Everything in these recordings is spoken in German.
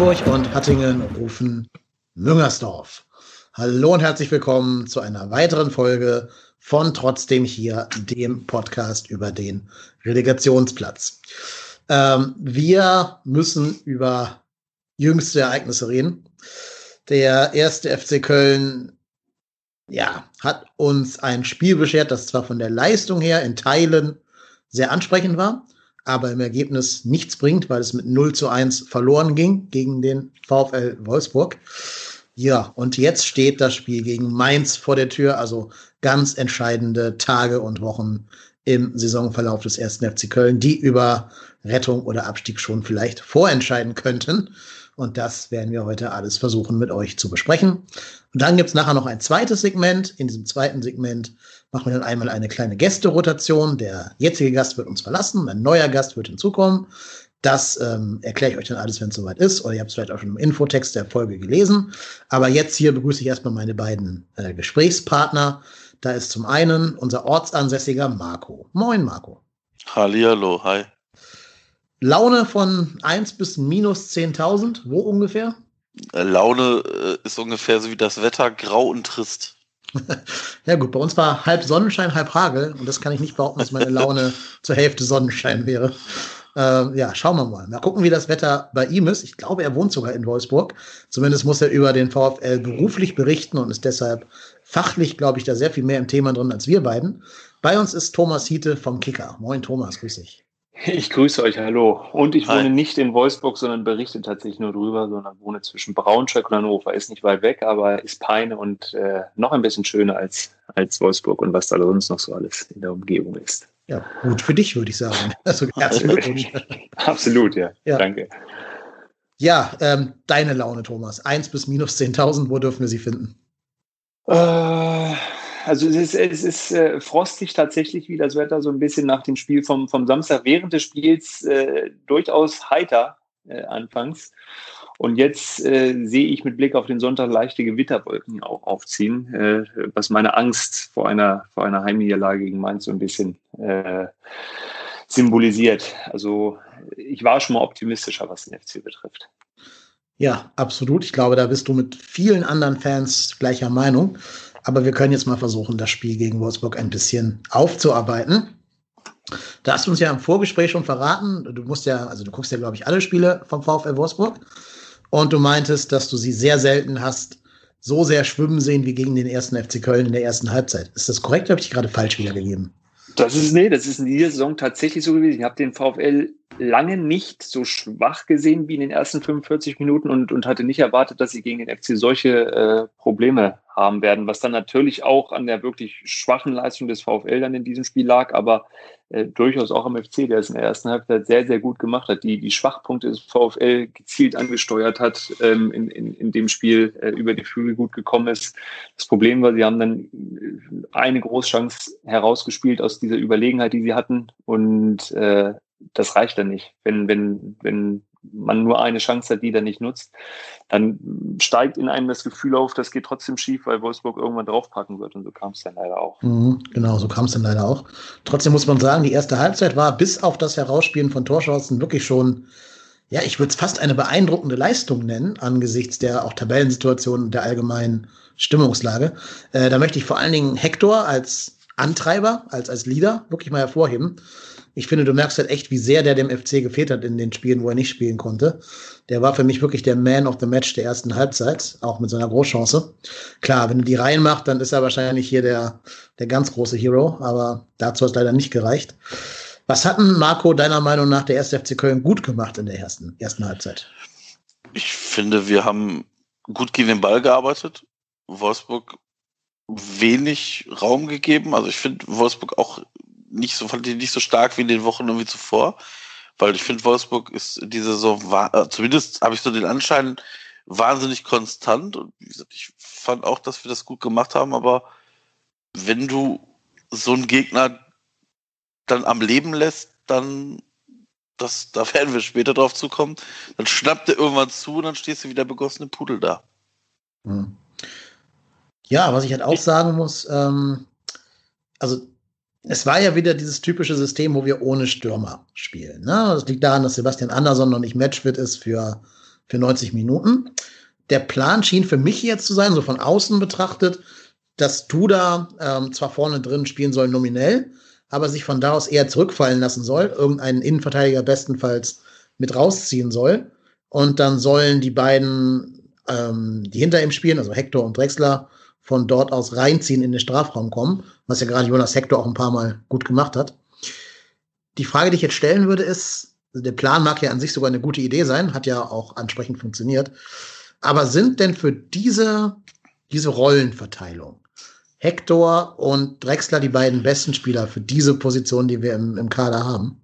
Hamburg und Hattingen rufen Müngersdorf. Hallo und herzlich willkommen zu einer weiteren Folge von Trotzdem hier, dem Podcast über den Relegationsplatz. Ähm, wir müssen über jüngste Ereignisse reden. Der erste FC Köln ja, hat uns ein Spiel beschert, das zwar von der Leistung her in Teilen sehr ansprechend war, aber im Ergebnis nichts bringt, weil es mit 0 zu 1 verloren ging gegen den VfL Wolfsburg. Ja, und jetzt steht das Spiel gegen Mainz vor der Tür, also ganz entscheidende Tage und Wochen im Saisonverlauf des ersten FC Köln, die über Rettung oder Abstieg schon vielleicht vorentscheiden könnten. Und das werden wir heute alles versuchen mit euch zu besprechen. Und dann gibt's nachher noch ein zweites Segment. In diesem zweiten Segment machen wir dann einmal eine kleine Gästerotation. Der jetzige Gast wird uns verlassen, ein neuer Gast wird hinzukommen. Das ähm, erkläre ich euch dann alles, wenn es soweit ist. Oder ihr habt es vielleicht auch schon im Infotext der Folge gelesen. Aber jetzt hier begrüße ich erstmal meine beiden äh, Gesprächspartner. Da ist zum einen unser ortsansässiger Marco. Moin, Marco. Hallihallo, hi. Laune von 1 bis minus 10.000, wo ungefähr? Äh, Laune äh, ist ungefähr so wie das Wetter, grau und trist. ja gut, bei uns war halb Sonnenschein, halb Hagel und das kann ich nicht behaupten, dass meine Laune zur Hälfte Sonnenschein wäre. Äh, ja, schauen wir mal. Mal gucken, wie das Wetter bei ihm ist. Ich glaube, er wohnt sogar in Wolfsburg. Zumindest muss er über den VfL beruflich berichten und ist deshalb fachlich, glaube ich, da sehr viel mehr im Thema drin als wir beiden. Bei uns ist Thomas Hiete vom Kicker. Moin Thomas, grüß dich. Ich grüße euch, hallo. Und ich wohne Hi. nicht in Wolfsburg, sondern berichte tatsächlich nur drüber, sondern wohne zwischen Braunschweig und Hannover. Ist nicht weit weg, aber ist Peine und äh, noch ein bisschen schöner als, als Wolfsburg und was da sonst noch so alles in der Umgebung ist. Ja, gut für dich, würde ich sagen. Also herzlich Absolut, ja. ja. Danke. Ja, ähm, deine Laune, Thomas. Eins bis minus 10.000, wo dürfen wir sie finden? Äh also es ist, es ist äh, frostig tatsächlich, wie das Wetter so ein bisschen nach dem Spiel vom, vom Samstag während des Spiels äh, durchaus heiter äh, anfangs. Und jetzt äh, sehe ich mit Blick auf den Sonntag leichte Gewitterwolken auch aufziehen, äh, was meine Angst vor einer, vor einer Heimniederlage gegen Mainz so ein bisschen äh, symbolisiert. Also ich war schon mal optimistischer, was den FC betrifft. Ja, absolut. Ich glaube, da bist du mit vielen anderen Fans gleicher Meinung. Aber wir können jetzt mal versuchen, das Spiel gegen Wolfsburg ein bisschen aufzuarbeiten. Da hast du uns ja im Vorgespräch schon verraten, du musst ja, also du guckst ja, glaube ich, alle Spiele vom VfL Wolfsburg. Und du meintest, dass du sie sehr selten hast so sehr schwimmen sehen wie gegen den ersten FC Köln in der ersten Halbzeit. Ist das korrekt habe ich gerade falsch wiedergegeben? Das ist, nee, das ist in dieser Saison tatsächlich so gewesen. Ich habe den VfL lange nicht so schwach gesehen wie in den ersten 45 Minuten und, und hatte nicht erwartet, dass sie gegen den FC solche äh, Probleme haben werden, was dann natürlich auch an der wirklich schwachen Leistung des VfL dann in diesem Spiel lag, aber äh, durchaus auch am FC, der es in der ersten Halbzeit sehr, sehr gut gemacht hat, die die Schwachpunkte des VfL gezielt angesteuert hat, ähm, in, in, in dem Spiel äh, über die Flügel gut gekommen ist. Das Problem war, sie haben dann äh, eine Großchance herausgespielt aus dieser Überlegenheit, die sie hatten und äh, das reicht dann nicht. Wenn, wenn, wenn man nur eine Chance hat, die dann nicht nutzt, dann steigt in einem das Gefühl auf, das geht trotzdem schief, weil Wolfsburg irgendwann draufpacken wird. Und so kam es dann leider auch. Mhm, genau, so kam es dann leider auch. Trotzdem muss man sagen, die erste Halbzeit war bis auf das Herausspielen von Torchancen wirklich schon, ja, ich würde es fast eine beeindruckende Leistung nennen, angesichts der auch Tabellensituation der allgemeinen Stimmungslage. Äh, da möchte ich vor allen Dingen Hector als Antreiber, als, als Leader wirklich mal hervorheben ich finde, du merkst halt echt, wie sehr der dem FC gefehlt hat in den Spielen, wo er nicht spielen konnte. Der war für mich wirklich der Man of the Match der ersten Halbzeit, auch mit seiner Großchance. Klar, wenn du die reinmacht, dann ist er wahrscheinlich hier der, der ganz große Hero, aber dazu hat es leider nicht gereicht. Was hatten Marco deiner Meinung nach der erste FC Köln gut gemacht in der ersten, ersten Halbzeit? Ich finde, wir haben gut gegen den Ball gearbeitet. Wolfsburg wenig Raum gegeben. Also ich finde Wolfsburg auch nicht so, fand ich nicht so stark wie in den Wochen irgendwie zuvor. Weil ich finde, Wolfsburg ist in dieser Saison, äh, zumindest habe ich so den Anschein, wahnsinnig konstant. Und wie gesagt, ich fand auch, dass wir das gut gemacht haben, aber wenn du so einen Gegner dann am Leben lässt, dann, das, da werden wir später drauf zukommen, dann schnappt er irgendwann zu und dann stehst du wieder begossene Pudel da. Hm. Ja, was ich halt auch sagen muss, ähm, also es war ja wieder dieses typische System, wo wir ohne Stürmer spielen. Ne? Das liegt daran, dass Sebastian Andersson noch nicht Matchfit ist für, für 90 Minuten. Der Plan schien für mich jetzt zu sein, so von außen betrachtet, dass Duda ähm, zwar vorne drin spielen soll nominell, aber sich von da aus eher zurückfallen lassen soll, irgendeinen Innenverteidiger bestenfalls mit rausziehen soll. Und dann sollen die beiden, ähm, die hinter ihm spielen, also Hector und Drexler, von dort aus reinziehen in den Strafraum kommen, was ja gerade Jonas Hector auch ein paar Mal gut gemacht hat. Die Frage, die ich jetzt stellen würde, ist, also der Plan mag ja an sich sogar eine gute Idee sein, hat ja auch ansprechend funktioniert. Aber sind denn für diese, diese Rollenverteilung Hector und Drexler die beiden besten Spieler für diese Position, die wir im, im Kader haben?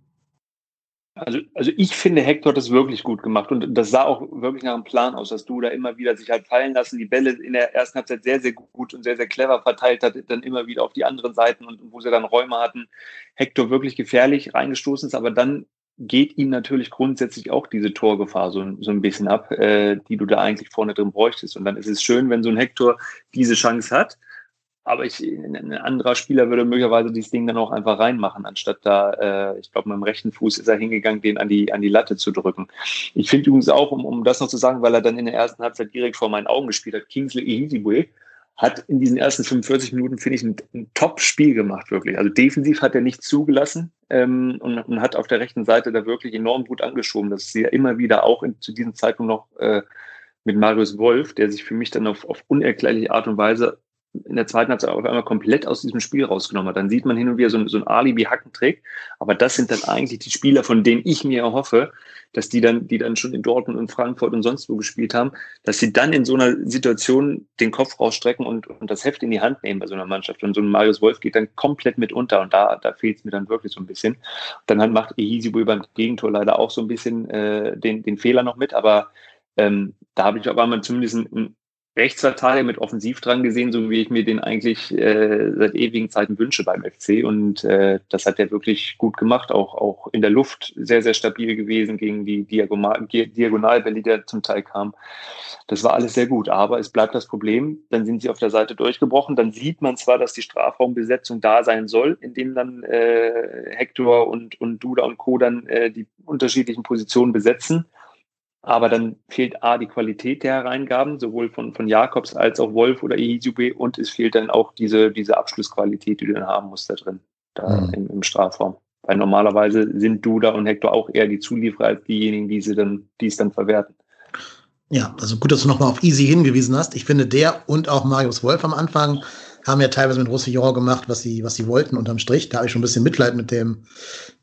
Also, also ich finde, Hector hat das wirklich gut gemacht und das sah auch wirklich nach einem Plan aus, dass du da immer wieder sich halt fallen lassen, die Bälle in der ersten Halbzeit sehr, sehr gut und sehr, sehr clever verteilt hat, dann immer wieder auf die anderen Seiten und wo sie dann Räume hatten, Hector wirklich gefährlich reingestoßen ist, aber dann geht ihm natürlich grundsätzlich auch diese Torgefahr so, so ein bisschen ab, äh, die du da eigentlich vorne drin bräuchtest. Und dann ist es schön, wenn so ein Hector diese Chance hat aber ich, ein anderer Spieler würde möglicherweise dieses Ding dann auch einfach reinmachen, anstatt da, äh, ich glaube, mit dem rechten Fuß ist er hingegangen, den an die, an die Latte zu drücken. Ich finde übrigens auch, um, um das noch zu sagen, weil er dann in der ersten Halbzeit direkt vor meinen Augen gespielt hat, Kingsley Ehizibue, hat in diesen ersten 45 Minuten, finde ich, ein, ein Top-Spiel gemacht, wirklich. Also defensiv hat er nichts zugelassen ähm, und, und, hat auf der rechten Seite da wirklich enorm gut angeschoben. Das ist ja immer wieder auch in, zu diesem Zeitpunkt noch äh, mit Marius Wolf, der sich für mich dann auf, auf unerklärliche Art und Weise in der zweiten Halbzeit auf einmal komplett aus diesem Spiel rausgenommen hat. Dann sieht man hin und wieder so, so ein Alibi-Hackentrick. Aber das sind dann eigentlich die Spieler, von denen ich mir erhoffe, dass die dann, die dann schon in Dortmund und Frankfurt und sonst wo gespielt haben, dass sie dann in so einer Situation den Kopf rausstrecken und, und das Heft in die Hand nehmen bei so einer Mannschaft. Und so ein Marius Wolf geht dann komplett mit unter und da, da fehlt es mir dann wirklich so ein bisschen. Dann halt macht Ehisibu beim Gegentor leider auch so ein bisschen äh, den, den Fehler noch mit, aber ähm, da habe ich auf einmal zumindest ein, Rechtsverteidiger mit offensiv dran gesehen, so wie ich mir den eigentlich äh, seit ewigen Zeiten wünsche beim FC. Und äh, das hat er wirklich gut gemacht, auch, auch in der Luft sehr, sehr stabil gewesen gegen die Diagonal Diagonalbälle, die da zum Teil kamen. Das war alles sehr gut, aber es bleibt das Problem, dann sind sie auf der Seite durchgebrochen, dann sieht man zwar, dass die Strafraumbesetzung da sein soll, indem dann äh, Hector und, und Duda und Co. dann äh, die unterschiedlichen Positionen besetzen, aber dann fehlt A, die Qualität der Hereingaben, sowohl von, von Jakobs als auch Wolf oder Ehizube. Und es fehlt dann auch diese, diese Abschlussqualität, die du dann haben musst da drin, da mhm. im, im Strafraum. Weil normalerweise sind Duda und Hector auch eher die Zulieferer als diejenigen, die, sie dann, die es dann verwerten. Ja, also gut, dass du nochmal auf Easy hingewiesen hast. Ich finde, der und auch Marius Wolf am Anfang haben ja teilweise mit Roussillon gemacht, was sie, was sie wollten unterm Strich. Da habe ich schon ein bisschen Mitleid mit dem,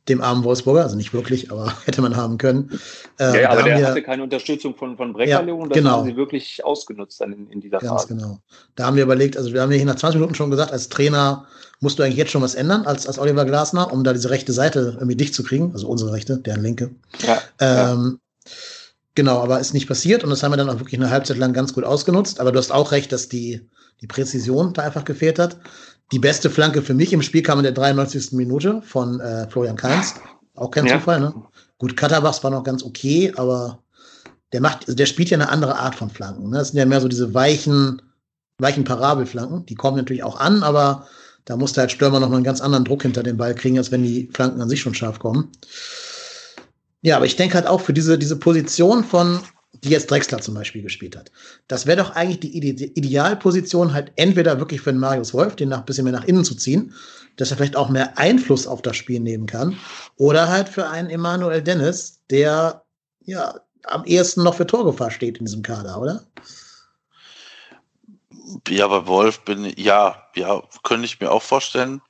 dem armen Wolfsburger, also nicht wirklich, aber hätte man haben können. Ähm, ja, ja aber der wir, hatte keine Unterstützung von, von Breckerle ja, und das genau. haben sie wirklich ausgenutzt dann in, in dieser Ganz Phase. genau. Da haben wir überlegt, also wir haben ja hier nach 20 Minuten schon gesagt, als Trainer musst du eigentlich jetzt schon was ändern, als, als Oliver Glasner, um da diese rechte Seite irgendwie dicht zu kriegen, also unsere rechte, deren linke. Ja, ähm, ja. Genau, aber ist nicht passiert und das haben wir dann auch wirklich eine Halbzeit lang ganz gut ausgenutzt. Aber du hast auch recht, dass die, die Präzision da einfach gefehlt hat. Die beste Flanke für mich im Spiel kam in der 93. Minute von äh, Florian Kainz. Auch kein ja. Zufall, ne? Gut, Katterbachs war noch ganz okay, aber der macht, also der spielt ja eine andere Art von Flanken. Ne? Das sind ja mehr so diese weichen, weichen Parabelflanken. Die kommen natürlich auch an, aber da musste halt Stürmer noch mal einen ganz anderen Druck hinter den Ball kriegen, als wenn die Flanken an sich schon scharf kommen. Ja, aber ich denke halt auch für diese, diese Position von die jetzt Drexler zum Beispiel gespielt hat. Das wäre doch eigentlich die Ide Idealposition, halt entweder wirklich für einen Marius Wolf, den nach ein bisschen mehr nach innen zu ziehen, dass er vielleicht auch mehr Einfluss auf das Spiel nehmen kann, oder halt für einen Emanuel Dennis, der ja am ehesten noch für Torgefahr steht in diesem Kader, oder? Ja, bei Wolf bin ich, ja, ja, könnte ich mir auch vorstellen.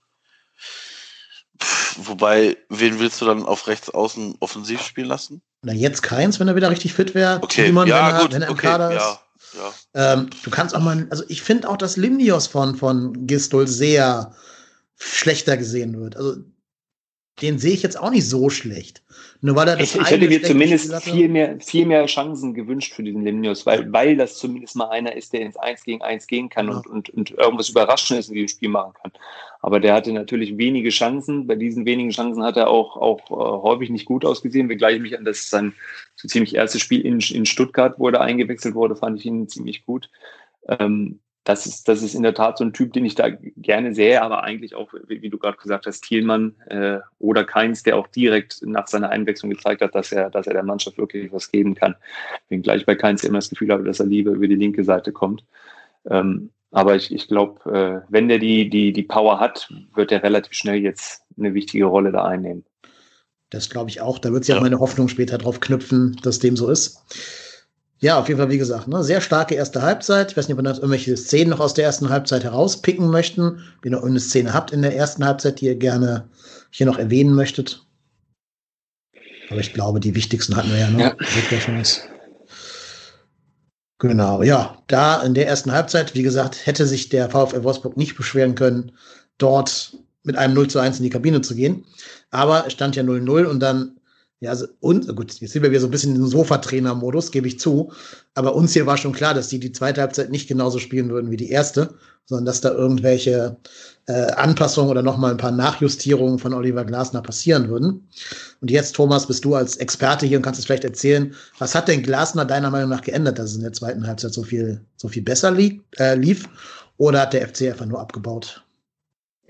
Wobei, wen willst du dann auf rechts außen offensiv spielen lassen? Na, jetzt keins, wenn er wieder richtig fit wäre. Okay, Thiemann, ja, wenn er, gut, wenn er im okay, Kader ist. Ja, ja. Ähm, du kannst auch mal, also ich finde auch, dass Limnios von, von Gistol sehr schlechter gesehen wird. Also den sehe ich jetzt auch nicht so schlecht. Nur weil er das ich, ich hätte mir zumindest viel mehr, viel mehr Chancen gewünscht für diesen Limnius, weil, weil das zumindest mal einer ist, der ins 1 gegen 1 gehen kann ja. und, und, und irgendwas Überraschendes in diesem Spiel machen kann. Aber der hatte natürlich wenige Chancen. Bei diesen wenigen Chancen hat er auch, auch äh, häufig nicht gut ausgesehen. Wenngleich mich an das sein so ziemlich erstes Spiel in, in Stuttgart, wo er eingewechselt wurde, fand ich ihn ziemlich gut. Ähm, das ist, das ist in der Tat so ein Typ, den ich da gerne sehe, aber eigentlich auch, wie, wie du gerade gesagt hast, Thielmann äh, oder Keins, der auch direkt nach seiner Einwechslung gezeigt hat, dass er, dass er der Mannschaft wirklich was geben kann. Wenngleich bei Keins immer das Gefühl habe, dass er lieber über die linke Seite kommt. Ähm, aber ich, ich glaube, äh, wenn der die, die, die Power hat, wird er relativ schnell jetzt eine wichtige Rolle da einnehmen. Das glaube ich auch. Da wird sich ja. auch meine Hoffnung später drauf knüpfen, dass dem so ist. Ja, auf jeden Fall, wie gesagt, ne, sehr starke erste Halbzeit. Ich weiß nicht, ob ihr noch irgendwelche Szenen noch aus der ersten Halbzeit herauspicken möchten. Wenn ihr noch eine Szene habt in der ersten Halbzeit, die ihr gerne hier noch erwähnen möchtet. Aber ich glaube, die wichtigsten hatten wir ja noch. Ja. Genau, ja, da in der ersten Halbzeit, wie gesagt, hätte sich der VfL Wolfsburg nicht beschweren können, dort mit einem 0 zu 1 in die Kabine zu gehen. Aber es stand ja 0-0 und dann ja, also, und gut, jetzt sind wir wieder so ein bisschen im Sofatrainer-Modus, gebe ich zu. Aber uns hier war schon klar, dass die die zweite Halbzeit nicht genauso spielen würden wie die erste, sondern dass da irgendwelche äh, Anpassungen oder nochmal ein paar Nachjustierungen von Oliver Glasner passieren würden. Und jetzt, Thomas, bist du als Experte hier und kannst es vielleicht erzählen, was hat denn Glasner deiner Meinung nach geändert, dass es in der zweiten Halbzeit so viel, so viel besser lief, äh, lief? Oder hat der FC einfach nur abgebaut?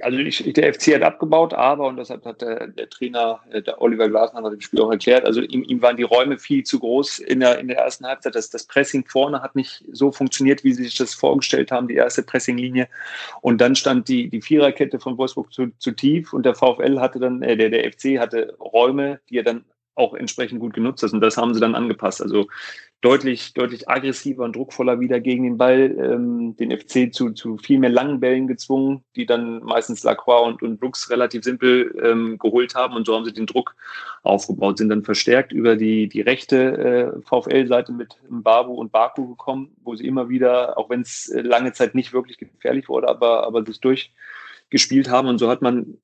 Also ich, der FC hat abgebaut, aber, und deshalb hat der, der Trainer, äh, der Oliver Glasner, hat dem Spiel auch erklärt, also ihm, ihm, waren die Räume viel zu groß in der, in der ersten Halbzeit. Das, das Pressing vorne hat nicht so funktioniert, wie sie sich das vorgestellt haben, die erste Pressinglinie. Und dann stand die, die Viererkette von Wolfsburg zu, zu tief und der VfL hatte dann, äh, der, der FC hatte Räume, die er dann auch entsprechend gut genutzt hat. Und das haben sie dann angepasst. Also deutlich, deutlich aggressiver und druckvoller wieder gegen den Ball, ähm, den FC zu, zu viel mehr langen Bällen gezwungen, die dann meistens Lacroix und, und Brooks relativ simpel ähm, geholt haben. Und so haben sie den Druck aufgebaut, sind dann verstärkt über die, die rechte äh, VfL-Seite mit Babu und Baku gekommen, wo sie immer wieder, auch wenn es äh, lange Zeit nicht wirklich gefährlich wurde, aber, aber sich durchgespielt haben. Und so hat man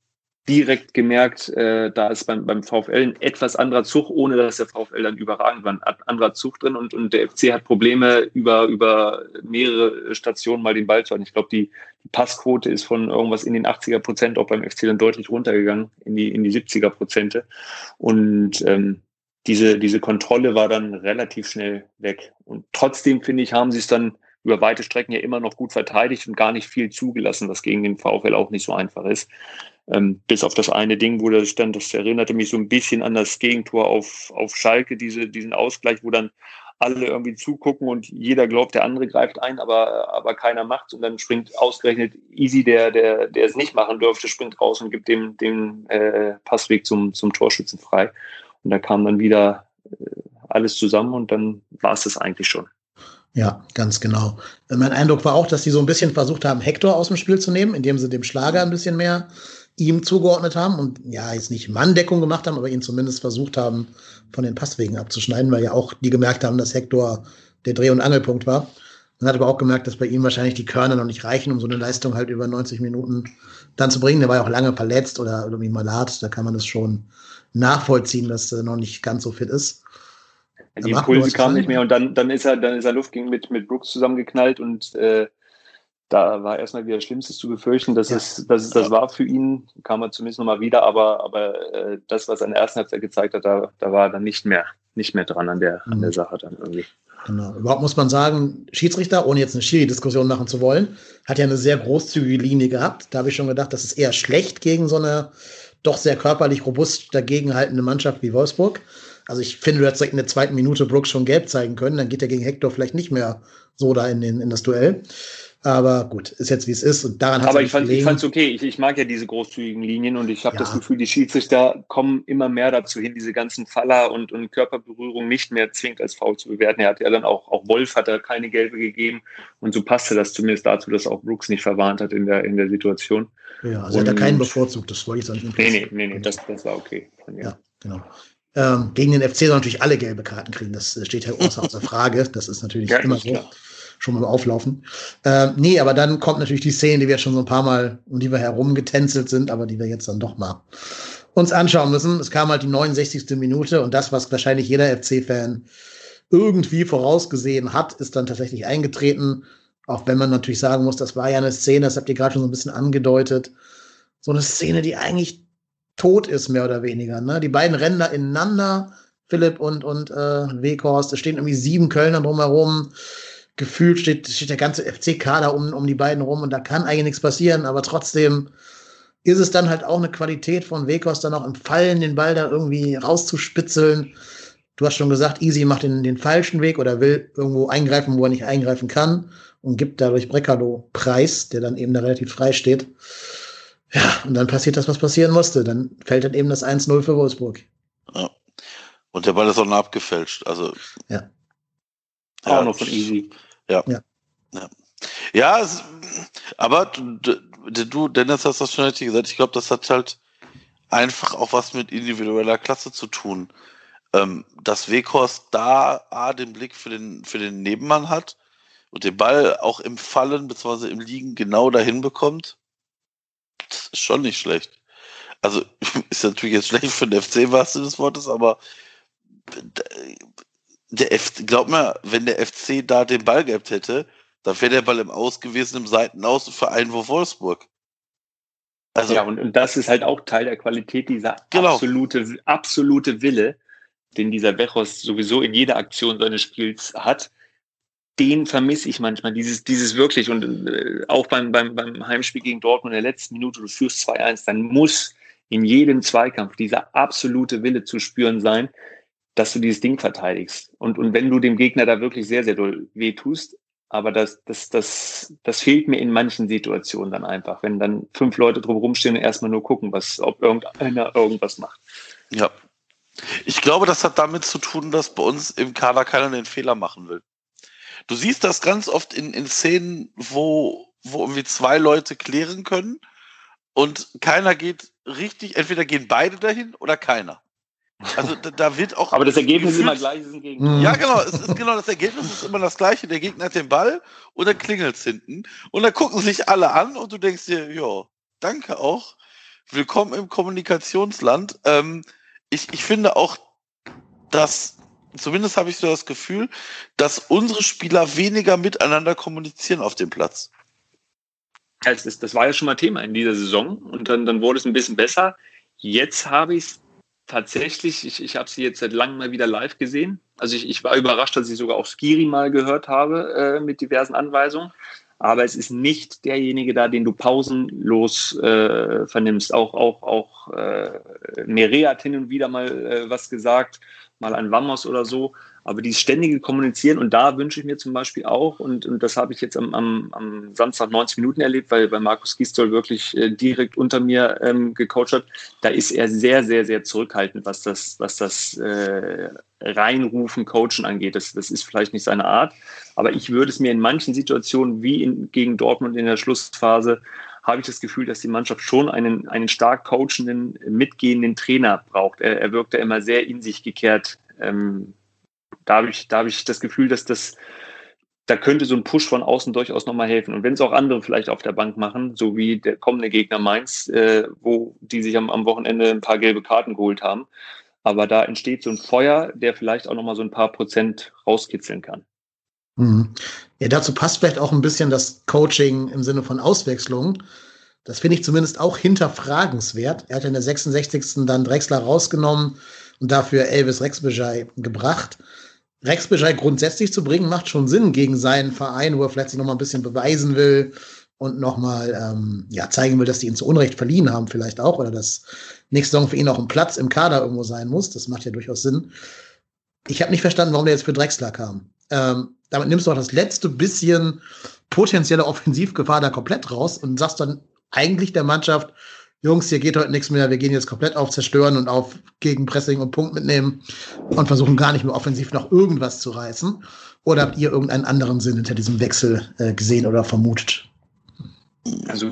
direkt gemerkt, äh, da ist beim, beim VfL ein etwas anderer Zug, ohne dass der VfL dann überragend war, ein anderer Zug drin und, und der FC hat Probleme, über, über mehrere Stationen mal den Ball zu halten. Ich glaube, die, die Passquote ist von irgendwas in den 80er Prozent auch beim FC dann deutlich runtergegangen, in die, in die 70er Prozente. Und ähm, diese, diese Kontrolle war dann relativ schnell weg. Und trotzdem, finde ich, haben sie es dann über weite Strecken ja immer noch gut verteidigt und gar nicht viel zugelassen, was gegen den VfL auch nicht so einfach ist. Ähm, bis auf das eine Ding, wo das stand, das erinnerte mich so ein bisschen an das Gegentor auf, auf Schalke, diese, diesen Ausgleich, wo dann alle irgendwie zugucken und jeder glaubt, der andere greift ein, aber, aber keiner macht's und dann springt ausgerechnet Easy, der, der, der es nicht machen dürfte, springt raus und gibt dem den äh, Passweg zum, zum Torschützen frei. Und da kam dann wieder äh, alles zusammen und dann war es das eigentlich schon. Ja, ganz genau. Mein Eindruck war auch, dass die so ein bisschen versucht haben, Hector aus dem Spiel zu nehmen, indem sie dem Schlager ein bisschen mehr ihm zugeordnet haben und ja, jetzt nicht Manndeckung gemacht haben, aber ihn zumindest versucht haben, von den Passwegen abzuschneiden, weil ja auch die gemerkt haben, dass Hector der Dreh- und Angelpunkt war. Man hat aber auch gemerkt, dass bei ihm wahrscheinlich die Körner noch nicht reichen, um so eine Leistung halt über 90 Minuten dann zu bringen. Der war ja auch lange verletzt oder irgendwie malat. Da kann man das schon nachvollziehen, dass er noch nicht ganz so fit ist. Die Impulse kamen nicht mehr und dann, dann ist er, dann ist er Luft mit, mit Brooks zusammengeknallt und äh, da war erstmal wieder Schlimmstes zu befürchten, dass ja. es, dass es das war für ihn, kam er zumindest nochmal wieder, aber, aber äh, das, was er in der ersten Halbzeit gezeigt hat, da, da war er dann nicht mehr, nicht mehr dran an der, mhm. an der mhm. Sache dann irgendwie. Genau. Überhaupt muss man sagen, Schiedsrichter, ohne jetzt eine Schiri-Diskussion machen zu wollen, hat ja eine sehr großzügige Linie gehabt. Da habe ich schon gedacht, das ist eher schlecht gegen so eine doch sehr körperlich robust dagegenhaltende Mannschaft wie Wolfsburg. Also ich finde, du hättest in der zweiten Minute Brooks schon gelb zeigen können, dann geht er gegen Hector vielleicht nicht mehr so da in, den, in das Duell. Aber gut, ist jetzt wie es ist und daran hat Aber ich fand es okay. Ich, ich, mag ja diese großzügigen Linien und ich habe ja. das Gefühl, die Schiedsrichter kommen immer mehr dazu hin, diese ganzen Faller und, und Körperberührung nicht mehr zwingend als faul zu bewerten. Er hat ja dann auch, auch Wolf hat er keine gelbe gegeben und so passte das zumindest dazu, dass auch Brooks nicht verwarnt hat in der, in der Situation. Ja, also und, hat er keinen bevorzugt, das wollte ich sagen. Nee, nee, nee, nee das, das war okay. Ja, genau. Ähm, gegen den FC soll natürlich alle gelbe Karten kriegen, das steht ja außer Frage. Das ist natürlich ja, immer so. Klar schon mal auflaufen. Ähm, nee, aber dann kommt natürlich die Szene, die wir jetzt schon so ein paar Mal, um die wir herumgetänzelt sind, aber die wir jetzt dann doch mal uns anschauen müssen. Es kam halt die 69. Minute und das, was wahrscheinlich jeder FC-Fan irgendwie vorausgesehen hat, ist dann tatsächlich eingetreten. Auch wenn man natürlich sagen muss, das war ja eine Szene, das habt ihr gerade schon so ein bisschen angedeutet. So eine Szene, die eigentlich tot ist, mehr oder weniger. Ne? Die beiden rennen da ineinander, Philipp und, und äh, Weghorst. Es stehen irgendwie sieben Kölner drumherum gefühlt steht, steht der ganze FC-Kader um, um die beiden rum und da kann eigentlich nichts passieren, aber trotzdem ist es dann halt auch eine Qualität von Wekos, dann auch im Fallen den Ball da irgendwie rauszuspitzeln. Du hast schon gesagt, Easy macht den, den falschen Weg oder will irgendwo eingreifen, wo er nicht eingreifen kann und gibt dadurch Brecalo Preis, der dann eben da relativ frei steht. Ja, und dann passiert das, was passieren musste. Dann fällt dann eben das 1-0 für Wolfsburg. Ja. Und der Ball ist auch noch abgefälscht. Also. Ja. ja auch noch von Easy. Ja. Ja, ja. ja es, aber du, du, Dennis, hast das schon richtig gesagt. Ich glaube, das hat halt einfach auch was mit individueller Klasse zu tun ähm, dass Weghorst da A, den Blick für den, für den Nebenmann hat und den Ball auch im Fallen bzw. im Liegen genau dahin bekommt, das ist schon nicht schlecht. Also ist natürlich jetzt schlecht für den FC, was du des Wortes, aber der FC, glaub mir, wenn der FC da den Ball gehabt hätte, dann wäre der Ball im Aus gewesen, im Seitenaus für Einwurf Wolfsburg. Also, ja, und, und das ist halt auch Teil der Qualität, dieser genau. absolute, absolute Wille, den dieser Bechos sowieso in jeder Aktion seines Spiels hat, den vermisse ich manchmal, dieses, dieses wirklich. Und äh, auch beim, beim, beim Heimspiel gegen Dortmund in der letzten Minute, du führst 2-1, dann muss in jedem Zweikampf dieser absolute Wille zu spüren sein, dass du dieses Ding verteidigst. Und, und wenn du dem Gegner da wirklich sehr, sehr doll wehtust, aber das, das, das, das fehlt mir in manchen Situationen dann einfach, wenn dann fünf Leute drumherum stehen und erstmal nur gucken, was, ob irgendeiner irgendwas macht. Ja, ich glaube, das hat damit zu tun, dass bei uns im Kader keiner den Fehler machen will. Du siehst das ganz oft in, in Szenen, wo, wo irgendwie zwei Leute klären können und keiner geht richtig, entweder gehen beide dahin oder keiner. Also da, da wird auch. Aber das Ergebnis ist immer gleich. Ist mhm. ja, genau. Es ist genau das Ergebnis ist immer das gleiche. Der Gegner hat den Ball und dann klingelt es hinten. Und dann gucken sich alle an und du denkst dir, ja, danke auch. Willkommen im Kommunikationsland. Ähm, ich, ich finde auch, dass, zumindest habe ich so das Gefühl, dass unsere Spieler weniger miteinander kommunizieren auf dem Platz. Das, ist, das war ja schon mal Thema in dieser Saison und dann, dann wurde es ein bisschen besser. Jetzt habe ich es tatsächlich, ich, ich habe sie jetzt seit langem mal wieder live gesehen. Also ich, ich war überrascht, dass ich sogar auch Skiri mal gehört habe äh, mit diversen Anweisungen aber es ist nicht derjenige da, den du pausenlos äh, vernimmst. Auch, auch, auch äh, Mere hat hin und wieder mal äh, was gesagt, mal ein Vamos oder so. Aber dieses ständige Kommunizieren, und da wünsche ich mir zum Beispiel auch, und, und das habe ich jetzt am, am, am Samstag 90 Minuten erlebt, weil, weil Markus Gistol wirklich äh, direkt unter mir ähm, gecoacht hat, da ist er sehr, sehr, sehr zurückhaltend, was das, was das äh, Reinrufen, Coachen angeht. Das, das ist vielleicht nicht seine Art, aber ich würde es mir in manchen Situationen, wie in, gegen Dortmund in der Schlussphase, habe ich das Gefühl, dass die Mannschaft schon einen, einen stark coachenden, mitgehenden Trainer braucht. Er, er wirkt da immer sehr in sich gekehrt. Ähm, da habe ich, da habe ich das Gefühl, dass das, da könnte so ein Push von außen durchaus nochmal helfen. Und wenn es auch andere vielleicht auf der Bank machen, so wie der kommende Gegner Mainz, äh, wo die sich am, am Wochenende ein paar gelbe Karten geholt haben. Aber da entsteht so ein Feuer, der vielleicht auch nochmal so ein paar Prozent rauskitzeln kann. Mhm. Ja, dazu passt vielleicht auch ein bisschen das Coaching im Sinne von Auswechslung. Das finde ich zumindest auch hinterfragenswert. Er hat in der 66. dann Drexler rausgenommen und dafür Elvis Rexbejai gebracht. Rex Bescheid grundsätzlich zu bringen, macht schon Sinn gegen seinen Verein, wo er vielleicht sich noch mal ein bisschen beweisen will und noch mal ähm, ja, zeigen will, dass die ihn zu Unrecht verliehen haben, vielleicht auch, oder dass nächste Saison für ihn auch ein Platz im Kader irgendwo sein muss. Das macht ja durchaus Sinn. Ich habe nicht verstanden, warum der jetzt für Drexler kam. Ähm, damit nimmst du auch das letzte bisschen potenzielle Offensivgefahr da komplett raus und sagst dann eigentlich der Mannschaft, Jungs, hier geht heute nichts mehr, wir gehen jetzt komplett auf Zerstören und auf Gegenpressing und Punkt mitnehmen und versuchen gar nicht mehr offensiv noch irgendwas zu reißen? Oder habt ihr irgendeinen anderen Sinn hinter diesem Wechsel äh, gesehen oder vermutet? Also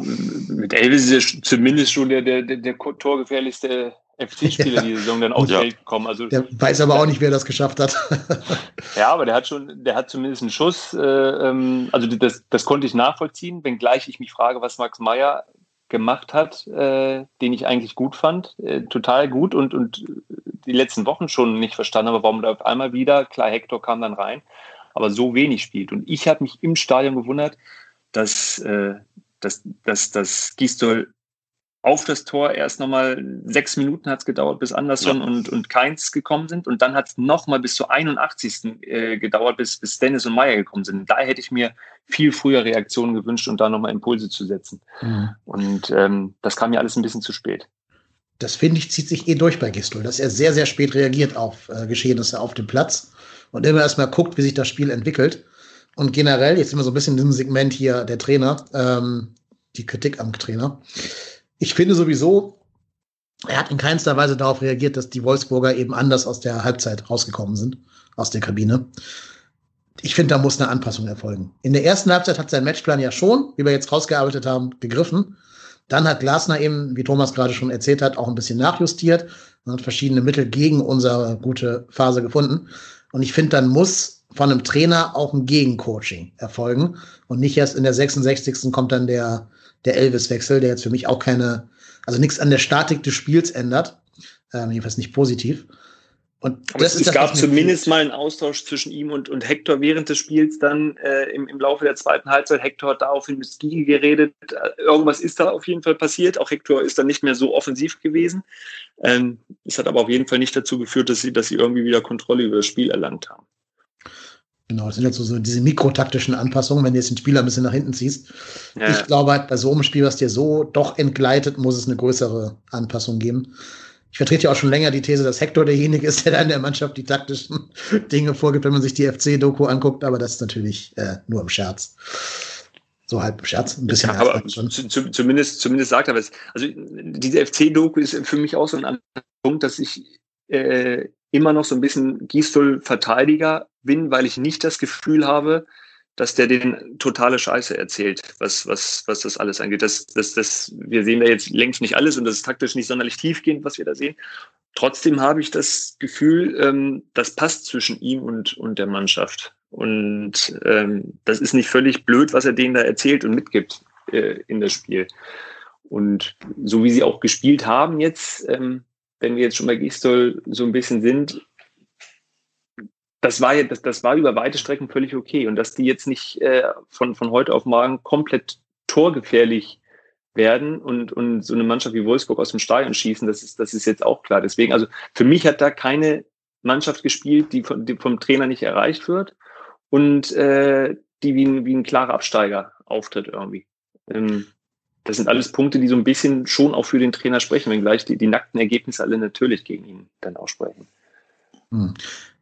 mit Elvis ist er zumindest schon der, der, der, der torgefährlichste FC-Spieler ja. die Saison dann aufs ja. Feld gekommen. Also, der weiß aber auch nicht, wer das geschafft hat. ja, aber der hat schon, der hat zumindest einen Schuss. Äh, ähm, also das, das konnte ich nachvollziehen, wenngleich ich mich frage, was Max Meyer gemacht hat, äh, den ich eigentlich gut fand, äh, total gut und, und die letzten Wochen schon nicht verstanden habe, warum da auf einmal wieder, klar, Hector kam dann rein, aber so wenig spielt. Und ich habe mich im Stadion gewundert, dass, äh, dass, dass, dass Gistol auf das Tor erst nochmal sechs Minuten hat es gedauert, bis Anderson ja. und, und Keins gekommen sind. Und dann hat es nochmal bis zur 81. Äh, gedauert, bis, bis Dennis und Meyer gekommen sind. Da hätte ich mir viel früher Reaktionen gewünscht und da nochmal Impulse zu setzen. Mhm. Und ähm, das kam mir alles ein bisschen zu spät. Das finde ich, zieht sich eh durch bei Gistol, dass er sehr, sehr spät reagiert auf äh, Geschehnisse auf dem Platz und immer erstmal guckt, wie sich das Spiel entwickelt. Und generell, jetzt sind wir so ein bisschen in diesem Segment hier der Trainer, ähm, die Kritik am Trainer. Ich finde sowieso, er hat in keinster Weise darauf reagiert, dass die Wolfsburger eben anders aus der Halbzeit rausgekommen sind, aus der Kabine. Ich finde, da muss eine Anpassung erfolgen. In der ersten Halbzeit hat sein Matchplan ja schon, wie wir jetzt rausgearbeitet haben, gegriffen. Dann hat Glasner eben, wie Thomas gerade schon erzählt hat, auch ein bisschen nachjustiert und hat verschiedene Mittel gegen unsere gute Phase gefunden. Und ich finde, dann muss von einem Trainer auch ein Gegencoaching erfolgen und nicht erst in der 66. kommt dann der, der Elvis-Wechsel, der jetzt für mich auch keine, also nichts an der Statik des Spiels ändert, ähm, jedenfalls nicht positiv. Und Aber es, es gab zumindest mal einen Austausch zwischen ihm und, und Hector während des Spiels dann äh, im, im Laufe der zweiten Halbzeit. Hector hat daraufhin mit Ski geredet. Irgendwas ist da auf jeden Fall passiert. Auch Hector ist dann nicht mehr so offensiv gewesen. Ähm, es hat aber auf jeden Fall nicht dazu geführt, dass sie, dass sie irgendwie wieder Kontrolle über das Spiel erlangt haben. Genau, das sind jetzt so, so diese mikrotaktischen Anpassungen, wenn du jetzt den Spieler ein bisschen nach hinten ziehst. Ja. Ich glaube halt, bei so einem Spiel, was dir so doch entgleitet, muss es eine größere Anpassung geben. Ich vertrete ja auch schon länger die These, dass Hector derjenige ist, der da in der Mannschaft die taktischen Dinge vorgibt, wenn man sich die FC-Doku anguckt, aber das ist natürlich äh, nur im Scherz. So halb im Scherz, ein bisschen. Ja, aber zu, zu, zumindest, zumindest sagt er was. Also diese FC-Doku ist für mich auch so ein Punkt, dass ich äh, immer noch so ein bisschen Gistol-Verteidiger bin, weil ich nicht das Gefühl habe, dass der den totale Scheiße erzählt, was, was, was das alles angeht. Das, das, das, wir sehen da jetzt längst nicht alles und das ist taktisch nicht sonderlich tiefgehend, was wir da sehen. Trotzdem habe ich das Gefühl, ähm, das passt zwischen ihm und, und der Mannschaft. Und ähm, das ist nicht völlig blöd, was er denen da erzählt und mitgibt äh, in das Spiel. Und so wie sie auch gespielt haben jetzt, ähm, wenn wir jetzt schon bei Gistol so ein bisschen sind, das war ja, das, das war über weite Strecken völlig okay. Und dass die jetzt nicht äh, von, von heute auf morgen komplett torgefährlich werden und, und so eine Mannschaft wie Wolfsburg aus dem Stadion schießen, das ist, das ist jetzt auch klar. Deswegen, also für mich hat da keine Mannschaft gespielt, die, von, die vom Trainer nicht erreicht wird und äh, die wie ein, wie ein klarer Absteiger auftritt irgendwie. Ähm, das sind alles Punkte, die so ein bisschen schon auch für den Trainer sprechen, wenngleich die, die nackten Ergebnisse alle natürlich gegen ihn dann aussprechen. Hm.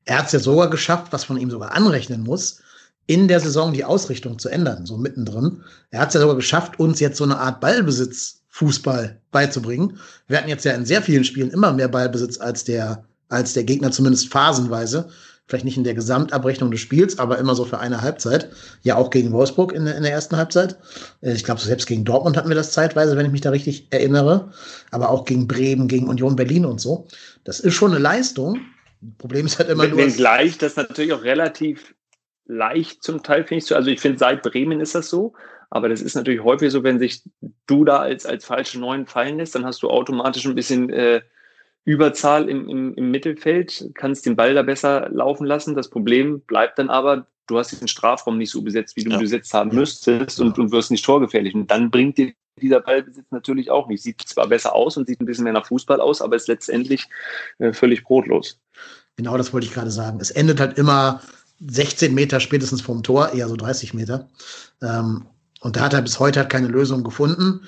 Er hat es ja sogar geschafft, was man ihm sogar anrechnen muss, in der Saison die Ausrichtung zu ändern, so mittendrin. Er hat es ja sogar geschafft, uns jetzt so eine Art Ballbesitz-Fußball beizubringen. Wir hatten jetzt ja in sehr vielen Spielen immer mehr Ballbesitz als der, als der Gegner, zumindest phasenweise vielleicht nicht in der Gesamtabrechnung des Spiels, aber immer so für eine Halbzeit. Ja, auch gegen Wolfsburg in, in der ersten Halbzeit. Äh, ich glaube, selbst gegen Dortmund hatten wir das zeitweise, wenn ich mich da richtig erinnere. Aber auch gegen Bremen, gegen Union Berlin und so. Das ist schon eine Leistung. Problem ist halt immer nur. Gleich, das natürlich auch relativ leicht zum Teil, finde ich so. Also ich finde, seit Bremen ist das so. Aber das ist natürlich häufig so, wenn sich du da als, als falsche Neun fallen lässt, dann hast du automatisch ein bisschen äh, Überzahl im, im, im Mittelfeld, kannst den Ball da besser laufen lassen. Das Problem bleibt dann aber, du hast den Strafraum nicht so besetzt, wie du ja. besetzt haben müsstest und, und wirst nicht torgefährlich. Und dann bringt dir dieser Ballbesitz natürlich auch nicht. Sieht zwar besser aus und sieht ein bisschen mehr nach Fußball aus, aber ist letztendlich äh, völlig brotlos. Genau das wollte ich gerade sagen. Es endet halt immer 16 Meter spätestens vom Tor, eher so 30 Meter. Ähm, und da hat er bis heute halt keine Lösung gefunden.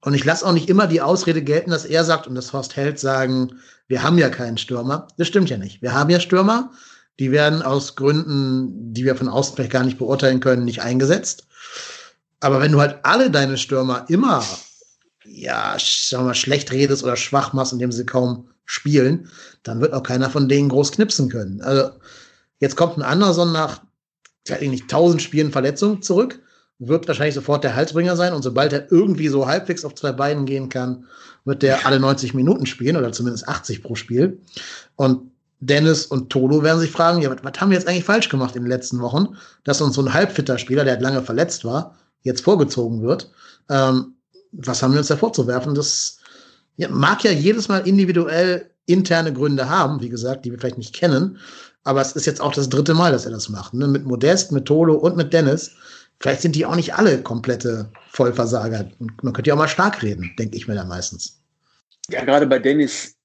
Und ich lasse auch nicht immer die Ausrede gelten, dass er sagt und dass Horst Held sagen, wir haben ja keinen Stürmer. Das stimmt ja nicht. Wir haben ja Stürmer. Die werden aus Gründen, die wir von außen vielleicht gar nicht beurteilen können, nicht eingesetzt. Aber wenn du halt alle deine Stürmer immer, ja, sagen wir mal, schlecht redest oder schwach machst, indem sie kaum spielen, dann wird auch keiner von denen groß knipsen können. Also, jetzt kommt ein Anderson nach, weiß ich nicht, tausend Spielen Verletzung zurück wird wahrscheinlich sofort der Halsbringer sein. Und sobald er irgendwie so halbwegs auf zwei Beinen gehen kann, wird der alle 90 Minuten spielen oder zumindest 80 pro Spiel. Und Dennis und Tolo werden sich fragen, ja, was, was haben wir jetzt eigentlich falsch gemacht in den letzten Wochen, dass uns so ein halbfitter Spieler, der halt lange verletzt war, jetzt vorgezogen wird. Ähm, was haben wir uns da vorzuwerfen? Das ja, mag ja jedes Mal individuell interne Gründe haben, wie gesagt, die wir vielleicht nicht kennen. Aber es ist jetzt auch das dritte Mal, dass er das macht. Ne? Mit Modest, mit Tolo und mit Dennis vielleicht sind die auch nicht alle komplette Vollversager. Man könnte ja auch mal stark reden, denke ich mir da meistens. Ja, gerade bei Dennis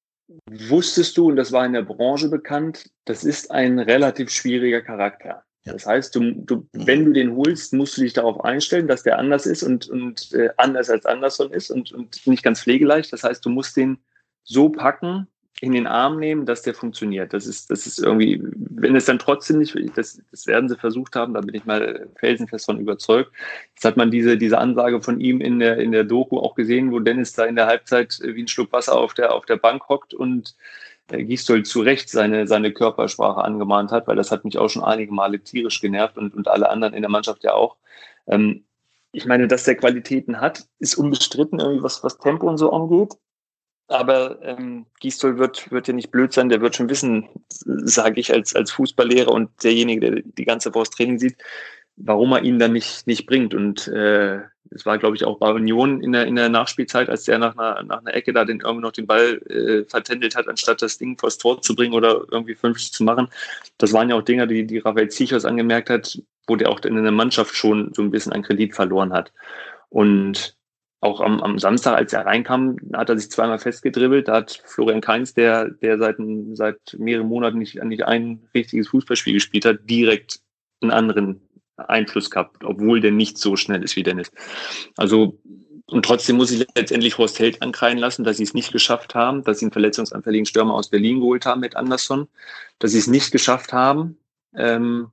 wusstest du, und das war in der Branche bekannt, das ist ein relativ schwieriger Charakter. Ja. Das heißt, du, du, wenn du den holst, musst du dich darauf einstellen, dass der anders ist und, und äh, anders als Anderson ist und, und nicht ganz pflegeleicht. Das heißt, du musst den so packen, in den Arm nehmen, dass der funktioniert. Das ist, das ist irgendwie, wenn es dann trotzdem nicht, das, das werden sie versucht haben, da bin ich mal felsenfest von überzeugt. Jetzt hat man diese, diese Ansage von ihm in der, in der Doku auch gesehen, wo Dennis da in der Halbzeit wie ein Schluck Wasser auf der, auf der Bank hockt und äh, Gistol zu Recht seine, seine Körpersprache angemahnt hat, weil das hat mich auch schon einige Male tierisch genervt und, und alle anderen in der Mannschaft ja auch. Ähm, ich meine, dass der Qualitäten hat, ist unbestritten, irgendwie was, was Tempo und so angeht. Aber ähm, Gistol wird, wird ja nicht blöd sein, der wird schon wissen, sage ich als, als Fußballlehrer und derjenige, der die ganze Woche Training sieht, warum er ihn dann nicht, nicht bringt. Und äh, es war, glaube ich, auch bei Union in der, in der Nachspielzeit, als der nach einer, nach einer Ecke da den irgendwie noch den Ball äh, vertändelt hat, anstatt das Ding vors Tor zu bringen oder irgendwie 50 zu machen. Das waren ja auch Dinge, die, die Raphael Zichos angemerkt hat, wo der auch in der Mannschaft schon so ein bisschen an Kredit verloren hat. Und auch am, am Samstag, als er reinkam, hat er sich zweimal festgedribbelt. Da hat Florian Kainz, der, der seit, seit mehreren Monaten nicht, nicht ein richtiges Fußballspiel gespielt hat, direkt einen anderen Einfluss gehabt, obwohl der nicht so schnell ist wie Dennis. Also, und trotzdem muss ich letztendlich Horst Held ankreien lassen, dass sie es nicht geschafft haben, dass sie einen verletzungsanfälligen Stürmer aus Berlin geholt haben mit Anderson, dass sie es nicht geschafft haben, ähm,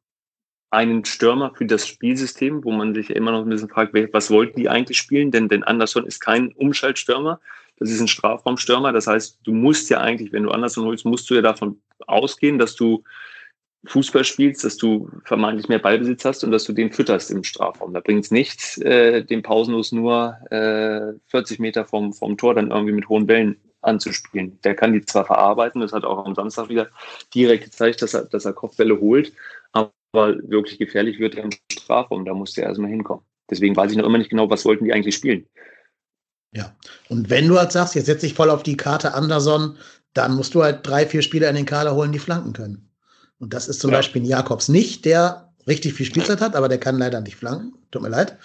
einen Stürmer für das Spielsystem, wo man sich ja immer noch ein bisschen fragt, was wollten die eigentlich spielen? Denn, denn Anderson ist kein Umschaltstürmer, das ist ein Strafraumstürmer. Das heißt, du musst ja eigentlich, wenn du Anderson holst, musst du ja davon ausgehen, dass du Fußball spielst, dass du vermeintlich mehr Ballbesitz hast und dass du den fütterst im Strafraum. Da bringt es nichts, äh, den pausenlos nur äh, 40 Meter vom, vom Tor dann irgendwie mit hohen Bällen anzuspielen. Der kann die zwar verarbeiten, das hat auch am Samstag wieder direkt gezeigt, dass er, dass er Kopfbälle holt, aber wirklich gefährlich wird im Strafraum. Da musste er erstmal hinkommen. Deswegen weiß ich noch immer nicht genau, was wollten die eigentlich spielen. Ja, und wenn du halt sagst, jetzt setze ich voll auf die Karte Anderson, dann musst du halt drei, vier Spieler in den Kader holen, die flanken können. Und das ist zum ja. Beispiel Jakobs nicht, der richtig viel Spielzeit hat, aber der kann leider nicht flanken. Tut mir leid.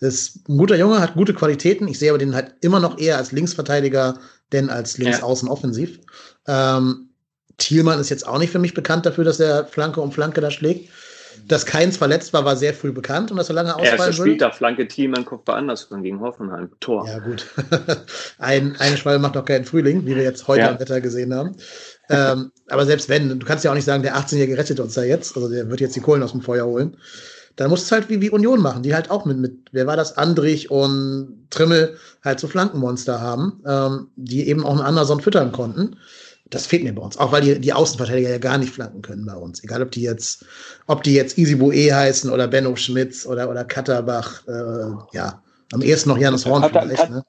Das ist ein guter Junge, hat gute Qualitäten. Ich sehe aber den halt immer noch eher als Linksverteidiger, denn als Linksaußen offensiv. Ähm, Thielmann ist jetzt auch nicht für mich bekannt dafür, dass er Flanke um Flanke da schlägt. Dass Keins verletzt war, war sehr früh bekannt und dass er lange ausfallen Erster Spieltag, Flanke Thielmann, Kopfball Andersson gegen Hoffenheim. Tor. Ja, gut. Ein, eine Schwalbe macht doch keinen Frühling, wie wir jetzt heute ja. am Wetter gesehen haben. ähm, aber selbst wenn, du kannst ja auch nicht sagen, der 18-Jährige rettet uns da jetzt, also der wird jetzt die Kohlen aus dem Feuer holen. Dann musst du es halt wie, wie Union machen, die halt auch mit, mit, wer war das, Andrich und Trimmel halt so Flankenmonster haben, ähm, die eben auch einen Anderson füttern konnten. Das fehlt mir bei uns. Auch weil die, die Außenverteidiger ja gar nicht flanken können bei uns. Egal, ob die jetzt, ob die jetzt Boe heißen oder Benno Schmitz oder, oder Katterbach. Äh, ja, am ehesten noch Janis Horn Katter, vielleicht. Ne?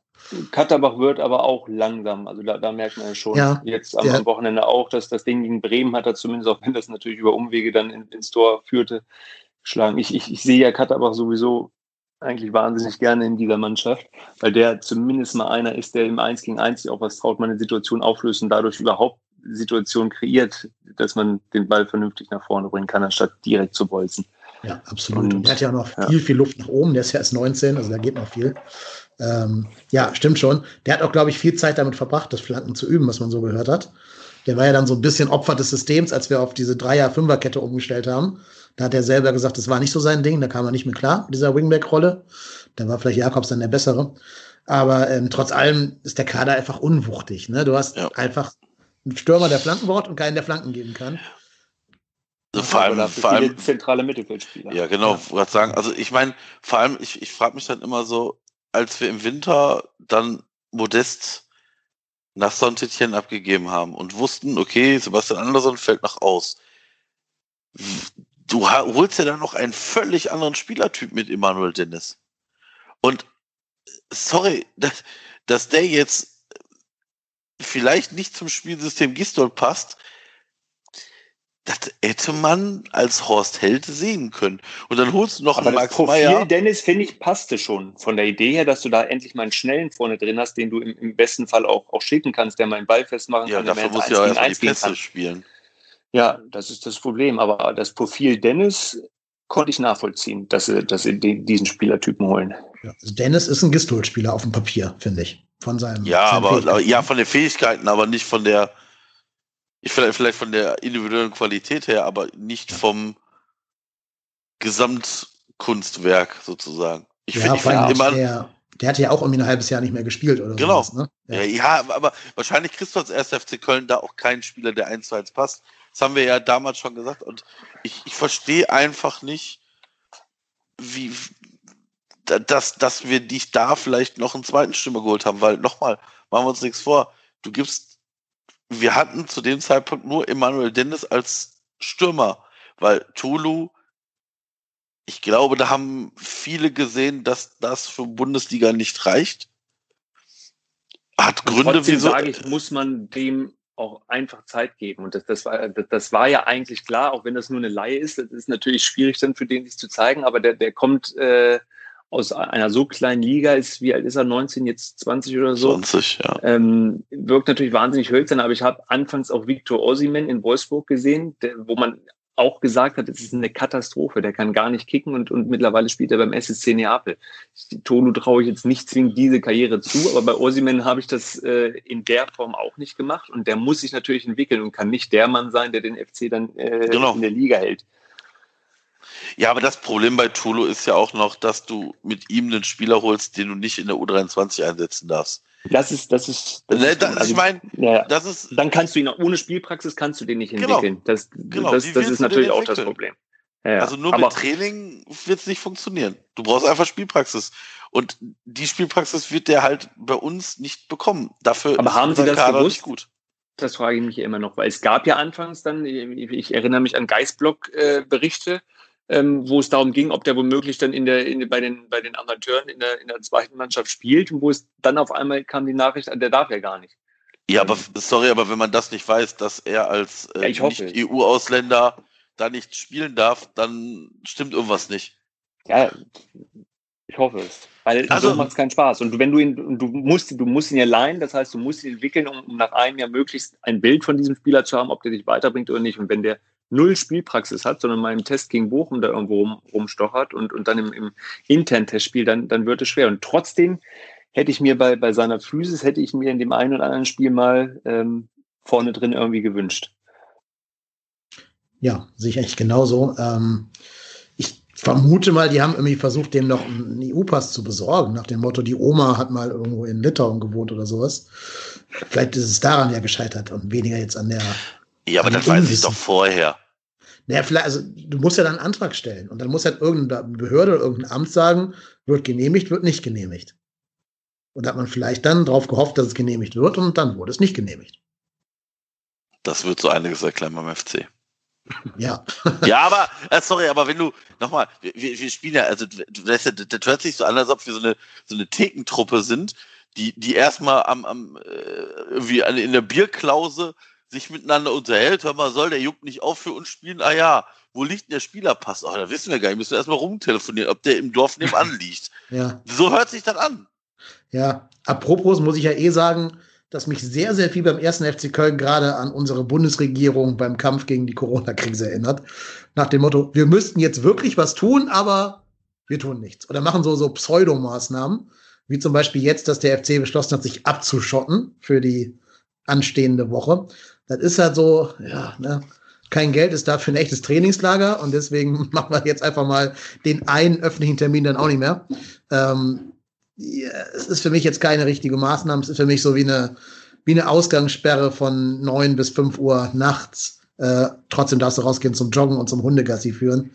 Katterbach wird aber auch langsam. Also da, da merkt man ja schon ja, jetzt am, am, Wochenende auch, dass das Ding gegen Bremen hat er zumindest, auch wenn das natürlich über Umwege dann in, ins Tor führte, geschlagen. Ich, ich, ich sehe ja Katterbach sowieso eigentlich wahnsinnig gerne in dieser Mannschaft, weil der zumindest mal einer ist, der im 1 gegen 1 auch was traut, man eine Situation auflöst und dadurch überhaupt Situationen kreiert, dass man den Ball vernünftig nach vorne bringen kann, anstatt direkt zu bolzen. Ja, absolut. Und, und der hat ja auch noch ja. viel, viel Luft nach oben. Der ist ja erst 19, also da geht noch viel. Ähm, ja, stimmt schon. Der hat auch, glaube ich, viel Zeit damit verbracht, das Flanken zu üben, was man so gehört hat. Der war ja dann so ein bisschen Opfer des Systems, als wir auf diese Dreier-Fünfer-Kette umgestellt haben. Da hat er selber gesagt, das war nicht so sein Ding, da kam er nicht mehr klar mit dieser Wingback-Rolle. Da war vielleicht Jakobs dann der bessere. Aber ähm, trotz allem ist der Kader einfach unwuchtig. Ne? Du hast ja. einfach einen Stürmer, der Flanken braucht und keinen, der Flanken geben kann. Also vor allem, vor allem zentrale Mittelfeldspieler. Ja, genau, ja. sagen. Also ich meine, vor allem, ich, ich frage mich dann immer so, als wir im Winter dann Modest nach Sontetien abgegeben haben und wussten, okay, Sebastian Andersson fällt nach aus du holst ja dann noch einen völlig anderen Spielertyp mit Emanuel Dennis. Und sorry, dass, dass der jetzt vielleicht nicht zum Spielsystem Gistol passt, das hätte man als Horst Held sehen können. Und dann holst du noch Aber einen Max Profil Meyer. Dennis, finde ich, passte schon von der Idee her, dass du da endlich mal einen Schnellen vorne drin hast, den du im, im besten Fall auch, auch schicken kannst, der mal einen Ball festmachen ja, kann. Ja, dafür muss ja erstmal die Pässe spielen. Ja, das ist das Problem. Aber das Profil Dennis konnte ich nachvollziehen, dass sie, dass sie diesen Spielertypen holen. Ja, also Dennis ist ein Gistol-Spieler auf dem Papier, finde ich. Von seinem. Ja, aber, aber, ja, von den Fähigkeiten, aber nicht von der, ich vielleicht, vielleicht von der individuellen Qualität her, aber nicht vom Gesamtkunstwerk sozusagen. Ich ja, finde find immer. Der, der hat ja auch irgendwie ein halbes Jahr nicht mehr gespielt oder Genau. Sowas, ne? ja. ja. aber wahrscheinlich kriegst du als 1. FC Köln da auch keinen Spieler, der 1 zu 1 passt. Das haben wir ja damals schon gesagt. Und ich, ich verstehe einfach nicht, wie, dass, dass wir dich da vielleicht noch einen zweiten Stimme geholt haben, weil nochmal, machen wir uns nichts vor. Du gibst, wir hatten zu dem Zeitpunkt nur Emanuel Dennis als Stürmer, weil Tulu, ich glaube, da haben viele gesehen, dass das für Bundesliga nicht reicht. Hat Gründe, wieso. sage ich, muss man dem auch einfach Zeit geben. Und das, das, war, das, das war ja eigentlich klar, auch wenn das nur eine Laie ist. Das ist natürlich schwierig dann für den sich zu zeigen, aber der, der kommt äh, aus einer so kleinen Liga, ist, wie alt ist er, 19, jetzt 20 oder so? 20, ja. Ähm, wirkt natürlich wahnsinnig hölzern, aber ich habe anfangs auch Victor Osimen in Wolfsburg gesehen, der, wo man auch gesagt hat, es ist eine Katastrophe, der kann gar nicht kicken und, und mittlerweile spielt er beim SSC Neapel. Tonu traue ich jetzt nicht zwingend diese Karriere zu, aber bei Osimen habe ich das äh, in der Form auch nicht gemacht und der muss sich natürlich entwickeln und kann nicht der Mann sein, der den FC dann äh, genau. in der Liga hält. Ja, aber das Problem bei Tulu ist ja auch noch, dass du mit ihm einen Spieler holst, den du nicht in der U23 einsetzen darfst. Das ist, das ist. Das ne, das, also, ich meine, ja, das ist. Dann kannst du ihn ohne Spielpraxis kannst du den nicht genau. entwickeln. Genau, das, genau, das, das ist natürlich auch das Problem. Ja, also nur mit Training wird es nicht funktionieren. Du brauchst einfach Spielpraxis. Und die Spielpraxis wird der halt bei uns nicht bekommen. Dafür aber haben Sie das Kader gewusst? gut. Das frage ich mich immer noch, weil es gab ja anfangs dann, ich erinnere mich an Geistblock-Berichte, äh, ähm, wo es darum ging, ob der womöglich dann in der, in, bei, den, bei den Amateuren in der, in der zweiten Mannschaft spielt und wo es dann auf einmal kam die Nachricht, der darf ja gar nicht. Ja, aber sorry, aber wenn man das nicht weiß, dass er als äh, ja, Nicht-EU-Ausländer da nicht spielen darf, dann stimmt irgendwas nicht. Ja, ich hoffe es. Weil also, so macht es keinen Spaß. Und wenn du ihn, du musst, du musst ihn ja leihen, das heißt, du musst ihn entwickeln, um, um nach einem Jahr möglichst ein Bild von diesem Spieler zu haben, ob der dich weiterbringt oder nicht. Und wenn der null Spielpraxis hat, sondern mal im Test gegen Bochum da irgendwo rum, rumstochert und, und dann im, im internen Testspiel, dann, dann wird es schwer. Und trotzdem hätte ich mir bei, bei seiner Physis, hätte ich mir in dem einen oder anderen Spiel mal ähm, vorne drin irgendwie gewünscht. Ja, sehe ich echt genauso. Ähm, ich vermute mal, die haben irgendwie versucht, dem noch einen EU-Pass zu besorgen, nach dem Motto, die Oma hat mal irgendwo in Litauen gewohnt oder sowas. Vielleicht ist es daran ja gescheitert und weniger jetzt an der ja, aber das weiß ich doch vorher. Naja, vielleicht, also du musst ja dann einen Antrag stellen und dann muss halt irgendeine Behörde oder irgendein Amt sagen, wird genehmigt, wird nicht genehmigt. Und da hat man vielleicht dann darauf gehofft, dass es genehmigt wird und dann wurde es nicht genehmigt. Das wird so einiges erklären beim FC. Ja. ja, aber, äh, sorry, aber wenn du, nochmal, wir, wir spielen ja, also, das, das hört sich so an, als ob wir so eine, so eine Thekentruppe sind, die, die erstmal am, am, äh, irgendwie in der Bierklause sich miteinander unterhält, hör mal, soll der Juck nicht auf für uns spielen? Ah ja, wo liegt denn der Spielerpass? Ach, da wissen wir gar nicht, müssen wir erstmal rumtelefonieren, ob der im Dorf nebenan liegt. ja. So hört sich das an. Ja, apropos muss ich ja eh sagen, dass mich sehr, sehr viel beim ersten FC Köln gerade an unsere Bundesregierung beim Kampf gegen die Corona-Krise erinnert. Nach dem Motto, wir müssten jetzt wirklich was tun, aber wir tun nichts. Oder machen so, so Pseudomaßnahmen, wie zum Beispiel jetzt, dass der FC beschlossen hat, sich abzuschotten für die anstehende Woche. Das ist halt so, ja, ne? Kein Geld ist dafür ein echtes Trainingslager und deswegen machen wir jetzt einfach mal den einen öffentlichen Termin dann auch nicht mehr. Ähm, ja, es ist für mich jetzt keine richtige Maßnahme. Es ist für mich so wie eine, wie eine Ausgangssperre von neun bis fünf Uhr nachts. Äh, trotzdem darfst du rausgehen zum Joggen und zum Hundegassi führen.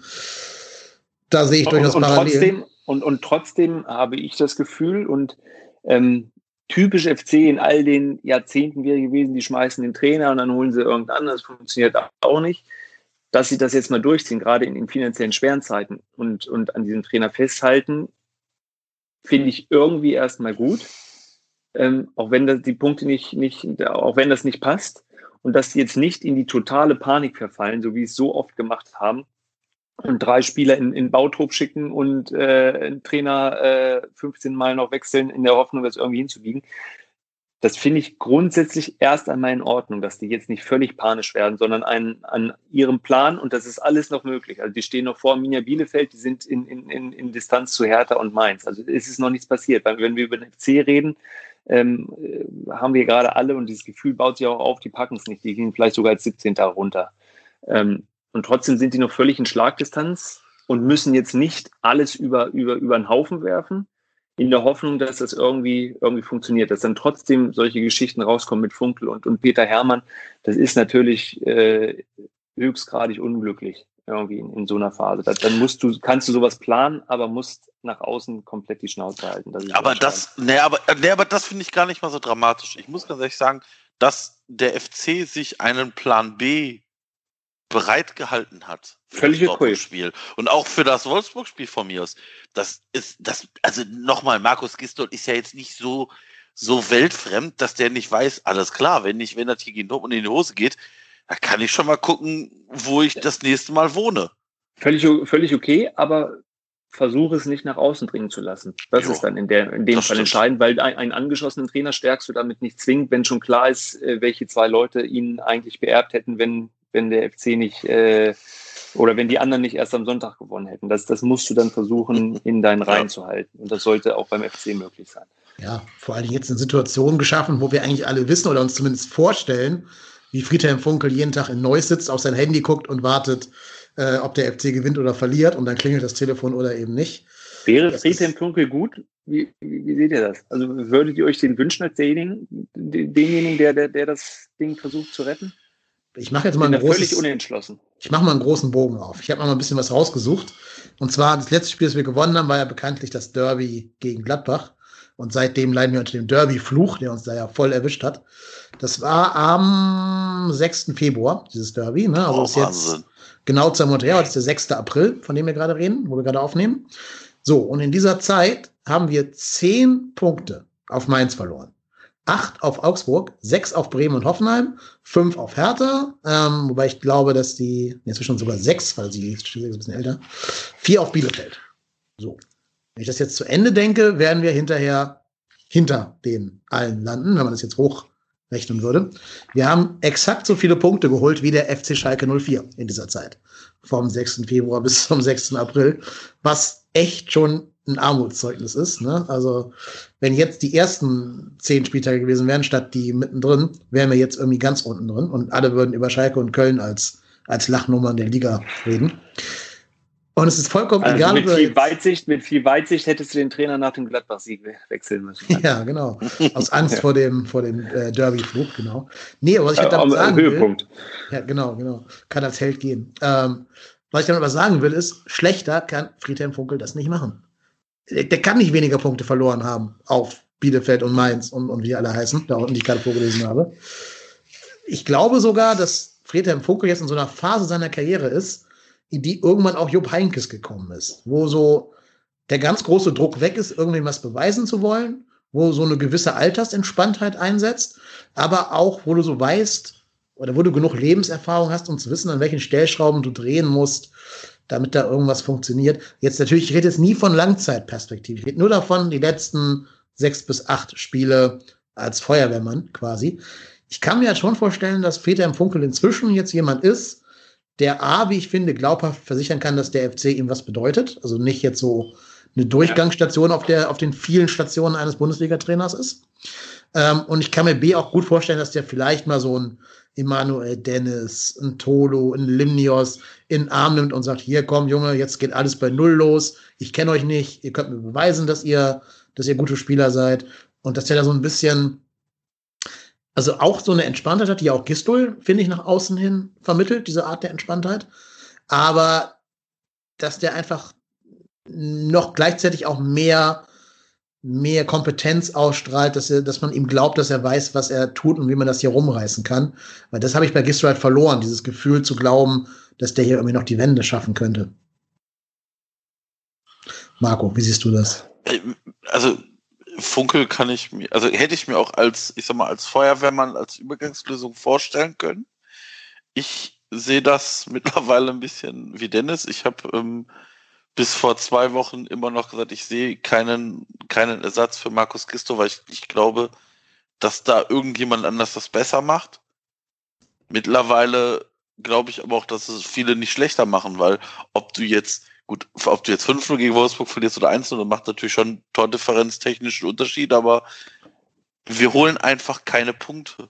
Da sehe ich durchaus und, und Trotzdem, und, und trotzdem habe ich das Gefühl und ähm, typisch FC in all den Jahrzehnten wäre gewesen, die schmeißen den Trainer und dann holen sie irgendein anderes, funktioniert auch nicht. Dass sie das jetzt mal durchziehen, gerade in, in finanziellen schweren Zeiten und, und an diesem Trainer festhalten, finde ich irgendwie erstmal gut. Ähm, auch wenn das die Punkte nicht, nicht, auch wenn das nicht passt und dass sie jetzt nicht in die totale Panik verfallen, so wie es so oft gemacht haben, und drei Spieler in, in Bautrupp schicken und äh, einen Trainer äh, 15 Mal noch wechseln in der Hoffnung, das irgendwie hinzubiegen. Das finde ich grundsätzlich erst einmal in Ordnung, dass die jetzt nicht völlig panisch werden, sondern ein, an ihrem Plan und das ist alles noch möglich. Also die stehen noch vor Minja Bielefeld, die sind in, in, in, Distanz zu Hertha und Mainz. Also es ist noch nichts passiert. Wenn wir über den FC reden, ähm, äh, haben wir gerade alle und dieses Gefühl baut sich auch auf, die packen es nicht, die gehen vielleicht sogar als 17. runter. Ähm, und trotzdem sind die noch völlig in Schlagdistanz und müssen jetzt nicht alles über, über, über den Haufen werfen, in der Hoffnung, dass das irgendwie, irgendwie funktioniert, dass dann trotzdem solche Geschichten rauskommen mit Funkel und, und Peter Hermann. Das ist natürlich äh, höchstgradig unglücklich irgendwie in, in so einer Phase. Das, dann musst du, kannst du sowas planen, aber musst nach außen komplett die Schnauze halten. Das aber das, nee, aber, nee, aber das finde ich gar nicht mal so dramatisch. Ich muss ganz ehrlich sagen, dass der FC sich einen Plan B bereitgehalten hat. Völlig das Spiel Und auch für das Wolfsburg-Spiel von mir aus. Das ist, das, also nochmal, Markus Gistol ist ja jetzt nicht so, so weltfremd, dass der nicht weiß, alles klar, wenn nicht, wenn das hier gegen Dortmund in die Hose geht, da kann ich schon mal gucken, wo ich das nächste Mal wohne. Völlig, völlig okay, aber versuche es nicht nach außen dringen zu lassen. Das jo, ist dann in, der, in dem Fall stimmt. entscheidend, weil einen angeschossenen Trainer stärkst du damit nicht zwingend, wenn schon klar ist, äh, welche zwei Leute ihn eigentlich beerbt hätten, wenn, wenn der FC nicht äh, oder wenn die anderen nicht erst am Sonntag gewonnen hätten. Das, das musst du dann versuchen, in deinen Reihen ja. zu halten. Und das sollte auch beim FC möglich sein. Ja, vor allem jetzt eine Situation geschaffen, wo wir eigentlich alle wissen oder uns zumindest vorstellen, wie Friedhelm Funkel jeden Tag in Neuss sitzt, auf sein Handy guckt und wartet, äh, ob der FC gewinnt oder verliert und dann klingelt das Telefon oder eben nicht. Wäre Friedhelm Funkel gut? Wie, wie, wie, seht ihr das? Also würdet ihr euch den wünschen als denjenigen, denjenigen der, der, der das Ding versucht zu retten? Ich mache jetzt mal ein großes, völlig unentschlossen. Ich mache mal einen großen Bogen auf. Ich habe mal ein bisschen was rausgesucht. Und zwar das letzte Spiel, das wir gewonnen haben, war ja bekanntlich das Derby gegen Gladbach. Und seitdem leiden wir unter dem Derby-Fluch, der uns da ja voll erwischt hat. Das war am 6. Februar, dieses Derby. Ne? Also oh, ist jetzt genau zwei Monate her, heute ist der 6. April, von dem wir gerade reden, wo wir gerade aufnehmen. So, und in dieser Zeit haben wir zehn Punkte auf Mainz verloren. Acht auf Augsburg, sechs auf Bremen und Hoffenheim, fünf auf Hertha, ähm, wobei ich glaube, dass die, inzwischen sogar sechs, weil sie ist ein bisschen älter, vier auf Bielefeld. So. Wenn ich das jetzt zu Ende denke, werden wir hinterher hinter den allen landen, wenn man das jetzt hochrechnen würde. Wir haben exakt so viele Punkte geholt wie der FC Schalke 04 in dieser Zeit. Vom 6. Februar bis zum 6. April, was echt schon ein Armutszeugnis ist. Ne? Also, wenn jetzt die ersten zehn Spieltage gewesen wären, statt die mittendrin, wären wir jetzt irgendwie ganz unten drin und alle würden über Schalke und Köln als, als Lachnummer in der Liga reden. Und es ist vollkommen also egal. Mit viel, Weitsicht, mit viel Weitsicht hättest du den Trainer nach dem Gladbach-Sieg wechseln müssen. Ja, genau. Aus Angst vor dem, vor dem äh, Derby-Flug, genau. Nee, aber was ich damit sagen Höhepunkt. will. Ja, genau, genau. Kann als Held gehen. Ähm, was ich damit aber sagen will, ist, schlechter kann Friedhelm Funkel das nicht machen. Der, kann nicht weniger Punkte verloren haben auf Bielefeld und Mainz und, und wie alle heißen, da unten, die ich gerade vorgelesen habe. Ich glaube sogar, dass Friedhelm Funkel jetzt in so einer Phase seiner Karriere ist, in die irgendwann auch Jupp Heinkes gekommen ist, wo so der ganz große Druck weg ist, irgendwem was beweisen zu wollen, wo so eine gewisse Altersentspanntheit einsetzt, aber auch, wo du so weißt, oder wo du genug Lebenserfahrung hast, um zu wissen, an welchen Stellschrauben du drehen musst, damit da irgendwas funktioniert. Jetzt natürlich, ich rede jetzt nie von Langzeitperspektive. Ich rede nur davon, die letzten sechs bis acht Spiele als Feuerwehrmann quasi. Ich kann mir ja schon vorstellen, dass Peter im Funkel inzwischen jetzt jemand ist, der A, wie ich finde, glaubhaft versichern kann, dass der FC ihm was bedeutet. Also nicht jetzt so eine Durchgangsstation auf, der, auf den vielen Stationen eines Bundesliga-Trainers ist. Ähm, und ich kann mir B auch gut vorstellen, dass der vielleicht mal so ein Emanuel Dennis, ein Tolo, ein Limnios in den Arm nimmt und sagt, hier komm Junge, jetzt geht alles bei Null los. Ich kenne euch nicht. Ihr könnt mir beweisen, dass ihr, dass ihr gute Spieler seid. Und dass der da so ein bisschen also auch so eine Entspanntheit hat, die auch Gistol, finde ich, nach außen hin vermittelt, diese Art der Entspanntheit. Aber dass der einfach noch gleichzeitig auch mehr, mehr Kompetenz ausstrahlt, dass, er, dass man ihm glaubt, dass er weiß, was er tut und wie man das hier rumreißen kann. Weil das habe ich bei Gistol halt verloren, dieses Gefühl zu glauben, dass der hier irgendwie noch die Wände schaffen könnte. Marco, wie siehst du das? Also Funkel kann ich mir, also hätte ich mir auch als, ich sag mal, als Feuerwehrmann, als Übergangslösung vorstellen können. Ich sehe das mittlerweile ein bisschen wie Dennis. Ich habe ähm, bis vor zwei Wochen immer noch gesagt, ich sehe keinen, keinen Ersatz für Markus Gisto, weil ich, ich glaube, dass da irgendjemand anders das besser macht. Mittlerweile glaube ich aber auch, dass es viele nicht schlechter machen, weil ob du jetzt, gut, ob du jetzt 5-0 gegen Wolfsburg verlierst oder 1-0, macht natürlich schon Tordifferenz technischen Unterschied, aber wir holen einfach keine Punkte.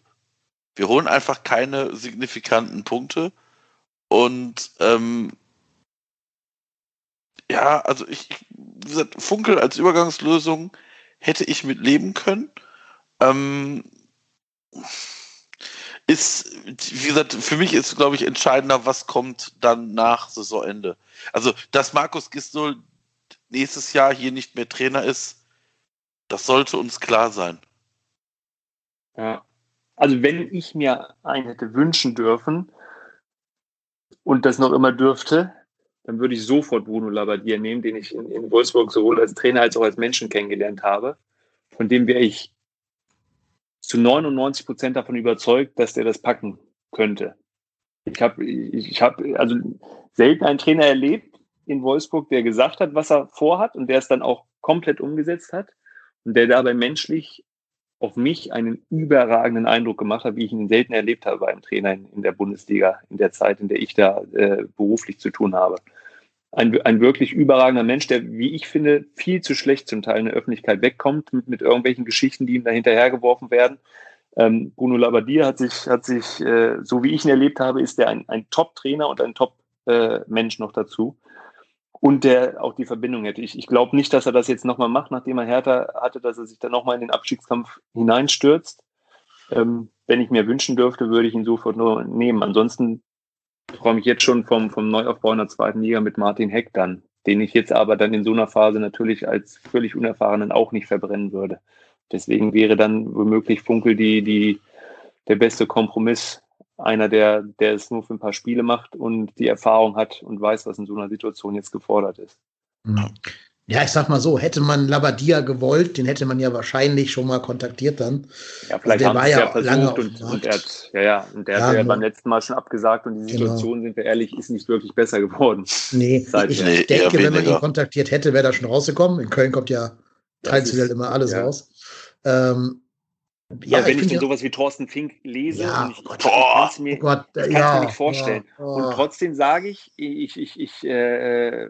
Wir holen einfach keine signifikanten Punkte. Und ähm, ja, also ich, wie gesagt, Funkel als Übergangslösung hätte ich mit leben können. Ähm, ist, wie gesagt, für mich ist, glaube ich, entscheidender, was kommt dann nach Saisonende. Also, dass Markus Gistol nächstes Jahr hier nicht mehr Trainer ist, das sollte uns klar sein. Ja. Also, wenn ich mir einen hätte wünschen dürfen und das noch immer dürfte, dann würde ich sofort Bruno Labbadia nehmen, den ich in, in Wolfsburg sowohl als Trainer als auch als Menschen kennengelernt habe, von dem wäre ich zu 99 Prozent davon überzeugt, dass der das packen könnte. Ich habe ich hab also selten einen Trainer erlebt in Wolfsburg, der gesagt hat, was er vorhat und der es dann auch komplett umgesetzt hat und der dabei menschlich auf mich einen überragenden Eindruck gemacht hat, wie ich ihn selten erlebt habe bei einem Trainer in, in der Bundesliga, in der Zeit, in der ich da äh, beruflich zu tun habe. Ein, ein wirklich überragender Mensch, der, wie ich finde, viel zu schlecht zum Teil in der Öffentlichkeit wegkommt mit, mit irgendwelchen Geschichten, die ihm da hinterhergeworfen werden. Ähm, Bruno Labbadia hat sich, hat sich äh, so wie ich ihn erlebt habe, ist er ein, ein Top-Trainer und ein Top-Mensch äh, noch dazu und der auch die Verbindung hätte. Ich, ich glaube nicht, dass er das jetzt nochmal macht, nachdem er Hertha hatte, dass er sich dann nochmal in den Abstiegskampf hineinstürzt. Ähm, wenn ich mir wünschen dürfte, würde ich ihn sofort nur nehmen. Ansonsten träume ich jetzt schon vom, vom Neuaufbau in der zweiten Liga mit Martin Heck dann, den ich jetzt aber dann in so einer Phase natürlich als völlig Unerfahrenen auch nicht verbrennen würde. Deswegen wäre dann womöglich Funkel die, die, der beste Kompromiss einer, der, der es nur für ein paar Spiele macht und die Erfahrung hat und weiß, was in so einer Situation jetzt gefordert ist. Ja, ich sag mal so, hätte man Labadia gewollt, den hätte man ja wahrscheinlich schon mal kontaktiert dann. Ja, vielleicht also der war ja, ja lange und, und er hat, ja, ja, und der ja, hat ja beim letzten Mal schon abgesagt und die genau. Situation, genau. sind wir ehrlich, ist nicht wirklich besser geworden. Nee, ich, ich denke, wenn man ihn kontaktiert hätte, wäre er schon rausgekommen. In Köln kommt ja traditionell immer alles ja. raus. Ähm, ja, also wenn ich, ich denn sowas wie Thorsten Fink lese, ja, ich, Gott, ich kann es mir, oh ja, mir nicht vorstellen. Ja, oh. Und trotzdem sage ich, ich, ich, ich äh,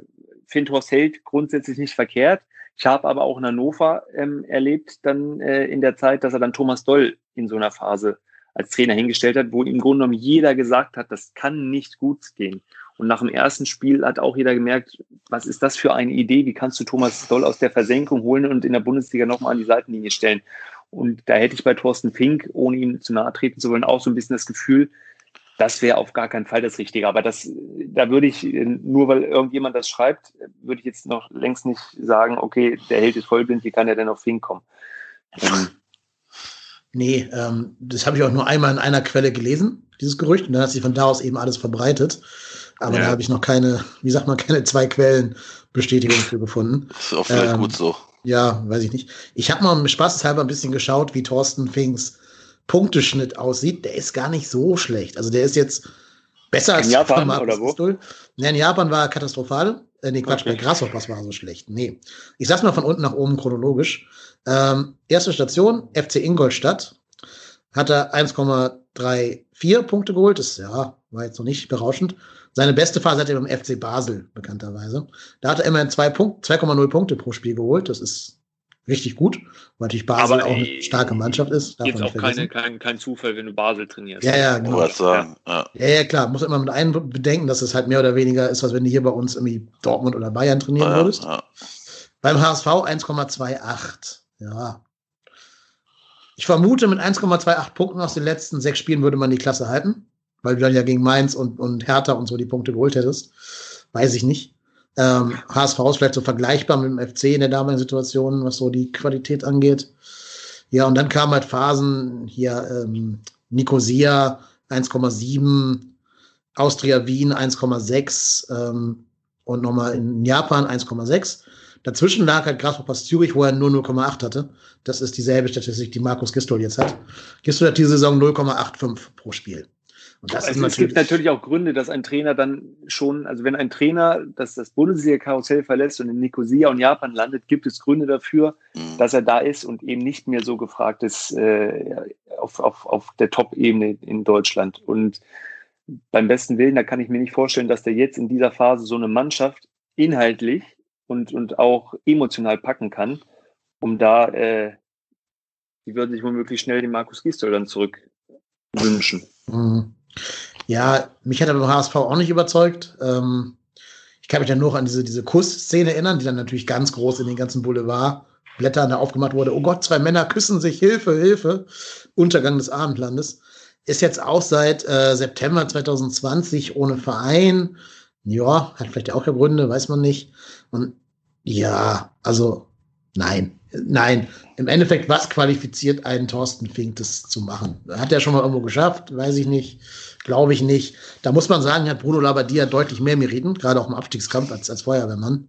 finde Horst Held grundsätzlich nicht verkehrt. Ich habe aber auch in Hannover ähm, erlebt, dann äh, in der Zeit, dass er dann Thomas Doll in so einer Phase als Trainer hingestellt hat, wo im Grunde genommen jeder gesagt hat, das kann nicht gut gehen. Und nach dem ersten Spiel hat auch jeder gemerkt, was ist das für eine Idee? Wie kannst du Thomas Doll aus der Versenkung holen und in der Bundesliga nochmal an die Seitenlinie stellen? Und da hätte ich bei Thorsten Fink, ohne ihm zu nahe treten zu wollen, auch so ein bisschen das Gefühl, das wäre auf gar keinen Fall das Richtige. Aber das, da würde ich, nur weil irgendjemand das schreibt, würde ich jetzt noch längst nicht sagen, okay, der Held ist vollblind, wie kann er denn auf Fink kommen? Ähm, nee, ähm, das habe ich auch nur einmal in einer Quelle gelesen, dieses Gerücht, und dann hat sich von da aus eben alles verbreitet. Aber ja. da habe ich noch keine, wie sagt man, keine zwei Quellen Bestätigung für gefunden. Das ist auch vielleicht ähm, gut so. Ja, weiß ich nicht. Ich habe mal spaßeshalber ein bisschen geschaut, wie Thorsten Finks Punkteschnitt aussieht. Der ist gar nicht so schlecht. Also der ist jetzt besser in als Japan oder wo? Pistol. Nee, in Japan war er katastrophal. Äh, nee, Quatsch, okay. bei Grasshoppers war so schlecht. Nee. Ich sag's mal von unten nach oben chronologisch. Ähm, erste Station, FC Ingolstadt. Hat er 1,34 Punkte geholt. Das ja, war jetzt noch nicht berauschend. Seine beste Phase hat er beim FC Basel, bekannterweise. Da hat er immerhin 2,0 Punkte pro Spiel geholt. Das ist richtig gut, weil natürlich Basel Aber, auch eine starke Mannschaft ist. Darf jetzt auch keine, kein, kein Zufall, wenn du Basel trainierst. Ja, ja, genau. Ja. ja, ja, klar. Muss immer mit einem bedenken, dass es halt mehr oder weniger ist, als wenn du hier bei uns irgendwie Dortmund oder Bayern trainieren würdest. Beim HSV 1,28. Ja. Ich vermute, mit 1,28 Punkten aus den letzten sechs Spielen würde man die Klasse halten weil du dann ja gegen Mainz und, und Hertha und so die Punkte geholt hättest. Weiß ich nicht. Ähm, HSV ist vielleicht so vergleichbar mit dem FC in der damaligen Situation, was so die Qualität angeht. Ja, und dann kamen halt Phasen hier ähm, Nicosia 1,7, Austria Wien 1,6 ähm, und nochmal in Japan 1,6. Dazwischen lag halt Grasshoppers Zürich, wo er nur 0,8 hatte. Das ist dieselbe Statistik, die Markus Gistol jetzt hat. Gistol hat diese Saison 0,85 pro Spiel. Und das also ist natürlich es gibt natürlich auch Gründe, dass ein Trainer dann schon, also wenn ein Trainer das, das Bundesliga-Karussell verlässt und in Nicosia und Japan landet, gibt es Gründe dafür, mhm. dass er da ist und eben nicht mehr so gefragt ist äh, auf, auf, auf der Top-Ebene in Deutschland. Und beim besten Willen, da kann ich mir nicht vorstellen, dass der jetzt in dieser Phase so eine Mannschaft inhaltlich und, und auch emotional packen kann, um da, äh, die würden sich womöglich schnell den Markus Gisdol dann zurück wünschen. Mhm. Ja, mich hat er beim HSV auch nicht überzeugt. Ähm, ich kann mich dann nur an diese, diese Kussszene erinnern, die dann natürlich ganz groß in den ganzen Boulevardblättern da aufgemacht wurde. Oh Gott, zwei Männer küssen sich, Hilfe, Hilfe. Untergang des Abendlandes. Ist jetzt auch seit äh, September 2020 ohne Verein. Ja, hat vielleicht auch Gründe, weiß man nicht. Und ja, also nein, nein. Im Endeffekt, was qualifiziert einen Thorsten Fink, das zu machen? Hat er schon mal irgendwo geschafft? Weiß ich nicht. Glaube ich nicht. Da muss man sagen, hat Bruno Labbadia deutlich mehr Meriten, gerade auch im Abstiegskampf als, als Feuerwehrmann.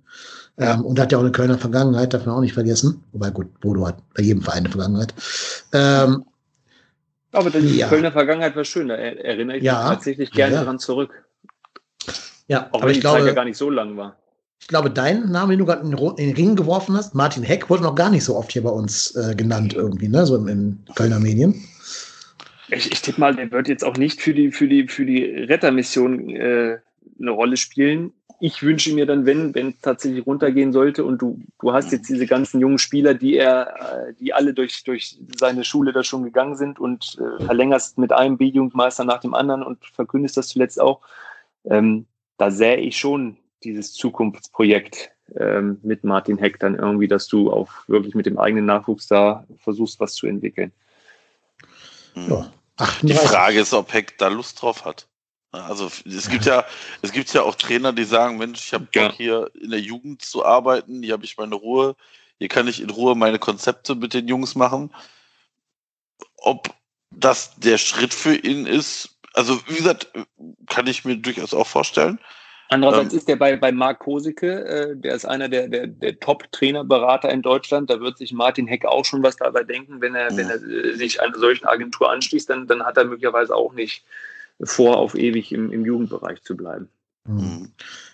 Ja. Ähm, und hat ja auch eine Kölner Vergangenheit, darf man auch nicht vergessen. Wobei, gut, Bruno hat bei jedem Verein eine Vergangenheit. Ähm, aber die ja. Kölner Vergangenheit war schön, da erinnere ich ja. mich tatsächlich gerne ja. daran zurück. Ja, auch wenn die glaube, Zeit ja gar nicht so lang war. Ich glaube, dein Name, den du gerade in den Ring geworfen hast, Martin Heck, wurde noch gar nicht so oft hier bei uns äh, genannt irgendwie, ne? So in Kölner Medien. Ich, ich tippe mal, der wird jetzt auch nicht für die, für die, für die Rettermission äh, eine Rolle spielen ich wünsche mir dann, wenn, wenn es tatsächlich runtergehen sollte und du, du hast jetzt diese ganzen jungen Spieler, die er, äh, die alle durch, durch seine Schule da schon gegangen sind und äh, verlängerst mit einem B-Jugendmeister nach dem anderen und verkündest das zuletzt auch. Ähm, da sähe ich schon dieses Zukunftsprojekt ähm, mit Martin Heck dann irgendwie, dass du auch wirklich mit dem eigenen Nachwuchs da versuchst, was zu entwickeln. Ja. Die Frage ist, ob Heck da Lust drauf hat. Also es gibt ja, es gibt ja auch Trainer, die sagen, Mensch, ich habe Bock ja. hier in der Jugend zu arbeiten, hier habe ich meine Ruhe, hier kann ich in Ruhe meine Konzepte mit den Jungs machen. Ob das der Schritt für ihn ist, also wie gesagt, kann ich mir durchaus auch vorstellen. Andererseits ähm, ist der bei, bei Marc Kosicke, äh, der ist einer der, der, der Top-Trainerberater in Deutschland. Da wird sich Martin Heck auch schon was dabei denken, wenn er, ja. wenn er äh, sich einer solchen Agentur anschließt, dann, dann hat er möglicherweise auch nicht vor, auf ewig im, im Jugendbereich zu bleiben. Mhm.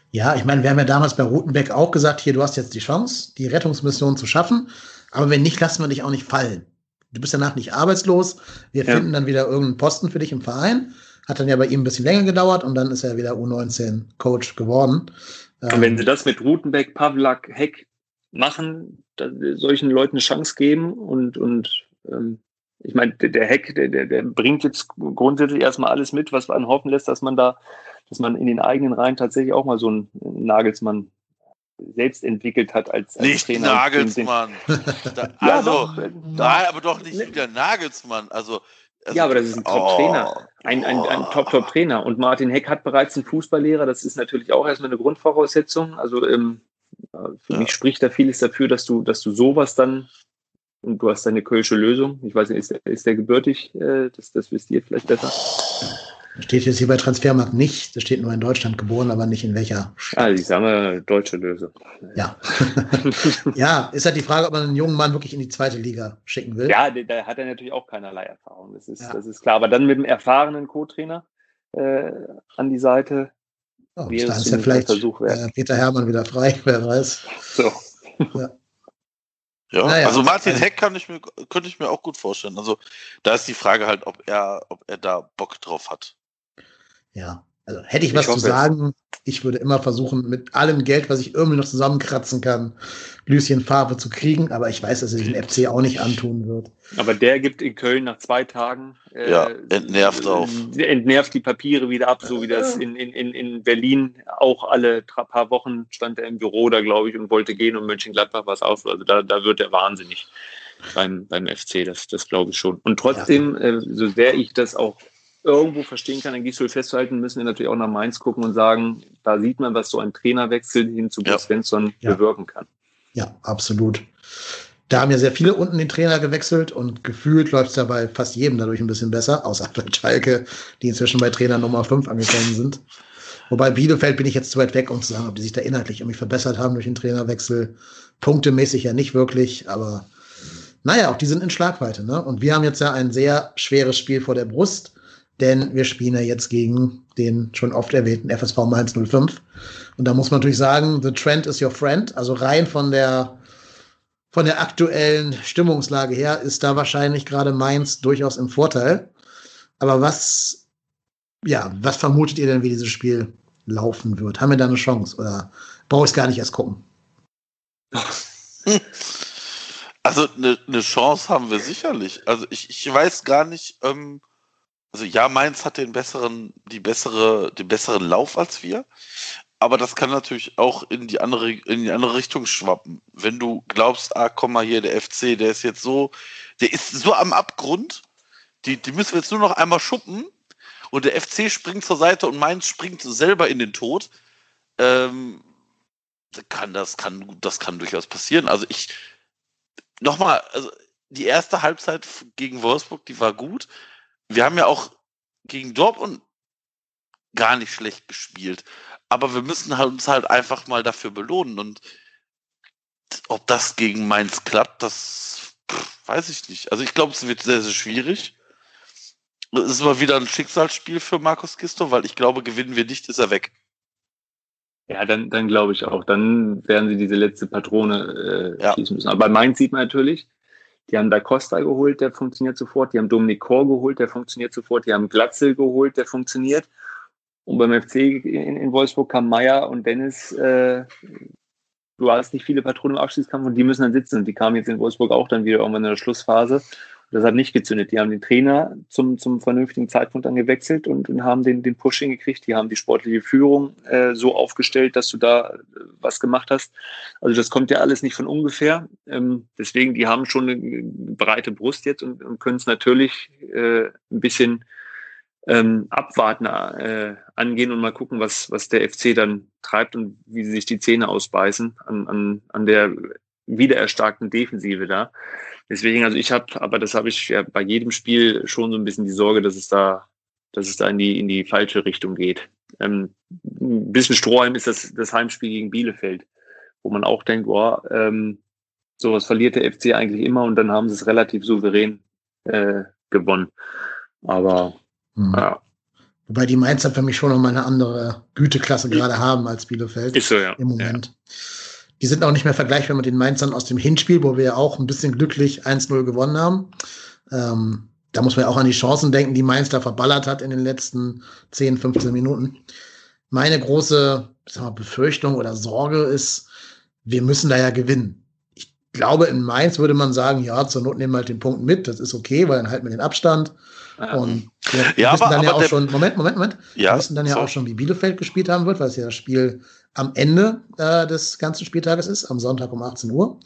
Ja, ich meine, wir haben ja damals bei Rutenbeck auch gesagt, hier, du hast jetzt die Chance, die Rettungsmission zu schaffen, aber wenn nicht, lassen wir dich auch nicht fallen. Du bist danach nicht arbeitslos. Wir ja. finden dann wieder irgendeinen Posten für dich im Verein. Hat dann ja bei ihm ein bisschen länger gedauert und dann ist er wieder U19-Coach geworden. Und wenn sie das mit Rutenbeck, Pavlak, Heck machen, solchen Leuten eine Chance geben und, und ähm, ich meine, der Heck, der, der, der bringt jetzt grundsätzlich erstmal alles mit, was man hoffen lässt, dass man da, dass man in den eigenen Reihen tatsächlich auch mal so einen Nagelsmann selbst entwickelt hat als, als nicht Trainer. Nagelsmann. da, also, ja, doch, nein, aber doch nicht wieder Nagelsmann. Also, also, ja, aber das ist ein Top-Trainer. Oh, ein, ein, ein oh. Top-Top-Trainer. Und Martin Heck hat bereits einen Fußballlehrer. Das ist natürlich auch erstmal eine Grundvoraussetzung. Also ähm, für ja. mich spricht da vieles dafür, dass du, dass du sowas dann und du hast deine kölsche Lösung. Ich weiß nicht, ist der, ist der gebürtig? Äh, das, das wisst ihr vielleicht besser. Steht jetzt hier bei Transfermarkt nicht. Das steht nur in Deutschland geboren, aber nicht in welcher Stadt. Ah, ich sage mal deutsche Lösung. Ja. ja, ist halt die Frage, ob man einen jungen Mann wirklich in die zweite Liga schicken will. Ja, da hat er natürlich auch keinerlei Erfahrung. Das ist, ja. das ist klar. Aber dann mit einem erfahrenen Co-Trainer äh, an die Seite. Oh, wäre es ja vielleicht äh, Peter Hermann wieder frei, wer weiß. So. Ja. Ja, naja, also Martin Heck kann ich mir, könnte ich mir auch gut vorstellen. Also da ist die Frage halt, ob er, ob er da Bock drauf hat. Ja, also hätte ich, ich was zu sagen, ich würde immer versuchen, mit allem Geld, was ich irgendwie noch zusammenkratzen kann, Lucien Farbe zu kriegen, aber ich weiß, dass er den FC auch nicht antun wird. Aber der gibt in Köln nach zwei Tagen äh, ja, entnervt auf. Entnervt die Papiere wieder ab, so wie das in, in, in Berlin auch alle paar Wochen stand er im Büro da, glaube ich, und wollte gehen und Mönchengladbach was auf. Also da, da wird er wahnsinnig beim, beim FC, das, das glaube ich schon. Und trotzdem, ja. äh, so sehr ich das auch irgendwo verstehen kann, an Gisdol festzuhalten, müssen wir natürlich auch nach Mainz gucken und sagen, da sieht man, was so ein Trainerwechsel hin zu ja. Svensson ja. bewirken kann. Ja, absolut. Da haben ja sehr viele unten den Trainer gewechselt und gefühlt läuft es ja bei fast jedem dadurch ein bisschen besser, außer bei Schalke, die inzwischen bei Trainer Nummer 5 angekommen sind. Wobei Bielefeld bin ich jetzt zu weit weg, um zu sagen, ob die sich da inhaltlich irgendwie verbessert haben durch den Trainerwechsel. Punktemäßig ja nicht wirklich, aber naja, auch die sind in Schlagweite. Ne? Und wir haben jetzt ja ein sehr schweres Spiel vor der Brust denn wir spielen ja jetzt gegen den schon oft erwähnten FSV Mainz 05. Und da muss man natürlich sagen, the trend is your friend. Also rein von der, von der aktuellen Stimmungslage her ist da wahrscheinlich gerade Mainz durchaus im Vorteil. Aber was, ja, was vermutet ihr denn, wie dieses Spiel laufen wird? Haben wir da eine Chance oder brauche ich es gar nicht erst gucken? Also eine, eine Chance haben wir sicherlich. Also ich, ich weiß gar nicht, ähm, also ja, Mainz hat den besseren, die bessere, den besseren Lauf als wir. Aber das kann natürlich auch in die andere, in die andere Richtung schwappen. Wenn du glaubst, ah, komm mal hier, der FC, der ist jetzt so, der ist so am Abgrund, die, die müssen wir jetzt nur noch einmal schuppen und der FC springt zur Seite und Mainz springt selber in den Tod. Ähm, kann das kann das kann durchaus passieren. Also ich nochmal, also die erste Halbzeit gegen Wolfsburg, die war gut. Wir haben ja auch gegen Dortmund gar nicht schlecht gespielt, aber wir müssen halt uns halt einfach mal dafür belohnen und ob das gegen Mainz klappt, das pff, weiß ich nicht. Also ich glaube, es wird sehr sehr schwierig. Es ist mal wieder ein Schicksalsspiel für Markus Gisto, weil ich glaube, gewinnen wir nicht, ist er weg. Ja, dann, dann glaube ich auch. Dann werden sie diese letzte Patrone äh, ja. schießen müssen. Aber bei Mainz sieht man natürlich, die haben Da Costa geholt, der funktioniert sofort. Die haben Dominik Kor geholt, der funktioniert sofort. Die haben Glatzel geholt, der funktioniert. Und beim FC in, in Wolfsburg kam Meier und Dennis. Äh, du hast nicht viele Patronen im Abschiedskampf und die müssen dann sitzen. Und die kamen jetzt in Wolfsburg auch dann wieder irgendwann in der Schlussphase. Das hat nicht gezündet. Die haben den Trainer zum, zum vernünftigen Zeitpunkt dann gewechselt und, und haben den, den Push hingekriegt. Die haben die sportliche Führung äh, so aufgestellt, dass du da äh, was gemacht hast. Also das kommt ja alles nicht von ungefähr. Ähm, deswegen, die haben schon eine breite Brust jetzt und, und können es natürlich äh, ein bisschen ähm, abwarten äh, angehen und mal gucken, was, was der FC dann treibt und wie sie sich die Zähne ausbeißen an, an, an der wiedererstarkten Defensive da. Deswegen, also ich habe, aber das habe ich ja bei jedem Spiel schon so ein bisschen die Sorge, dass es da, dass es da in die, in die falsche Richtung geht. Ähm, ein bisschen Strohhalm ist das, das Heimspiel gegen Bielefeld, wo man auch denkt, boah, ähm, sowas verliert der FC eigentlich immer und dann haben sie es relativ souverän äh, gewonnen. Aber mhm. ja. Wobei die Mainzer für mich schon noch mal eine andere Güteklasse gerade haben als Bielefeld ist so, ja. im Moment. Ja. Die sind auch nicht mehr vergleichbar mit den Mainzern aus dem Hinspiel, wo wir ja auch ein bisschen glücklich 1-0 gewonnen haben. Ähm, da muss man ja auch an die Chancen denken, die Mainz da verballert hat in den letzten 10, 15 Minuten. Meine große mal, Befürchtung oder Sorge ist, wir müssen da ja gewinnen. Ich glaube, in Mainz würde man sagen, ja, zur Not nehmen wir halt den Punkt mit, das ist okay, weil dann halten wir den Abstand. Und wir ja, wissen aber, dann ja auch schon, Moment, Moment, Moment. Ja, wir wissen dann ja so. auch schon, wie Bielefeld gespielt haben wird, weil es ja das Spiel am Ende äh, des ganzen Spieltages ist, am Sonntag um 18 Uhr.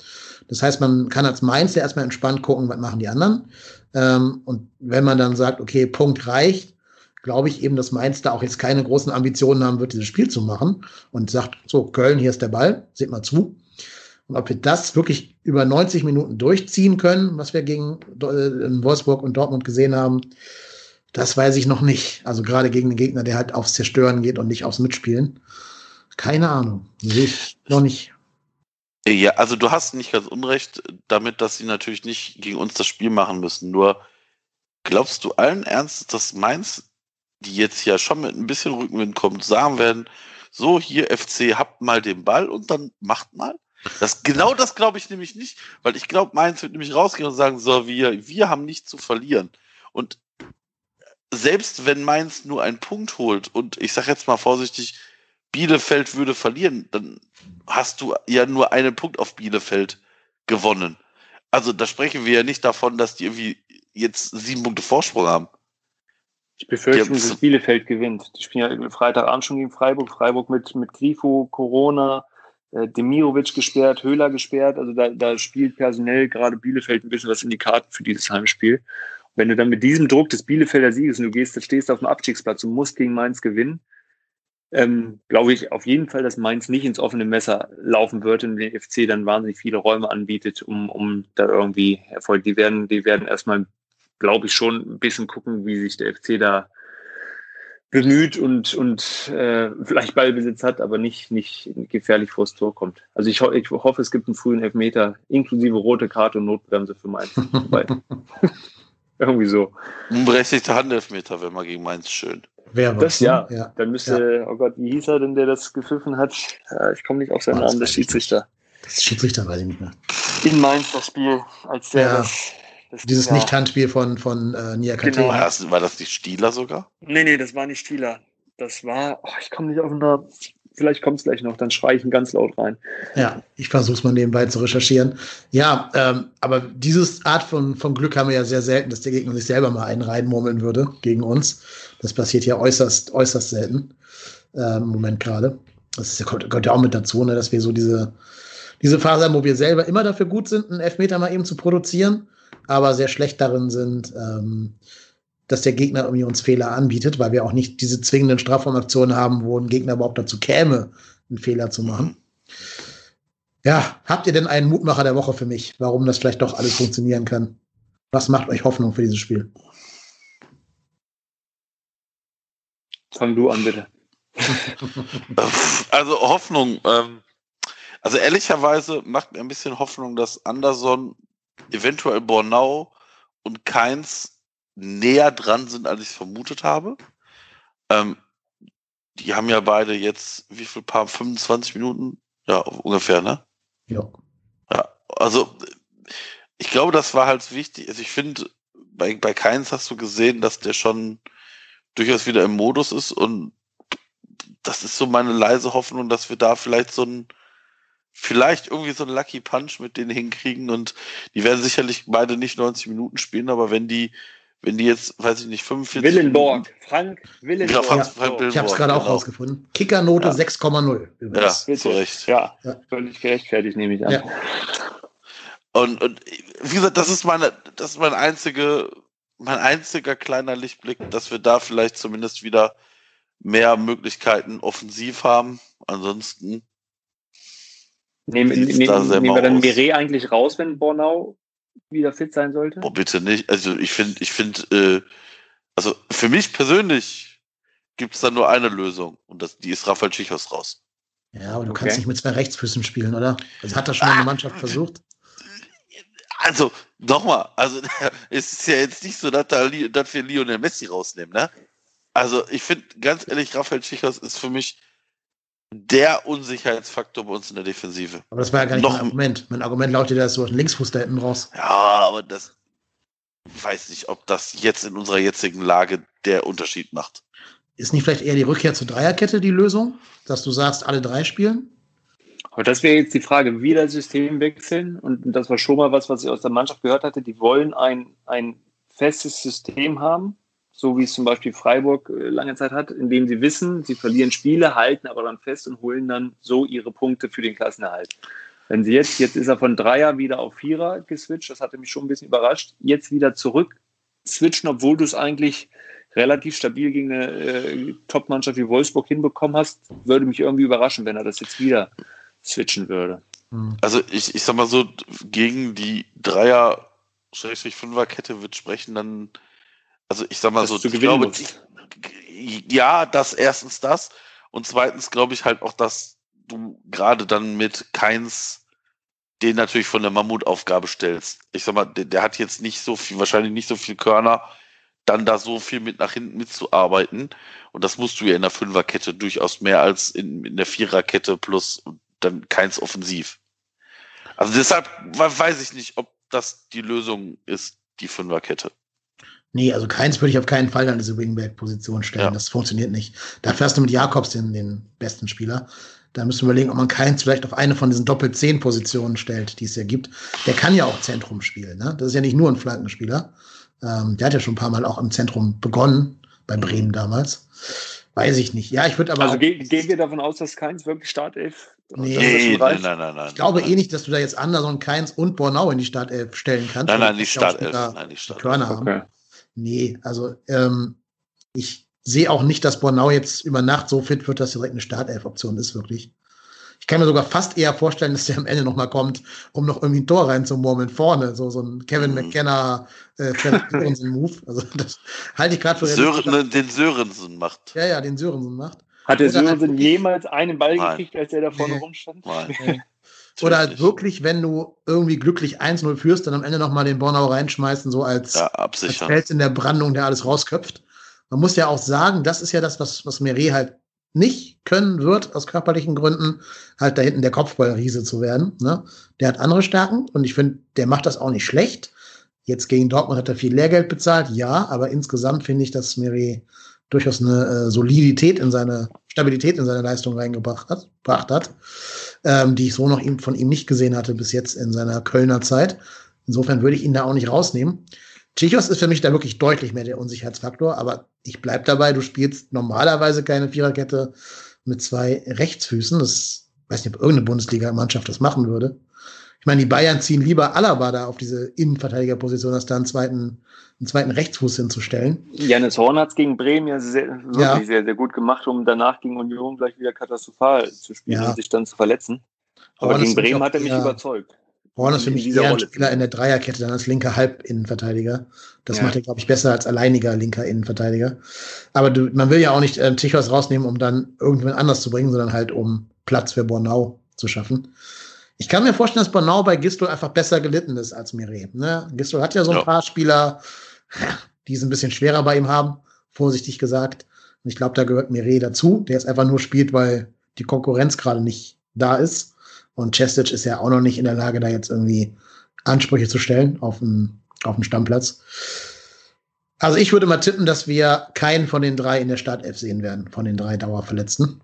Das heißt, man kann als Mainz ja erstmal entspannt gucken, was machen die anderen. Ähm, und wenn man dann sagt, okay, Punkt reicht, glaube ich eben, dass Mainz da auch jetzt keine großen Ambitionen haben wird, dieses Spiel zu machen und sagt, so, Köln, hier ist der Ball, seht mal zu. Und ob wir das wirklich über 90 Minuten durchziehen können, was wir gegen äh, Wolfsburg und Dortmund gesehen haben, das weiß ich noch nicht. Also gerade gegen den Gegner, der halt aufs Zerstören geht und nicht aufs Mitspielen. Keine Ahnung. Sehe ich noch nicht. Ja, also du hast nicht ganz unrecht damit, dass sie natürlich nicht gegen uns das Spiel machen müssen. Nur glaubst du allen Ernstes, dass Mainz, die jetzt ja schon mit ein bisschen Rückenwind kommt, sagen werden, so hier FC, habt mal den Ball und dann macht mal? Das, genau das glaube ich nämlich nicht, weil ich glaube, Mainz wird nämlich rausgehen und sagen, so, wir, wir haben nichts zu verlieren. Und selbst wenn Mainz nur einen Punkt holt und ich sage jetzt mal vorsichtig, Bielefeld würde verlieren, dann hast du ja nur einen Punkt auf Bielefeld gewonnen. Also da sprechen wir ja nicht davon, dass die irgendwie jetzt sieben Punkte Vorsprung haben. Ich befürchte, dass Bielefeld gewinnt. Die spielen ja Freitagabend schon gegen Freiburg. Freiburg mit, mit Grifo, Corona, äh, Demirovic gesperrt, Höhler gesperrt. Also da, da spielt personell gerade Bielefeld ein bisschen was in die Karten für dieses Heimspiel. wenn du dann mit diesem Druck des Bielefelder Sieges und du gehst, stehst auf dem Abstiegsplatz und musst gegen Mainz gewinnen, ähm, glaube ich auf jeden Fall, dass Mainz nicht ins offene Messer laufen wird und den FC dann wahnsinnig viele Räume anbietet, um, um da irgendwie Erfolg. Die werden, die werden erstmal, glaube ich, schon ein bisschen gucken, wie sich der FC da bemüht und, und äh, vielleicht Ballbesitz hat, aber nicht, nicht gefährlich vors Tor kommt. Also ich, ho ich hoffe, es gibt einen frühen Elfmeter, inklusive rote Karte und Notbremse für Mainz. Irgendwie so. Unberechtigter Handelfmeter, wenn man gegen Mainz schön. Wer das ja. ja. Dann müsste, ja. oh Gott, wie hieß er denn, der das gepfiffen hat? Ich komme nicht auf seinen Namen, der Schiedsrichter. Das Schiedsrichter weiß ich nicht mehr. In Mainz das Spiel, als der ja. das, das Dieses Nicht-Handspiel von, von äh, Niakate. Genau. War, das, war das nicht Stieler sogar? Nee, nee, das war nicht Stieler. Das war, oh, ich komme nicht auf einen vielleicht kommt es gleich noch, dann schreie ich ihn ganz laut rein. Ja, ich versuche es mal nebenbei zu recherchieren. Ja, ähm, aber dieses Art von, von Glück haben wir ja sehr selten, dass der Gegner sich selber mal einen reinmurmeln würde gegen uns. Das passiert ja äußerst, äußerst selten äh, im Moment gerade. Das ist, gehört, gehört ja auch mit dazu, ne, dass wir so diese, diese wir selber immer dafür gut sind, einen Elfmeter mal eben zu produzieren, aber sehr schlecht darin sind, ähm, dass der Gegner irgendwie uns Fehler anbietet, weil wir auch nicht diese zwingenden Strafformaktionen haben, wo ein Gegner überhaupt dazu käme, einen Fehler zu machen. Ja, habt ihr denn einen Mutmacher der Woche für mich, warum das vielleicht doch alles funktionieren kann? Was macht euch Hoffnung für dieses Spiel? Fang du an, bitte. also Hoffnung. Ähm, also ehrlicherweise macht mir ein bisschen Hoffnung, dass Anderson, eventuell Bornau und Keins näher dran sind, als ich es vermutet habe. Ähm, die haben ja beide jetzt, wie viel paar, 25 Minuten? Ja, ungefähr, ne? Ja. Ja, also ich glaube, das war halt wichtig. Also ich finde, bei, bei Keins hast du gesehen, dass der schon durchaus wieder im Modus ist und das ist so meine leise Hoffnung, dass wir da vielleicht so ein, vielleicht irgendwie so ein Lucky Punch mit denen hinkriegen und die werden sicherlich beide nicht 90 Minuten spielen, aber wenn die wenn die jetzt, weiß ich nicht, 45. Willenborg, Frank Willenborg. Ja, Frank, Frank Willenborg, ich habe es gerade genau. auch rausgefunden. Kickernote ja. 6,0. Ja, zu Recht. Ja, ja, völlig gerechtfertigt, nehme ich an. Ja. Und, und wie gesagt, das ist meine, das ist mein einzige, mein einziger kleiner Lichtblick, dass wir da vielleicht zumindest wieder mehr Möglichkeiten offensiv haben. Ansonsten. Nehmen, nehmen, nehmen wir dann Mire eigentlich raus, wenn Bornau wieder fit sein sollte? Oh, bitte nicht. Also ich finde, ich finde, äh, also für mich persönlich gibt es da nur eine Lösung und das, die ist Rafael Schichos raus. Ja, aber du okay. kannst nicht mit zwei Rechtsfüßen spielen, oder? Also hat das schon ah, eine Mannschaft versucht? Also, nochmal, also es ist ja jetzt nicht so, dass, da, dass wir Lionel Messi rausnehmen, ne? Also ich finde, ganz ehrlich, Rafael Schichos ist für mich der Unsicherheitsfaktor bei uns in der Defensive. Aber das war ja gar nicht Noch, mein Argument. Mein Argument lautet ja, dass du einen Linksfuß da hinten raus. Ja, aber das weiß nicht, ob das jetzt in unserer jetzigen Lage der Unterschied macht. Ist nicht vielleicht eher die Rückkehr zur Dreierkette die Lösung, dass du sagst, alle drei spielen? Aber das wäre jetzt die Frage, wieder System wechseln. Und das war schon mal was, was ich aus der Mannschaft gehört hatte. Die wollen ein, ein festes System haben so wie es zum Beispiel Freiburg äh, lange Zeit hat, indem sie wissen, sie verlieren Spiele, halten aber dann fest und holen dann so ihre Punkte für den Klassenerhalt. Wenn sie jetzt, jetzt ist er von Dreier wieder auf Vierer geswitcht, das hatte mich schon ein bisschen überrascht, jetzt wieder zurück switchen, obwohl du es eigentlich relativ stabil gegen eine äh, Top-Mannschaft wie Wolfsburg hinbekommen hast, würde mich irgendwie überraschen, wenn er das jetzt wieder switchen würde. Hm. Also ich, ich sag mal so, gegen die Dreier-Fünfer-Kette wird sprechen dann also ich sag mal so, ich glaube, ja, das erstens das und zweitens glaube ich halt auch, dass du gerade dann mit keins den natürlich von der Mammutaufgabe stellst. Ich sag mal, der, der, hat jetzt nicht so viel, wahrscheinlich nicht so viel Körner, dann da so viel mit nach hinten mitzuarbeiten. Und das musst du ja in der Fünferkette durchaus mehr als in, in der Viererkette plus dann keins offensiv. Also deshalb weiß ich nicht, ob das die Lösung ist, die Fünferkette. Nee, also keins würde ich auf keinen Fall an diese Wingback-Position stellen. Ja. Das funktioniert nicht. Dafür hast du mit Jakobs den, den besten Spieler. Da müssen wir überlegen, ob man keins vielleicht auf eine von diesen Doppel-10-Positionen stellt, die es ja gibt. Der kann ja auch Zentrum spielen. Ne? Das ist ja nicht nur ein Flankenspieler. Ähm, der hat ja schon ein paar Mal auch im Zentrum begonnen, bei mhm. Bremen damals. Weiß ich nicht. Ja, ich würde aber. Also gehen, gehen wir davon aus, dass Keins wirklich Startelf. Nee, nee nein, nein, nein, nein. Ich glaube nein. eh nicht, dass du da jetzt Anderson, Keins und Bornau in die Startelf stellen kannst. Nein, nein, die Startelf. Nein, die Startelf. Körner okay. haben. Nee, also ähm, ich sehe auch nicht, dass Bornau jetzt über Nacht so fit wird, dass direkt eine Startelf-Option ist, wirklich. Ich kann mir sogar fast eher vorstellen, dass der am Ende nochmal kommt, um noch irgendwie ein Tor reinzumurmeln vorne. So, so ein Kevin mhm. McKenna äh, Sörensen-Move. Also das halte ich gerade für Sören, Den Sörensen macht. Ja, ja, den Sörensen macht. Hat der Sörensen jemals einen Ball Nein. gekriegt, als er da vorne nee. rumstand? Nein. Oder halt wirklich, wenn du irgendwie glücklich 1-0 führst, dann am Ende nochmal den Bornau reinschmeißen, so als, Ja, als. Fels in der Brandung, der alles rausköpft. Man muss ja auch sagen, das ist ja das, was, was Meret halt nicht können wird, aus körperlichen Gründen, halt da hinten der Kopfballriese zu werden. Ne? Der hat andere Stärken und ich finde, der macht das auch nicht schlecht. Jetzt gegen Dortmund hat er viel Lehrgeld bezahlt, ja, aber insgesamt finde ich, dass Meret durchaus eine äh, Solidität in seine, Stabilität in seine Leistung reingebracht hat, gebracht hat, ähm, die ich so noch ihm, von ihm nicht gesehen hatte bis jetzt in seiner Kölner Zeit. Insofern würde ich ihn da auch nicht rausnehmen. Chichos ist für mich da wirklich deutlich mehr der Unsicherheitsfaktor, aber ich bleib dabei, du spielst normalerweise keine Viererkette mit zwei Rechtsfüßen. Das weiß nicht, ob irgendeine Bundesliga-Mannschaft das machen würde. Ich meine, die Bayern ziehen lieber Alaba da auf diese Innenverteidigerposition, als da einen zweiten, einen zweiten Rechtsfuß hinzustellen. Janis Horn hat es gegen Bremen ja sehr, wirklich Ja. sehr, sehr gut gemacht, um danach gegen Union gleich wieder katastrophal zu spielen Ja. und sich dann zu verletzen. Aber Horn gegen Bremen hat er mich überzeugt. Horn ist für mich eher ein. Spieler in der Dreierkette, dann als linker Halbinnenverteidiger. Das Ja. macht er, glaube ich, besser als alleiniger linker Innenverteidiger. Aber du, man will ja auch nicht ähm, Tichos rausnehmen, um dann irgendwen anders zu bringen, sondern halt um Platz für Bornau zu schaffen. Ich kann mir vorstellen, dass Bornau bei Gistol einfach besser gelitten ist als Meret. Ne? Gistol hat ja so ein Ja. paar Spieler, die es ein bisschen schwerer bei ihm haben, vorsichtig gesagt. Und ich glaube, da gehört Meret dazu, der es einfach nur spielt, weil die Konkurrenz gerade nicht da ist. Und Chestic ist ja auch noch nicht in der Lage, da jetzt irgendwie Ansprüche zu stellen auf dem, auf dem Stammplatz. Also ich würde mal tippen, dass wir keinen von den drei in der Startelf sehen werden, von den drei Dauerverletzten.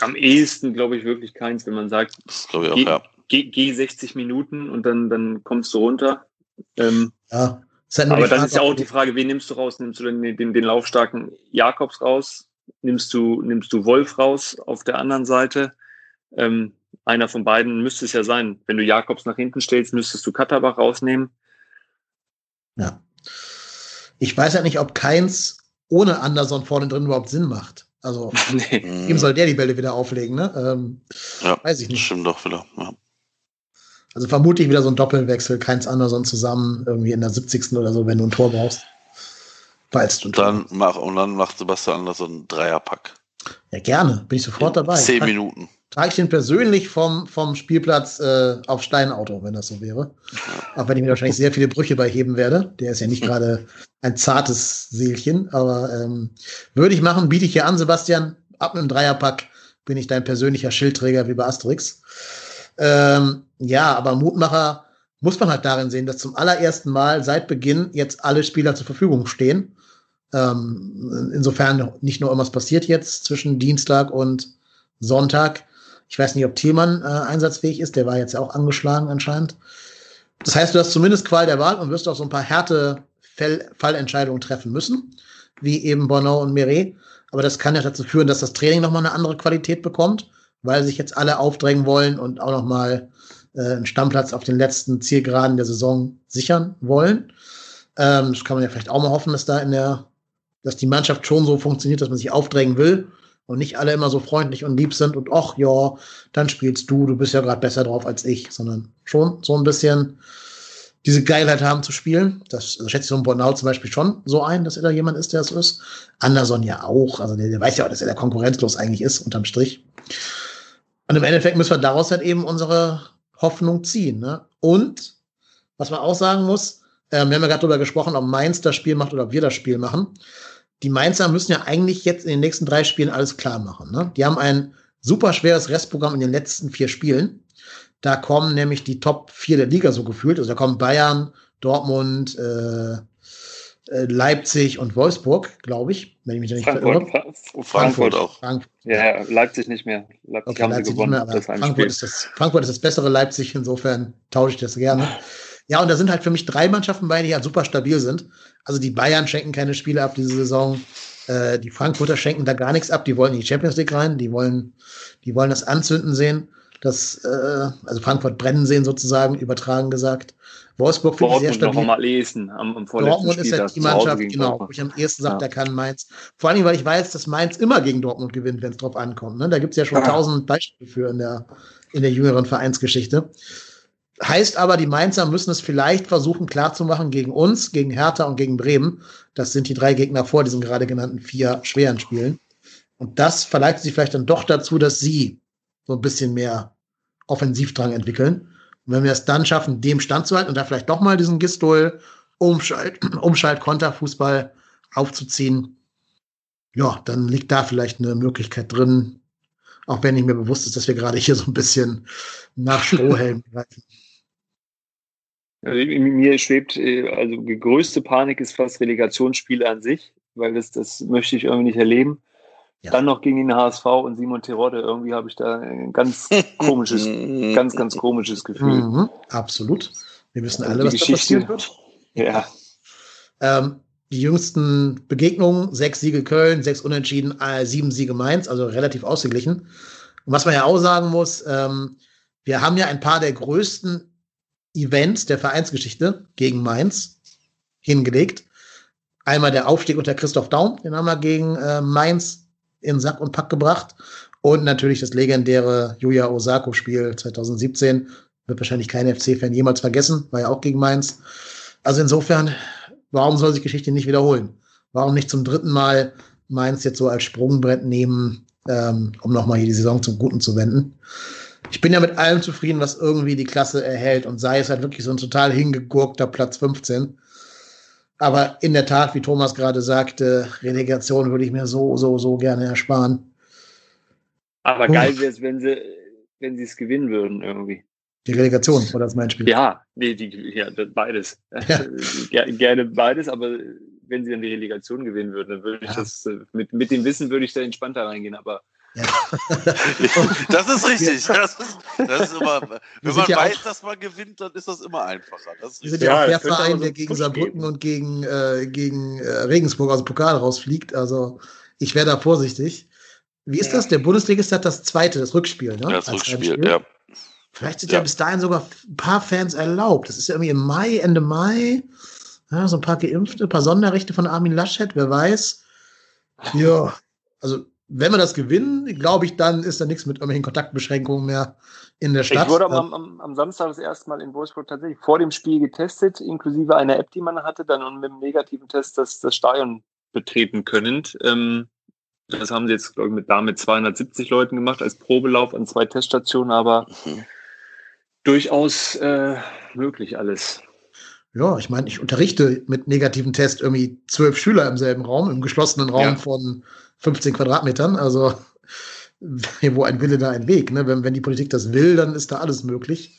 Am ehesten glaube ich wirklich keins, wenn man sagt, Das glaube ich auch, Ge- ja. geh, geh 60 Minuten und dann, dann kommst du runter. Ähm, Ja, halt aber die dann Frage, ist ja auch die Frage, wen nimmst du raus? Nimmst du denn den, den, den laufstarken Jakobs raus? Nimmst du, nimmst du Wolf raus auf der anderen Seite? Ähm, einer von beiden müsste es ja sein. Wenn du Jakobs nach hinten stellst, müsstest du Katterbach rausnehmen. Ja. Ich weiß ja nicht, ob keins ohne Anderson vorne drin überhaupt Sinn macht. Also, nee. Ihm soll der die Bälle wieder auflegen, ne? Ähm, Ja, weiß ich das nicht. stimmt doch wieder. Ja. Also vermutlich wieder so ein Doppelwechsel, keins Anderson zusammen, irgendwie in der 70. oder so, wenn du ein Tor brauchst. Falls du ein Tor dann, mach, und dann macht Sebastian Andersson einen Dreierpack. Ja, gerne, bin ich sofort dabei. Zehn Minuten. Trage ich den persönlich vom, vom Spielplatz äh, auf Steinauto, wenn das so wäre. Auch wenn ich mir wahrscheinlich sehr viele Brüche bei heben werde. Der ist ja nicht gerade ein zartes Seelchen, aber ähm, würde ich machen, biete ich hier an, Sebastian. Ab einem Dreierpack bin ich dein persönlicher Schildträger wie bei Asterix. Ähm, ja, aber Mutmacher muss man halt darin sehen, dass zum allerersten Mal seit Beginn jetzt alle Spieler zur Verfügung stehen. Ähm, insofern nicht nur irgendwas passiert jetzt zwischen Dienstag und Sonntag. Ich weiß nicht, ob Thielmann äh, einsatzfähig ist. Der war jetzt ja auch angeschlagen anscheinend. Das heißt, du hast zumindest Qual der Wahl und wirst auch so ein paar härte Fell Fallentscheidungen treffen müssen, wie eben Bono und Meret. Aber das kann ja dazu führen, dass das Training nochmal eine andere Qualität bekommt, weil sich jetzt alle aufdrängen wollen und auch nochmal äh, einen Stammplatz auf den letzten Zielgeraden der Saison sichern wollen. Ähm, das kann man ja vielleicht auch mal hoffen, dass da in der, dass die Mannschaft schon so funktioniert, dass man sich aufdrängen will und nicht alle immer so freundlich und lieb sind und ach ja, dann spielst du, du bist ja gerade besser drauf als ich, sondern schon so ein bisschen diese Geilheit haben zu spielen. Das also schätze ich so ein Bornau zum Beispiel schon so ein, dass er da jemand ist, der so ist. Anderson ja auch, also der, der weiß ja auch, dass er da konkurrenzlos eigentlich ist, unterm Strich. Und im Endeffekt müssen wir daraus halt eben unsere Hoffnung ziehen. Ne? Und, was man auch sagen muss, ähm, wir haben ja gerade darüber gesprochen, ob Mainz das Spiel macht oder ob wir das Spiel machen. Die Mainzer müssen ja eigentlich jetzt in den nächsten drei Spielen alles klar machen. Ne? Die haben ein super schweres Restprogramm in den letzten vier Spielen. Da kommen nämlich die Top 4 der Liga so gefühlt. Also da kommen Bayern, Dortmund, äh, äh, Leipzig und Wolfsburg, glaube ich, wenn ich mich da nicht Frankfurt. Fra Frankfurt auch. Frankfurt. Ja, Leipzig nicht mehr. Leipzig Okay, haben Leipzig sie gewonnen. mehr, aber das. Frankfurt ist, das, Frankfurt ist das bessere Leipzig, insofern tausche ich das gerne. Ja, und da sind halt für mich drei Mannschaften bei, die halt super stabil sind. Also die Bayern schenken keine Spiele ab diese Saison. Äh, die Frankfurter schenken da gar nichts ab. Die wollen in die Champions League rein. Die wollen, die wollen das Anzünden sehen. Das, äh, also Frankfurt brennen sehen sozusagen, übertragen gesagt. Wolfsburg finde ich sehr Dortmund noch stabil. am ehesten am, am Dortmund ist ja Spieltag die Mannschaft, genau, wo ich am ehesten sage, Ja. der kann Mainz. Vor allem, weil ich weiß, dass Mainz immer gegen Dortmund gewinnt, wenn es drauf ankommt. Ne? Da gibt es ja schon Ja. tausend Beispiele für in der, in der jüngeren Vereinsgeschichte. Heißt aber, die Mainzer müssen es vielleicht versuchen klarzumachen gegen uns, gegen Hertha und gegen Bremen. Das sind die drei Gegner vor diesen gerade genannten vier schweren Spielen. Und das verleitet sie vielleicht dann doch dazu, dass sie so ein bisschen mehr Offensivdrang entwickeln. Und wenn wir es dann schaffen, dem standzuhalten und da vielleicht doch mal diesen Gistol Umschalt, Umschalt Konterfußball aufzuziehen, ja, dann liegt da vielleicht eine Möglichkeit drin, auch wenn nicht mir bewusst ist, dass wir gerade hier so ein bisschen nach Strohhelm greifen. Also mir schwebt, äh, also die größte Panik ist fast Relegationsspiele an sich, weil das, das möchte ich irgendwie nicht erleben. Ja. Dann noch gegen den HSV und Simon Terodde. Irgendwie habe ich da ein ganz komisches, ganz, ganz komisches Gefühl. Mhm, absolut. Wir wissen also alle, was da passieren wird. Ja. Ähm, die jüngsten Begegnungen, sechs Siege Köln, sechs Unentschieden, äh, sieben Siege Mainz, also relativ ausgeglichen. Und was man ja auch sagen muss, ähm, wir haben ja ein paar der größten Events der Vereinsgeschichte gegen Mainz hingelegt. Einmal der Aufstieg unter Christoph Daum, den haben wir gegen äh, Mainz in Sack und Pack gebracht. Und natürlich das legendäre Yuya Osako-Spiel 2017. Wird wahrscheinlich kein FC-Fan jemals vergessen, war ja auch gegen Mainz. Also insofern warum soll sich Geschichte nicht wiederholen? Warum nicht zum dritten Mal Mainz jetzt so als Sprungbrett nehmen, ähm, um nochmal hier die Saison zum Guten zu wenden? Ich bin ja mit allem zufrieden, was irgendwie die Klasse erhält und sei es halt wirklich so ein total hingegurkter Platz 15. Aber in der Tat, wie Thomas gerade sagte, Relegation würde ich mir so, so, so gerne ersparen. Aber geil wäre es, wenn sie, wenn sie es gewinnen würden irgendwie. Die Relegation oder das mein Spiel? Ja, nee, die, ja, beides. Ja. Gerne beides, aber wenn sie dann die Relegation gewinnen würden, dann würde ich ja. das äh, mit, mit dem Wissen würde ich da entspannter reingehen, aber. Das ist richtig. Das ist, das ist immer, wenn man ja weiß, dass man gewinnt, dann ist das immer einfacher. Das wir sind ja, auch der Verein, der gegen Saarbrücken geben. und gegen, äh, gegen äh, Regensburg aus dem Pokal rausfliegt. Also ich wäre da vorsichtig. Wie ist das? Der Bundesligist hat das zweite, das Rückspiel, ne? das Rückspiel, ja. Vielleicht sind ja. ja. bis dahin sogar ein paar Fans erlaubt. Das ist ja irgendwie im Mai, Ende Mai. Ja, so ein paar Geimpfte, ein paar Sonderrechte von Armin Laschet, wer weiß. Ja, also wenn wir das gewinnen, glaube ich, dann ist da nichts mit irgendwelchen Kontaktbeschränkungen mehr in der Stadt. Ich wurde am, am, am, Samstag das erste Mal in Wolfsburg tatsächlich vor dem Spiel getestet, inklusive einer App, die man hatte, dann und mit dem negativen Test das, das Stadion betreten können. Ähm, das haben sie jetzt, glaube ich, mit, da mit 270 Leuten gemacht als Probelauf an zwei Teststationen, aber mhm durchaus äh, möglich alles. Ja, ich meine, ich unterrichte mit negativen Test irgendwie zwölf Schüler im selben Raum, im geschlossenen Raum ja. von 15 Quadratmetern. Also, wo ein Wille, da ein Weg. Ne? Wenn, wenn die Politik das will, dann ist da alles möglich.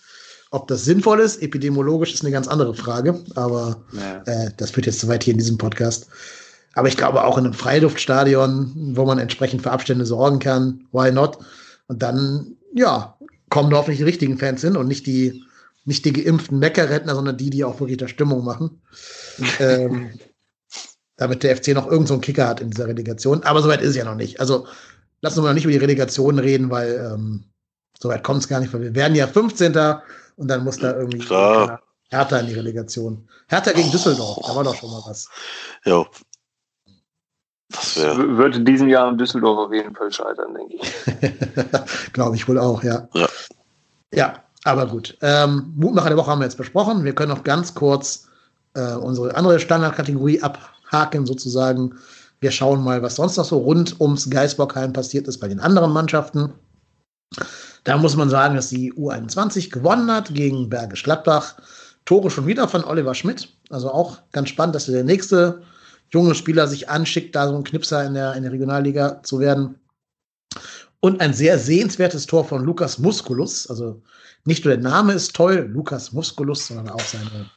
Ob das sinnvoll ist, epidemiologisch, ist eine ganz andere Frage. Aber ja. äh, das führt jetzt zu weit hier in diesem Podcast. Aber ich glaube auch in einem Freiluftstadion, wo man entsprechend für Abstände sorgen kann, why not? Und dann, ja, kommen da hoffentlich die richtigen Fans hin und nicht die, nicht die geimpften Meckerrettner, sondern die, die auch wirklich da Stimmung machen. ähm, damit der FC noch irgendeinen so Kicker hat in dieser Relegation. Aber soweit ist es ja noch nicht. Also lassen wir noch nicht über die Relegation reden, weil ähm, soweit kommt es gar nicht, weil wir werden ja 15. und dann muss da irgendwie Klar. Hertha in die Relegation. Hertha gegen Düsseldorf, da war doch schon mal was. Ja, das wird in diesem Jahr in Düsseldorf auf jeden Fall scheitern, denke ich. Glaube ich wohl auch, ja. Ja, ja aber gut. Ähm, Mutmacher der Woche haben wir jetzt besprochen. Wir können noch ganz kurz äh, unsere andere Standardkategorie abhaken, sozusagen. Wir schauen mal, was sonst noch so rund ums Geisbockheim passiert ist bei den anderen Mannschaften. Da muss man sagen, dass die U21 gewonnen hat gegen Bergisch Gladbach. Tore schon wieder von Oliver Schmidt. Also auch ganz spannend, dass er der nächste junge Spieler sich anschickt, da so ein Knipser in der, in der Regionalliga zu werden. Und ein sehr sehenswertes Tor von Lukas Musculus. Also nicht nur der Name ist toll, Lukas Musculus, sondern auch seine,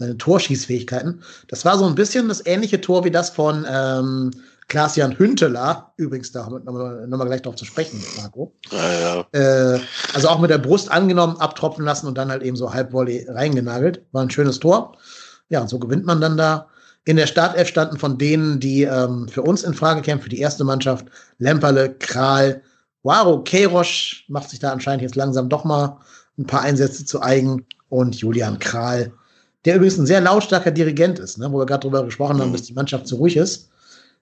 seine Torschießfähigkeiten. Das war so ein bisschen das ähnliche Tor wie das von ähm, Klaas-Jan Hünteler. Übrigens, da haben wir nochmal gleich drauf zu sprechen, Marco. Ja, ja. Äh, also auch mit der Brust angenommen, abtropfen lassen und dann halt eben so Halbvolley reingenagelt. War ein schönes Tor. Ja, und so gewinnt man dann da. In der Startelf standen von denen, die ähm, für uns in Frage kämen, für die erste Mannschaft, Lemperle, Kral, Waro, Keirosch macht sich da anscheinend jetzt langsam doch mal ein paar Einsätze zu eigen und Julian Kral, der übrigens ein sehr lautstarker Dirigent ist, ne, wo wir gerade drüber gesprochen haben, mhm. dass die Mannschaft zu ruhig ist.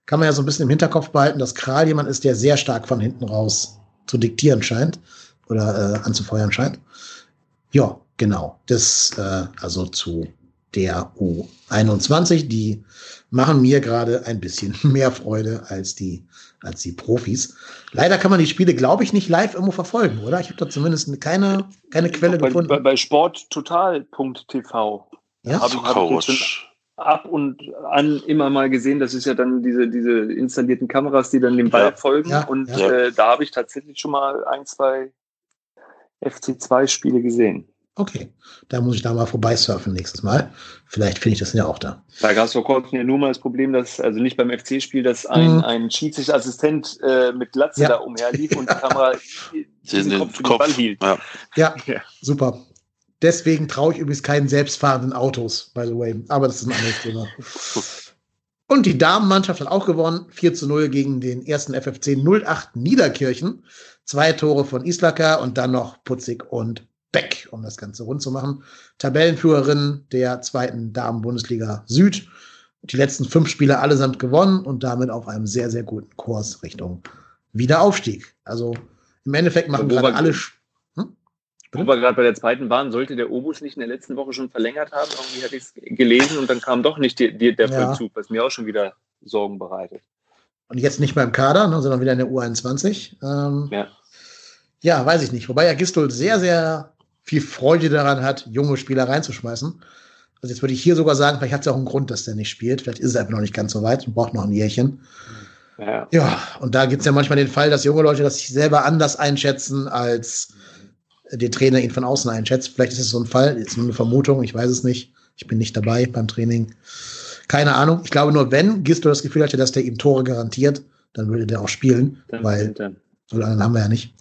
Kann man ja so ein bisschen im Hinterkopf behalten, dass Kral jemand ist, der sehr stark von hinten raus zu diktieren scheint oder äh, anzufeuern scheint. Ja, genau. Das äh, also zu der U21. Die machen mir gerade ein bisschen mehr Freude als die, als die Profis. Leider kann man die Spiele, glaube ich, nicht live irgendwo verfolgen, oder? Ich habe da zumindest keine, keine Quelle bei, gefunden. Bei, bei sporttotal.tv Ja? habe hab ich jetzt ab und an immer mal gesehen, das ist ja dann diese, diese installierten Kameras, die dann dem Ball Ja. folgen. Ja, und ja. Äh, da habe ich tatsächlich schon mal ein, zwei FC2-Spiele gesehen. Okay, da muss ich da mal vorbeisurfen nächstes Mal. Vielleicht finde ich das ja auch da. Da gab es vor kurzem ja nur mal das Problem, dass, also nicht beim FC-Spiel, dass ein, Mhm. ein Schiedsrichterassistent äh, mit Glatze Ja. da umherlief und die Kamera Den, diesen den Kopf den Kopf. Ball hielt. Ja. Ja, Ja. super. Deswegen traue ich übrigens keinen selbstfahrenden Autos, by the way. Aber das ist ein anderes Thema. Und die Damenmannschaft hat auch gewonnen. 4 zu 0 gegen den ersten FFC 08 Niederkirchen. Zwei Tore von Islaka und dann noch Putzig und Beck, um das Ganze rund zu machen. Tabellenführerin der zweiten Damen-Bundesliga Süd. Die letzten fünf Spiele allesamt gewonnen und damit auf einem sehr, sehr guten Kurs Richtung Wiederaufstieg. Also im Endeffekt machen gerade alle. Hm? Wo wir gerade bei der zweiten waren, sollte der Obus nicht in der letzten Woche schon verlängert haben. Irgendwie hatte ich es gelesen und dann kam doch nicht die, die, der Ja. Vollzug, was mir auch schon wieder Sorgen bereitet. Und jetzt nicht mehr im Kader, ne, sondern wieder in der U21. Ähm, Ja. ja, weiß ich nicht. Wobei ja Gistol sehr, sehr viel Freude daran hat, junge Spieler reinzuschmeißen. Also jetzt würde ich hier sogar sagen, vielleicht hat es ja auch einen Grund, dass der nicht spielt. Vielleicht ist es einfach noch nicht ganz so weit und braucht noch ein Jährchen. Ja. Ja, und da gibt es ja manchmal den Fall, dass junge Leute das sich selber anders einschätzen, als der Trainer ihn von außen einschätzt. Vielleicht ist es so ein Fall, ist nur eine Vermutung, ich weiß es nicht. Ich bin nicht dabei beim Training. Keine Ahnung. Ich glaube nur, wenn Gisto das Gefühl hatte, dass der ihm Tore garantiert, dann würde der auch spielen, Dann, weil dann. so lange haben wir ja nicht.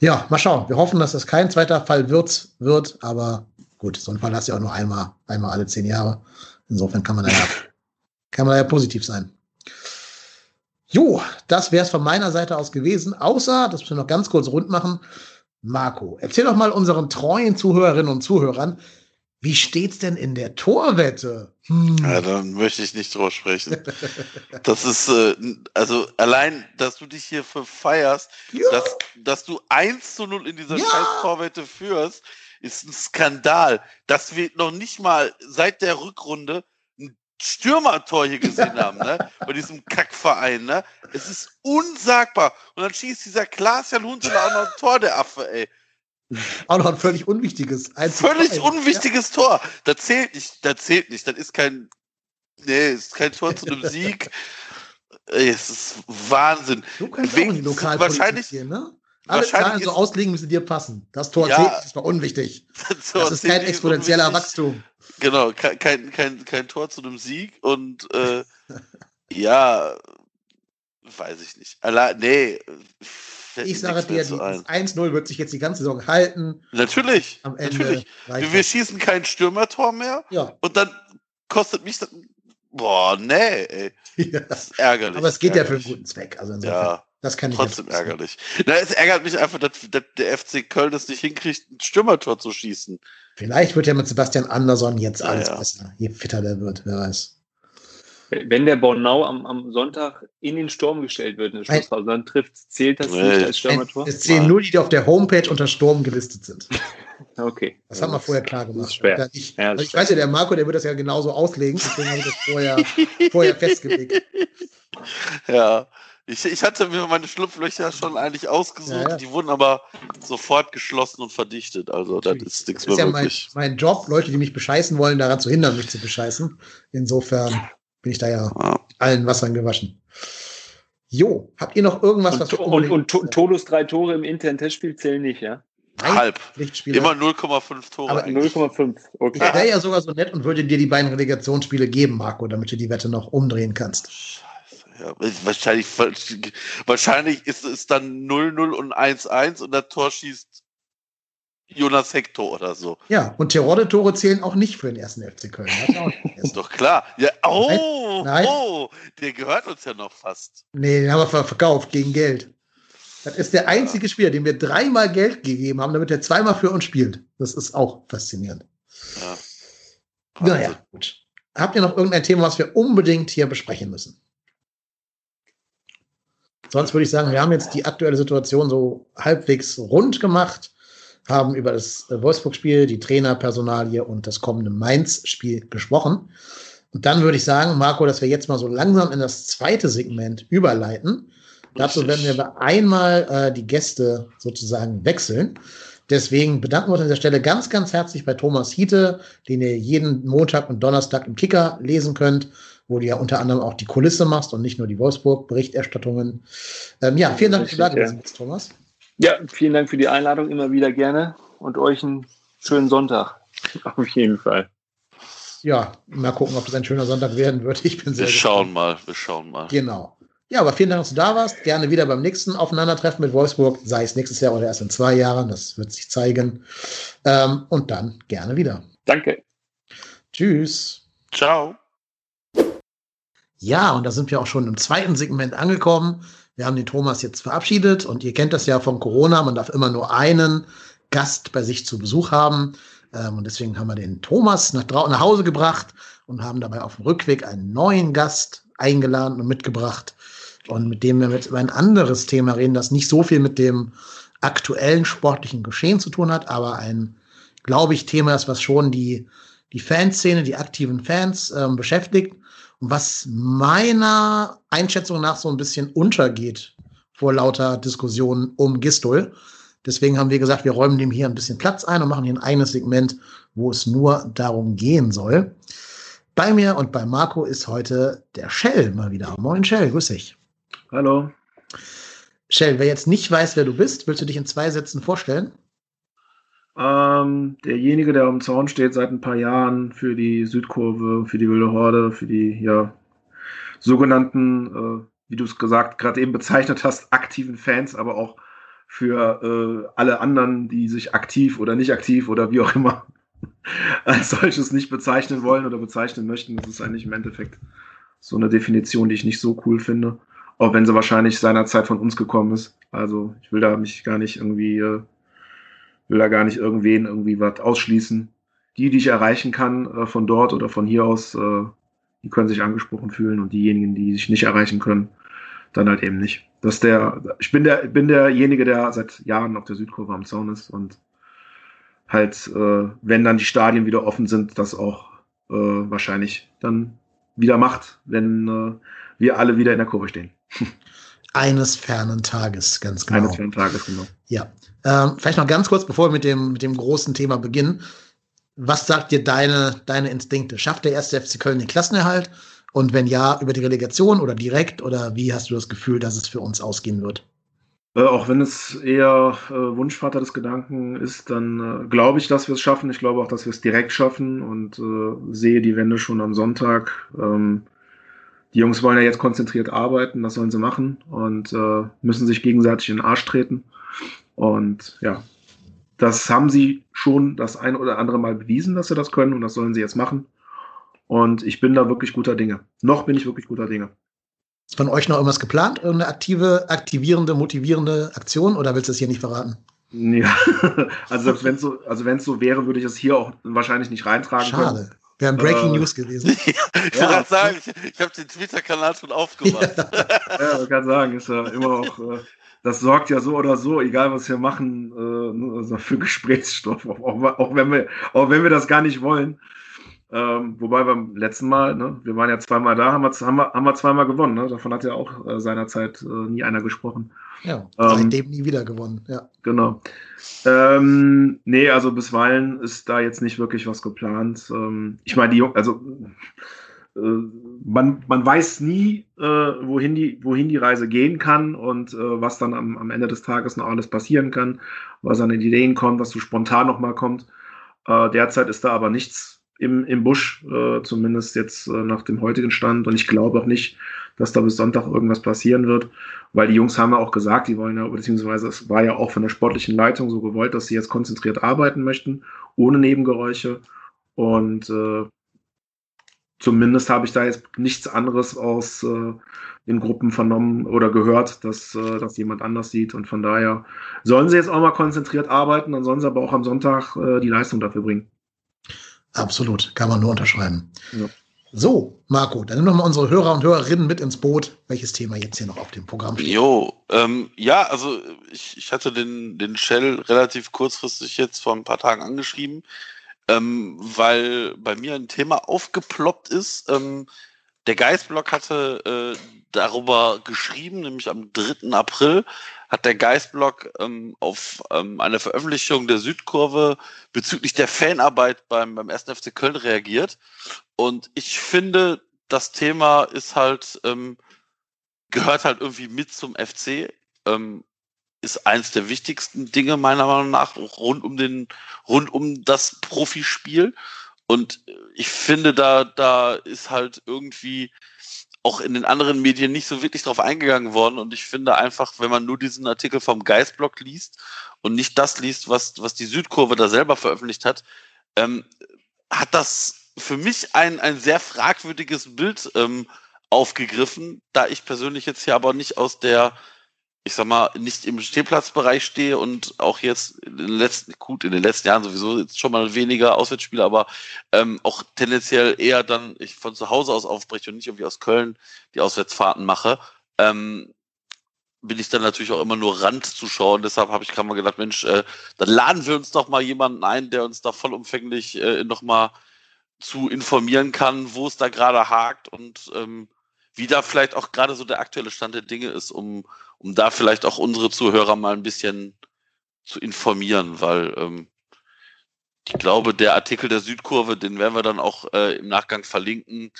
Ja, mal schauen. Wir hoffen, dass das kein zweiter Fall wird, wird aber gut, so ein Fall hast du ja auch nur einmal, einmal alle zehn Jahre. Insofern kann man da ja, kann man da ja positiv sein. Jo, das wäre es von meiner Seite aus gewesen, außer, das müssen wir noch ganz kurz rund machen. Marco, erzähl doch mal unseren treuen Zuhörerinnen und Zuhörern, wie steht's denn in der Torwette? Hm. Ja, dann möchte ich nicht drüber sprechen. Das ist, äh, also allein, dass du dich hier für feierst, Ja. dass, dass du 1 zu 0 in dieser Ja. scheiß Torwette führst, ist ein Skandal. Dass wir noch nicht mal seit der Rückrunde Stürmertor hier gesehen haben, ne? Bei diesem Kackverein, ne? Es ist unsagbar. Und dann schießt dieser Klaas-Jan Huntelaar auch noch ein Tor, der Affe, ey. Auch noch ein völlig unwichtiges. 1 zu Völlig 2. unwichtiges Tor. Das zählt nicht, das zählt nicht. Das ist kein, nee, ist kein Tor zu einem Sieg. Ey, es ist Wahnsinn. Du kannst auch Wegen- wahrscheinlich- gehen, ne? Alle Zahlen so ist- auslegen, müssen dir passen. Das Tor Ja. das war unwichtig. So, Das ist kein exponentieller. Wachstum. Genau, kein, kein, kein, Tor zu einem Sieg und äh, ja, weiß ich nicht. Allein, nee. Ich sage dir, das ein. 1-0 wird sich jetzt die ganze Saison halten. Natürlich, Am Ende natürlich. Wir, wir das. schießen kein Stürmertor mehr Ja. und dann kostet mich das. Boah, nee, ey. ja. Das ist ärgerlich. Aber es geht ja für einen ärgerlich. guten Zweck. Also insofern, Ja, das kann ich trotzdem jetzt- ärgerlich. Na, es ärgert mich einfach, dass, dass der FC Köln es nicht hinkriegt, ein Stürmertor zu schießen. Vielleicht wird ja mit Sebastian Andersson jetzt alles ja. besser. Je fitter der wird, wer weiß. Wenn der Bornau am, am Sonntag in den Sturm gestellt wird, in der Schlussphase, dann trifft, zählt das Nee. nicht als Stürmertor? es zählen nur die, die auf der Homepage unter Sturm gelistet sind. Okay. Das haben wir vorher klar Das gemacht. ist schwer. Ja, ich, Ja, das ist ich weiß ja, der Marco, der wird das ja genauso auslegen, deswegen habe ich das vorher, vorher festgelegt. Ja, ich, ich hatte mir meine Schlupflöcher schon eigentlich ausgesucht, Ja, ja. die wurden aber sofort geschlossen und verdichtet. Also das ist nichts Das ist mehr ja mein, wirklich. mein Job, Leute, die mich bescheißen wollen, daran zu hindern, mich zu bescheißen. Insofern bin ich da ja Ja. allen Wassern gewaschen. Jo, habt ihr noch irgendwas, was Und, wir und, und To- Todos drei Tore im internen Testspiel zählen nicht, ja? Nein, Halb. Immer 0,5 Tore. Aber eigentlich. 0,5. Ich Okay. wäre ja sogar so nett und würde dir die beiden Relegationsspiele geben, Marco, damit du die Wette noch umdrehen kannst. Ja. Wahrscheinlich, wahrscheinlich ist es dann 0-0 und 1-1 und das Tor schießt Jonas Hector oder so. Ja, und Terodde-Tore zählen auch nicht für den ersten FC Köln. Das ist doch klar. Ja, oh, Nein. oh, der gehört uns ja noch fast. nee, den haben wir ver- verkauft gegen Geld. Das ist der einzige Spieler, dem wir dreimal Geld gegeben haben, damit er zweimal für uns spielt. Das ist auch faszinierend. Ja. Naja, gut. Habt ihr noch irgendein Thema, was wir unbedingt hier besprechen müssen? Sonst würde ich sagen, wir haben jetzt die aktuelle Situation so halbwegs rund gemacht. haben über das Wolfsburg-Spiel, die Trainerpersonalie und das kommende Mainz-Spiel gesprochen. Und dann würde ich sagen, Marco, dass wir jetzt mal so langsam in das zweite Segment überleiten. Dazu werden wir einmal äh, die Gäste sozusagen wechseln. Deswegen bedanken wir uns an dieser Stelle ganz, ganz herzlich bei Thomas Hiete, den ihr jeden Montag und Donnerstag im Kicker lesen könnt, wo du ja unter anderem auch die Kulisse machst und nicht nur die Wolfsburg-Berichterstattungen. Ähm, ja, vielen Dank, dass du da gewesen bist, Thomas. Ja, vielen Dank für die Einladung, immer wieder gerne und euch einen schönen Sonntag. Auf jeden Fall. Ja, mal gucken, ob das ein schöner Sonntag werden wird. Ich bin sehr Wir schauen mal, wir schauen mal. Genau. Ja, aber vielen Dank, dass du da warst. Gerne wieder beim nächsten Aufeinandertreffen mit Wolfsburg, sei es nächstes Jahr oder erst in zwei Jahren. Das wird sich zeigen. Ähm, und dann gerne wieder. Danke. Tschüss. Ciao. Ja, und da sind wir auch schon im zweiten Segment angekommen. Wir haben den Thomas jetzt verabschiedet und ihr kennt das ja von Corona. Man darf immer nur einen Gast bei sich zu Besuch haben. Ähm, und deswegen haben wir den Thomas nach, nach Hause gebracht und haben dabei auf dem Rückweg einen neuen Gast eingeladen und mitgebracht und mit dem wir mit über ein anderes Thema reden, das nicht so viel mit dem aktuellen sportlichen Geschehen zu tun hat, aber ein, glaube ich, Thema ist, was schon die, die Fanszene, die aktiven Fans ähm, beschäftigt und was meiner Einschätzung nach so ein bisschen untergeht vor lauter Diskussionen um Gistol. Deswegen haben wir gesagt, wir räumen dem hier ein bisschen Platz ein und machen hier ein eigenes Segment, wo es nur darum gehen soll. Bei mir und bei Marco ist heute der Shell mal wieder. Moin Shell, grüß dich. Hallo. Shell, wer jetzt nicht weiß, wer du bist, willst du dich in zwei Sätzen vorstellen? Ähm, derjenige, der am Zaun steht seit ein paar Jahren für die Südkurve, für die Wilde Horde, für die ja, sogenannten, äh, wie du es gesagt, gerade eben bezeichnet hast, aktiven Fans, aber auch für äh, alle anderen, die sich aktiv oder nicht aktiv oder wie auch immer als solches nicht bezeichnen wollen oder bezeichnen möchten. Das ist eigentlich im Endeffekt so eine Definition, die ich nicht so cool finde. Auch wenn sie wahrscheinlich seinerzeit von uns gekommen ist. Also ich will da mich gar nicht irgendwie, äh, will da gar nicht irgendwen irgendwie was ausschließen. Die, die ich erreichen kann äh, von dort oder von hier aus, äh, die können sich angesprochen fühlen und diejenigen, die sich nicht erreichen können, dann halt eben nicht. Das der, ich bin der, bin derjenige, der seit Jahren auf der Südkurve am Zaun ist und halt, äh, wenn dann die Stadien wieder offen sind, das auch äh, wahrscheinlich dann wieder macht, wenn äh, wir alle wieder in der Kurve stehen. Eines fernen Tages, ganz genau. Eines fernen Tages, genau. Ja. Ähm, vielleicht noch ganz kurz, bevor wir mit dem, mit dem großen Thema beginnen. Was sagt dir deine, deine Instinkte? Schafft der erste FC Köln den Klassenerhalt? Und wenn ja, über die Relegation oder direkt? Oder wie hast du das Gefühl, dass es für uns ausgehen wird? Äh, auch wenn es eher äh, Wunschvater des Gedanken ist, dann äh, glaube ich, dass wir es schaffen. Ich glaube auch, dass wir es direkt schaffen und äh, sehe die Wende schon am Sonntag. Ähm, die Jungs wollen ja jetzt konzentriert arbeiten, das sollen sie machen und äh, müssen sich gegenseitig in den Arsch treten. Und ja, das haben sie schon das ein oder andere Mal bewiesen, dass sie das können und das sollen sie jetzt machen. Und ich bin da wirklich guter Dinge. Noch bin ich wirklich guter Dinge. Ist von euch noch irgendwas geplant? Irgendeine aktive, aktivierende, motivierende Aktion oder willst du es hier nicht verraten? Ja, also selbst wenn es so, also wenn es so wäre, würde ich es hier auch wahrscheinlich nicht reintragen Schade. können. Wäre ein Breaking äh, News gewesen. ich wollte ja. gerade sagen, ich, ich habe den Twitter-Kanal schon aufgemacht. ja, man kann sagen, ist ja immer auch, äh, das sorgt ja so oder so, egal was wir machen, äh, für Gesprächsstoff, auch, auch, wenn wir, auch wenn wir das gar nicht wollen. Ähm, wobei beim letzten Mal, ne, wir waren ja zweimal da, haben wir, haben wir, haben wir zweimal gewonnen. Ne? Davon hat ja auch äh, seinerzeit äh, nie einer gesprochen. Ja, seitdem ähm, nie wieder gewonnen. Ja. Genau. Ähm, nee, also bisweilen ist da jetzt nicht wirklich was geplant. Ähm, ich meine, die also äh, man, man weiß nie, äh, wohin, die, wohin die Reise gehen kann und äh, was dann am, am Ende des Tages noch alles passieren kann, was an den Ideen kommt, was so spontan nochmal kommt. Äh, derzeit ist da aber nichts im, im Busch, äh, zumindest jetzt äh, nach dem heutigen Stand. Und ich glaube auch nicht, dass da bis Sonntag irgendwas passieren wird, weil die Jungs haben ja auch gesagt, die wollen ja, beziehungsweise es war ja auch von der sportlichen Leitung so gewollt, dass sie jetzt konzentriert arbeiten möchten, ohne Nebengeräusche. Und äh, zumindest habe ich da jetzt nichts anderes aus äh, den Gruppen vernommen oder gehört, dass äh, das jemand anders sieht. Und von daher sollen sie jetzt auch mal konzentriert arbeiten, dann sollen sie aber auch am Sonntag äh, die Leistung dafür bringen. Absolut, kann man nur unterschreiben. Ja. So, Marco, dann nimm noch mal unsere Hörer und Hörerinnen mit ins Boot, welches Thema jetzt hier noch auf dem Programm steht. Jo, ähm, ja, also ich, ich hatte den, den Shell relativ kurzfristig jetzt vor ein paar Tagen angeschrieben, ähm, weil bei mir ein Thema aufgeploppt ist. Ähm, der Geistblog hatte äh, darüber geschrieben, nämlich am 3. April hat der Geistblog ähm, auf ähm, eine Veröffentlichung der Südkurve bezüglich der Fanarbeit beim, beim 1. FC Köln reagiert. Und ich finde, das Thema ist halt, ähm, gehört halt irgendwie mit zum FC. Ähm, ist eins der wichtigsten Dinge meiner Meinung nach rund um den, rund um das Profispiel. Und ich finde, da, da ist halt irgendwie auch in den anderen Medien nicht so wirklich drauf eingegangen worden. Und ich finde einfach, wenn man nur diesen Artikel vom Geistblog liest und nicht das liest, was, was die Südkurve da selber veröffentlicht hat, ähm, hat das für mich ein, ein sehr fragwürdiges Bild ähm, aufgegriffen, da ich persönlich jetzt hier aber nicht aus der ich sag mal, nicht im Stehplatzbereich stehe und auch jetzt in den letzten, gut, in den letzten Jahren sowieso jetzt schon mal weniger Auswärtsspiele, aber ähm, auch tendenziell eher dann ich von zu Hause aus aufbreche und nicht irgendwie aus Köln die Auswärtsfahrten mache, ähm, bin ich dann natürlich auch immer nur Rand zu schauen. Deshalb habe ich gerade mal gedacht, Mensch, äh, dann laden wir uns doch mal jemanden ein, der uns da vollumfänglich äh, nochmal zu informieren kann, wo es da gerade hakt und ähm, wie da vielleicht auch gerade so der aktuelle Stand der Dinge ist, um, um da vielleicht auch unsere Zuhörer mal ein bisschen zu informieren, weil ähm, ich glaube, der Artikel der Südkurve, den werden wir dann auch äh, im Nachgang verlinken,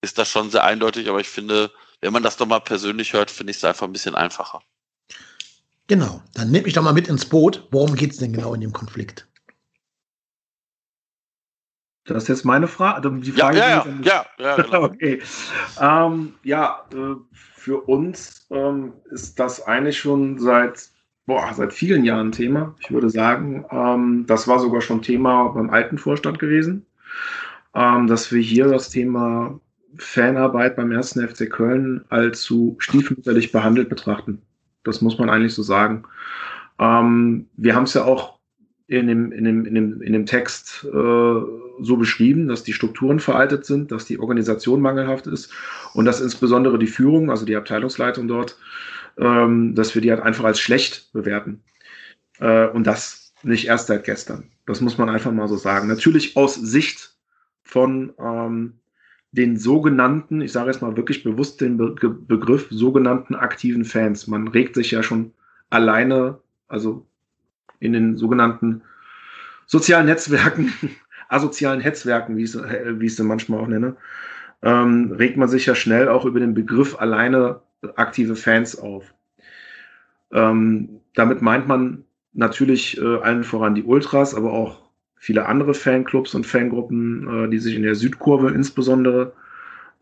ist das schon sehr eindeutig, aber ich finde, wenn man das doch mal persönlich hört, finde ich es einfach ein bisschen einfacher. Genau, dann nehme ich doch mal mit ins Boot. Worum geht es denn genau in dem Konflikt? Das ist jetzt meine Frage. Also die Frage ja, ja, ja, ja, ja genau. okay. Ähm, ja, äh, für uns ähm, ist das eigentlich schon seit, boah, seit vielen Jahren Thema. Ich würde sagen, ähm, das war sogar schon Thema beim alten Vorstand gewesen, ähm, dass wir hier das Thema Fanarbeit beim ersten FC Köln allzu stiefmütterlich behandelt betrachten. Das muss man eigentlich so sagen. Ähm, wir haben es ja auch in dem, in dem, in dem, in dem Text äh, so beschrieben, dass die Strukturen veraltet sind, dass die Organisation mangelhaft ist und dass insbesondere die Führung, also die Abteilungsleitung dort, ähm, dass wir die halt einfach als schlecht bewerten. Äh, und das nicht erst seit gestern. Das muss man einfach mal so sagen. Natürlich aus Sicht von ähm, den sogenannten, ich sage jetzt mal wirklich bewusst den Be Begriff sogenannten aktiven Fans. Man regt sich ja schon alleine, also in den sogenannten sozialen Netzwerken, asozialen Hetzwerken, wie ich es, ich es manchmal auch nenne, ähm, regt man sich ja schnell auch über den Begriff alleine aktive Fans auf. Ähm, damit meint man natürlich äh, allen voran die Ultras, aber auch viele andere Fanclubs und Fangruppen, äh, die sich in der Südkurve insbesondere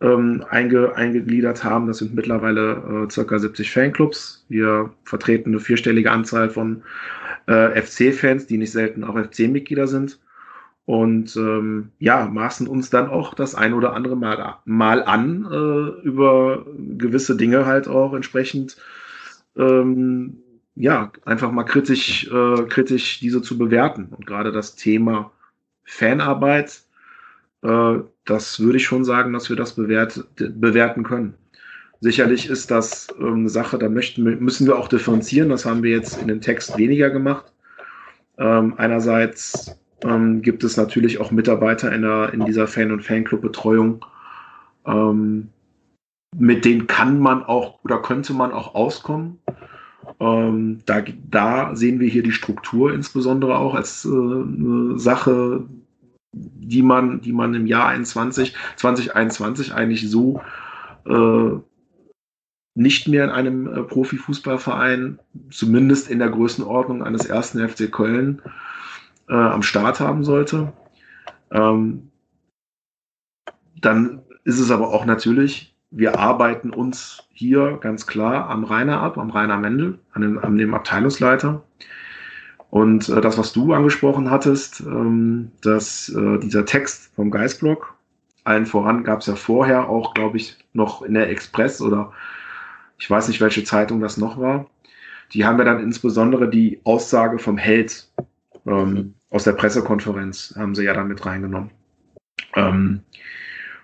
ähm, einge, eingegliedert haben. Das sind mittlerweile äh, circa 70 Fanclubs. Wir vertreten eine vierstellige Anzahl von äh, FC-Fans, die nicht selten auch FC-Mitglieder sind. Und ähm, ja, maßen uns dann auch das ein oder andere Mal, mal an, äh, über gewisse Dinge halt auch entsprechend, ähm, ja, einfach mal kritisch, äh, kritisch diese zu bewerten. Und gerade das Thema Fanarbeit, äh, das würde ich schon sagen, dass wir das bewert, bewerten können. Sicherlich ist das ähm, eine Sache, da möchten, müssen wir auch differenzieren. Das haben wir jetzt in dem Text weniger gemacht. Ähm, einerseits ähm, gibt es natürlich auch Mitarbeiter in, der, in dieser Fan- und Fanclub-Betreuung, ähm, mit denen kann man auch oder könnte man auch auskommen. Ähm, da, da, sehen wir hier die Struktur insbesondere auch als äh, eine Sache, die man, die man im Jahr 21, 2021 eigentlich so äh, nicht mehr in einem äh, Profifußballverein, zumindest in der Größenordnung eines ersten FC Köln, äh, am Start haben sollte. Ähm, dann ist es aber auch natürlich, wir arbeiten uns hier ganz klar am Rainer ab, am Rainer Mendel, an dem, an dem Abteilungsleiter. Und äh, das, was du angesprochen hattest, ähm, dass äh, dieser Text vom Geistblock, allen voran gab es ja vorher auch, glaube ich, noch in der Express oder ich weiß nicht, welche Zeitung das noch war. Die haben ja dann insbesondere die Aussage vom Held ähm, aus der Pressekonferenz, haben sie ja dann mit reingenommen. Ähm,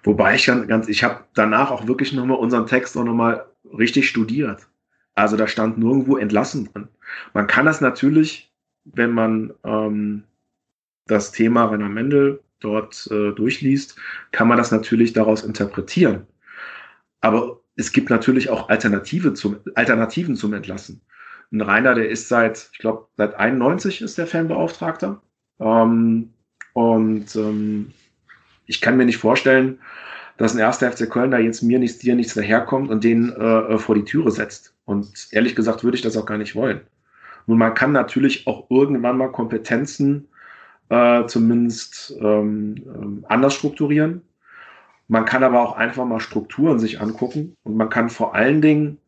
Wobei ich ganz, ich habe danach auch wirklich nochmal unseren Text auch nochmal richtig studiert. Also da stand nirgendwo entlassen drin. Man kann das natürlich, wenn man ähm, das Thema Rainer Mendel dort äh, durchliest, kann man das natürlich daraus interpretieren. Aber es gibt natürlich auch Alternative zum, Alternativen zum Entlassen. Ein Rainer, der ist seit, ich glaube, seit 91 ist der Fanbeauftragter. Ähm, und ähm, ich kann mir nicht vorstellen, dass ein erster FC Köln da jetzt mir nichts, dir nichts daherkommt und den äh, vor die Türe setzt. Und ehrlich gesagt würde ich das auch gar nicht wollen. Nun, man kann natürlich auch irgendwann mal Kompetenzen äh, zumindest ähm, ähm, anders strukturieren. Man kann aber auch einfach mal Strukturen sich angucken und man kann vor allen Dingen,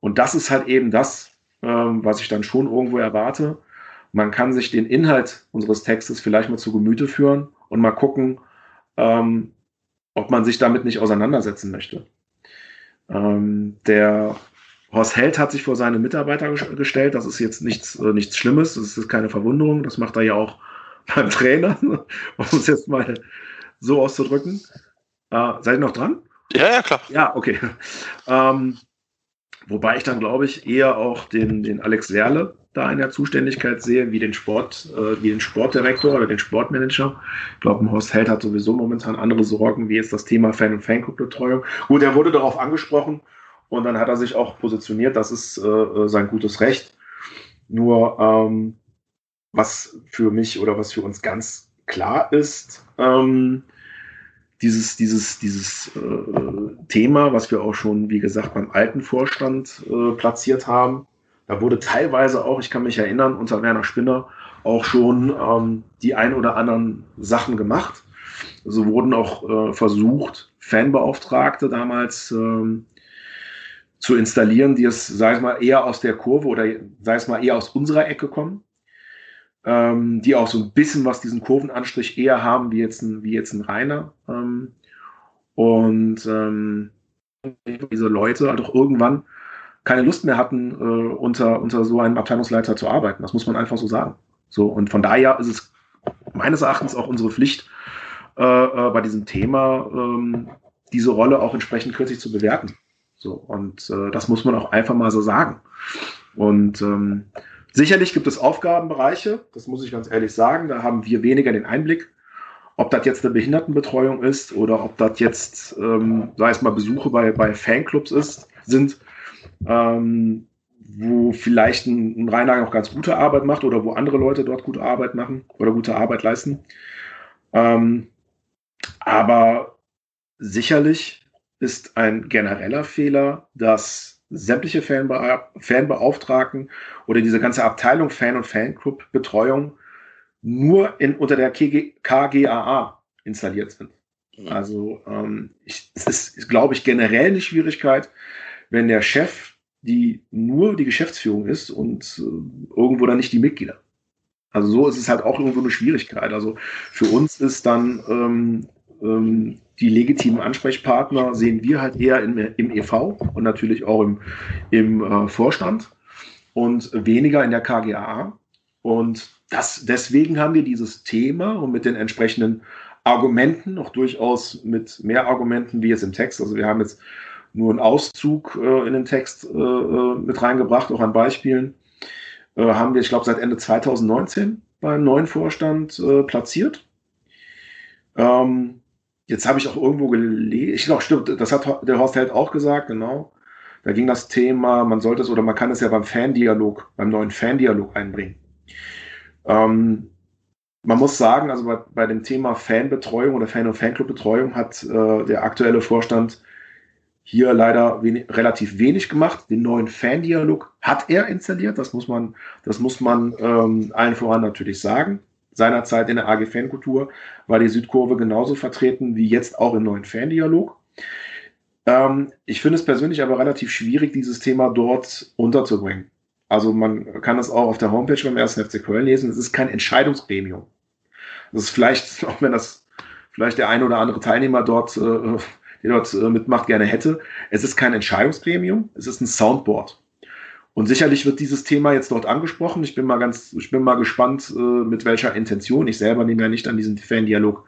und das ist halt eben das, ähm, was ich dann schon irgendwo erwarte, man kann sich den Inhalt unseres Textes vielleicht mal zu Gemüte führen und mal gucken, ähm, ob man sich damit nicht auseinandersetzen möchte. Ähm, der Horst Held hat sich vor seine Mitarbeiter gestellt. Das ist jetzt nichts, äh, nichts Schlimmes. Das ist keine Verwunderung. Das macht er ja auch beim Trainer, um es jetzt mal so auszudrücken. Äh, seid ihr noch dran? Ja, ja, klar. Ja, okay. Ähm, wobei ich dann, glaube ich, eher auch den, den Alex Serle da in der Zuständigkeit sehe, wie den Sport, äh, wie den Sportdirektor oder den Sportmanager. Ich glaube, Horst Held hat sowieso momentan andere Sorgen, wie jetzt das Thema Fan- und Fanclub-Betreuung. Gut, er wurde darauf angesprochen und dann hat er sich auch positioniert, das ist äh, sein gutes Recht. Nur ähm, was für mich oder was für uns ganz klar ist, ähm, dieses, dieses, dieses äh, Thema, was wir auch schon, wie gesagt, beim alten Vorstand äh, platziert haben, da wurde teilweise auch, ich kann mich erinnern, unter Werner Spinner auch schon ähm, die ein oder anderen Sachen gemacht. So wurden auch äh, versucht, Fanbeauftragte damals ähm, zu installieren, die es, sei es mal, eher aus der Kurve oder sei es mal eher aus unserer Ecke kommen, ähm, die auch so ein bisschen was diesen Kurvenanstrich eher haben wie jetzt ein, wie jetzt ein Rainer. Ähm, und ähm, diese Leute halt auch irgendwann keine Lust mehr hatten, äh, unter, unter so einem Abteilungsleiter zu arbeiten. Das muss man einfach so sagen. So, und von daher ist es meines Erachtens auch unsere Pflicht, äh, äh, bei diesem Thema ähm, diese Rolle auch entsprechend kürzlich zu bewerten. So, und äh, das muss man auch einfach mal so sagen. Und ähm, sicherlich gibt es Aufgabenbereiche, das muss ich ganz ehrlich sagen, da haben wir weniger den Einblick. Ob das jetzt eine Behindertenbetreuung ist oder ob das jetzt, ähm, sei es mal Besuche bei, bei Fanclubs ist, sind, ähm, wo vielleicht ein, ein Rainer auch ganz gute Arbeit macht oder wo andere Leute dort gute Arbeit machen oder gute Arbeit leisten. Ähm, aber sicherlich ist ein genereller Fehler, dass sämtliche Fanbe Fanbeauftragten oder diese ganze Abteilung Fan- und Fanclub-Betreuung nur in, unter der KG KGAA installiert sind. Mhm. Also ähm, ich, es ist, glaube ich, generell eine Schwierigkeit, wenn der Chef die nur die Geschäftsführung ist und äh, irgendwo dann nicht die Mitglieder. Also so ist es halt auch irgendwo eine Schwierigkeit. Also für uns ist dann ähm, ähm, die legitimen Ansprechpartner sehen wir halt eher im, im EV und natürlich auch im, im äh, Vorstand und weniger in der KGAA. Und das, deswegen haben wir dieses Thema und mit den entsprechenden Argumenten, noch durchaus mit mehr Argumenten wie jetzt im Text. Also wir haben jetzt nur einen Auszug äh, in den Text äh, äh mit reingebracht, auch an Beispielen. Äh, haben wir, ich glaube, seit Ende 2019 beim neuen Vorstand äh, platziert. Ähm, jetzt habe ich auch irgendwo gelesen, ich glaube, stimmt, das hat der Horst Held auch gesagt, genau. Da ging das Thema, man sollte es oder man kann es ja beim Fandialog, beim neuen Fandialog einbringen. Ähm, man muss sagen, also bei, bei dem Thema Fanbetreuung oder Fan- und Fanclubbetreuung hat äh, der aktuelle Vorstand hier leider wenig, relativ wenig gemacht. Den neuen Fandialog hat er installiert, das muss man, das muss man ähm, allen voran natürlich sagen seinerzeit in der AG Fankultur war die Südkurve genauso vertreten wie jetzt auch im neuen Fandialog. Ähm, ich finde es persönlich aber relativ schwierig, dieses Thema dort unterzubringen. Also man kann es auch auf der Homepage beim 1. FC Köln lesen. Es ist kein Entscheidungsgremium. Das ist vielleicht, auch wenn das vielleicht der ein oder andere Teilnehmer dort, äh, der dort äh, mitmacht, gerne hätte. Es ist kein Entscheidungsgremium, es ist ein Soundboard. Und sicherlich wird dieses Thema jetzt dort angesprochen. Ich bin mal ganz, ich bin mal gespannt, äh, mit welcher Intention. Ich selber nehme ja nicht an diesem Fan-Dialog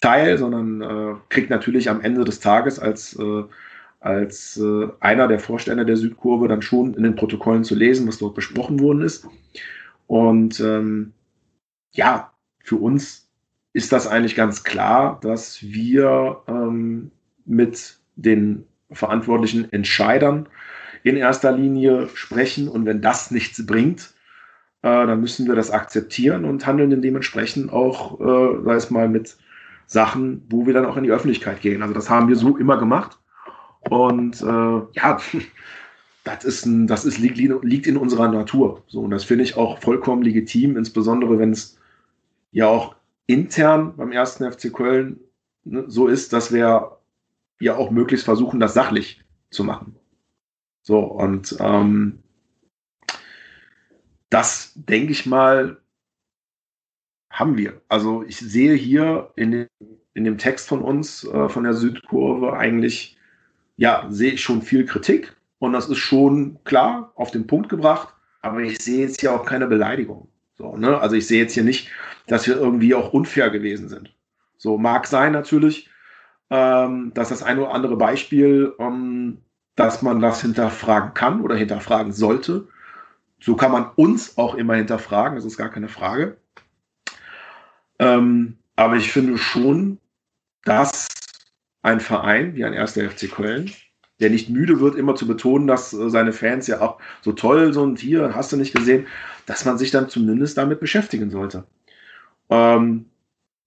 teil, sondern äh, kriegt natürlich am Ende des Tages als, äh, als äh, einer der Vorstände der Südkurve dann schon in den Protokollen zu lesen, was dort besprochen worden ist. Und ähm, ja, für uns ist das eigentlich ganz klar, dass wir ähm, mit den verantwortlichen Entscheidern in erster Linie sprechen. Und wenn das nichts bringt, äh, dann müssen wir das akzeptieren und handeln dann dementsprechend auch, äh, sei es mal mit Sachen, wo wir dann auch in die Öffentlichkeit gehen. Also das haben wir so immer gemacht. Und äh, ja, das ist, ein, das ist liegt, liegt in unserer Natur. So, und das finde ich auch vollkommen legitim, insbesondere wenn es ja auch intern beim ersten FC Köln ne, so ist, dass wir ja auch möglichst versuchen, das sachlich zu machen. So, und ähm, das denke ich mal, haben wir. Also ich sehe hier in dem, in dem Text von uns, äh, von der Südkurve, eigentlich, ja, sehe ich schon viel Kritik und das ist schon klar auf den Punkt gebracht, aber ich sehe jetzt hier auch keine Beleidigung. So, ne? Also ich sehe jetzt hier nicht, dass wir irgendwie auch unfair gewesen sind. So mag sein natürlich, ähm, dass das ein oder andere Beispiel, ähm, dass man das hinterfragen kann oder hinterfragen sollte. So kann man uns auch immer hinterfragen, das ist gar keine Frage. Ähm, aber ich finde schon, dass ein Verein wie ein erster FC Köln, der nicht müde wird, immer zu betonen, dass äh, seine Fans ja auch so toll sind, hier hast du nicht gesehen, dass man sich dann zumindest damit beschäftigen sollte. Ähm,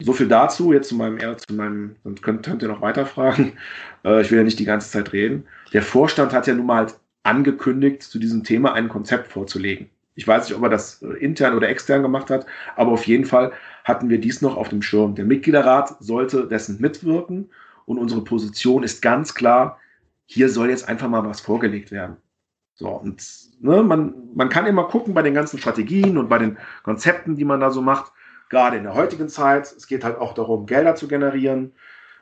so viel dazu, jetzt zu meinem, zu meinem, sonst könnt, könnt ihr noch weiter fragen. Äh, ich will ja nicht die ganze Zeit reden. Der Vorstand hat ja nun mal angekündigt, zu diesem Thema ein Konzept vorzulegen. Ich weiß nicht, ob er das äh, intern oder extern gemacht hat, aber auf jeden Fall hatten wir dies noch auf dem Schirm. Der Mitgliederrat sollte dessen mitwirken und unsere Position ist ganz klar, hier soll jetzt einfach mal was vorgelegt werden. So, und ne, man, man kann immer gucken bei den ganzen Strategien und bei den Konzepten, die man da so macht, gerade in der heutigen Zeit. Es geht halt auch darum, Gelder zu generieren,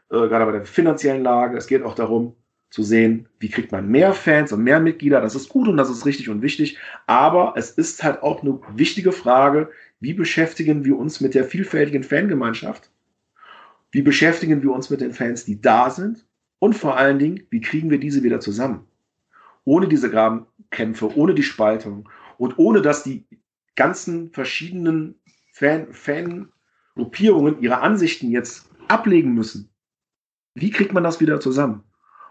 äh, gerade bei der finanziellen Lage. Es geht auch darum, zu sehen, wie kriegt man mehr Fans und mehr Mitglieder. Das ist gut und das ist richtig und wichtig. Aber es ist halt auch eine wichtige Frage, wie beschäftigen wir uns mit der vielfältigen Fangemeinschaft? Wie beschäftigen wir uns mit den Fans, die da sind? Und vor allen Dingen, wie kriegen wir diese wieder zusammen? Ohne diese Grabenkämpfe, ohne die Spaltung und ohne dass die ganzen verschiedenen Fan, Fan-Gruppierungen ihre Ansichten jetzt ablegen müssen. Wie kriegt man das wieder zusammen?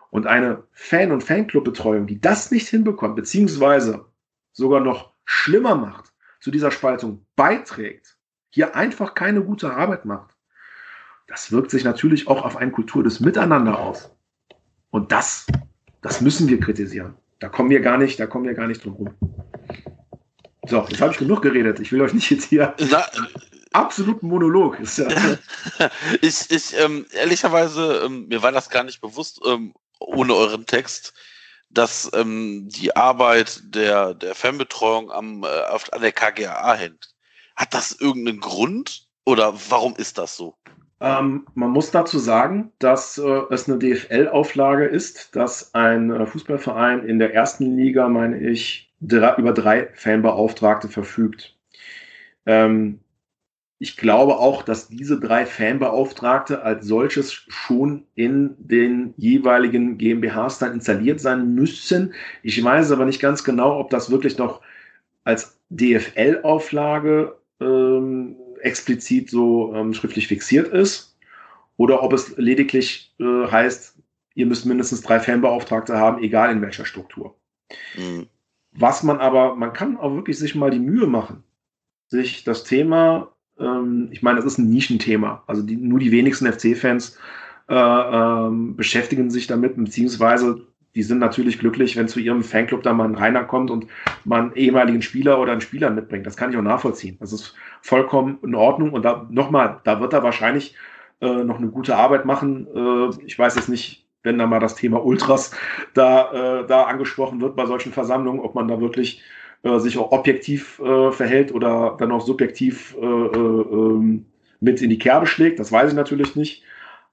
Und eine Fan- und Fanclub-Betreuung, die das nicht hinbekommt, beziehungsweise sogar noch schlimmer macht, zu dieser Spaltung beiträgt, hier einfach keine gute Arbeit macht, das wirkt sich natürlich auch auf eine Kultur des Miteinander aus. Und das, das müssen wir kritisieren. Da kommen wir gar nicht, da kommen wir gar nicht drum rum. So, jetzt habe ich genug geredet. Ich will euch nicht jetzt hier Na, absoluten Monolog. ich, ich ähm, ehrlicherweise, ähm, mir war das gar nicht bewusst, ähm, ohne euren Text, dass ähm, die Arbeit der, der Fanbetreuung am, äh, auf, an der KGAA hängt. Hat das irgendeinen Grund oder warum ist das so? Ähm, man muss dazu sagen, dass äh, es eine DFL-Auflage ist, dass ein äh, Fußballverein in der ersten Liga, meine ich, drei, über drei Fanbeauftragte verfügt. Ähm, ich glaube auch, dass diese drei Fanbeauftragte als solches schon in den jeweiligen GmbHs dann installiert sein müssen. Ich weiß aber nicht ganz genau, ob das wirklich noch als DFL-Auflage ähm, explizit so ähm, schriftlich fixiert ist oder ob es lediglich äh, heißt, ihr müsst mindestens drei Fanbeauftragte haben, egal in welcher Struktur. Mhm. Was man aber, man kann auch wirklich sich mal die Mühe machen, sich das Thema ähm, ich meine, das ist ein Nischenthema. Also die, nur die wenigsten FC-Fans äh, ähm, beschäftigen sich damit, beziehungsweise die sind natürlich glücklich, wenn zu ihrem Fanclub da mal ein Rainer kommt und man einen ehemaligen Spieler oder einen Spieler mitbringt. Das kann ich auch nachvollziehen. Das ist vollkommen in Ordnung. Und da nochmal, da wird er wahrscheinlich äh, noch eine gute Arbeit machen. Äh, ich weiß jetzt nicht, wenn da mal das Thema Ultras da, äh, da angesprochen wird bei solchen Versammlungen, ob man da wirklich äh, sich auch objektiv äh, verhält oder dann auch subjektiv äh, äh, ähm, mit in die Kerbe schlägt. Das weiß ich natürlich nicht.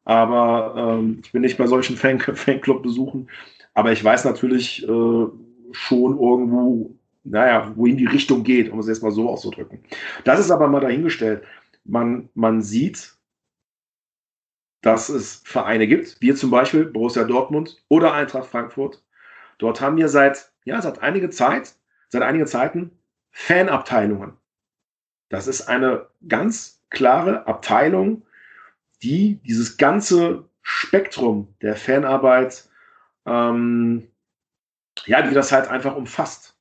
Aber ähm, ich bin nicht bei solchen Fan Fanclub-Besuchen. Aber ich weiß natürlich äh, schon irgendwo, naja, wohin die Richtung geht, um es jetzt mal so auszudrücken. Das ist aber mal dahingestellt. Man, man sieht, dass es Vereine gibt, wie zum Beispiel Borussia Dortmund oder Eintracht Frankfurt. Dort haben wir seit, ja, seit einiger Zeit, seit einigen Zeiten Fanabteilungen. Das ist eine ganz klare Abteilung, die dieses ganze Spektrum der Fanarbeit, ähm, ja, die das halt einfach umfasst.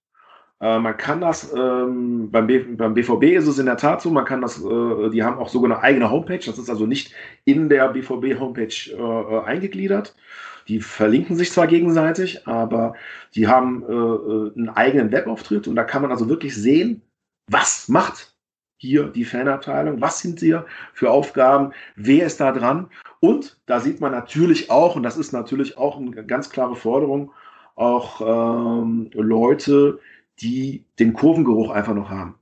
Äh, man kann das, ähm, beim, B, beim BVB ist es in der Tat so, man kann das, äh, die haben auch sogar eine eigene Homepage, das ist also nicht in der BVB-Homepage äh, eingegliedert. Die verlinken sich zwar gegenseitig, aber die haben äh, äh, einen eigenen Webauftritt und da kann man also wirklich sehen, was macht hier die Fanabteilung, was sind hier für Aufgaben, wer ist da dran und da sieht man natürlich auch, und das ist natürlich auch eine ganz klare Forderung, auch ähm, Leute, die den Kurvengeruch einfach noch haben.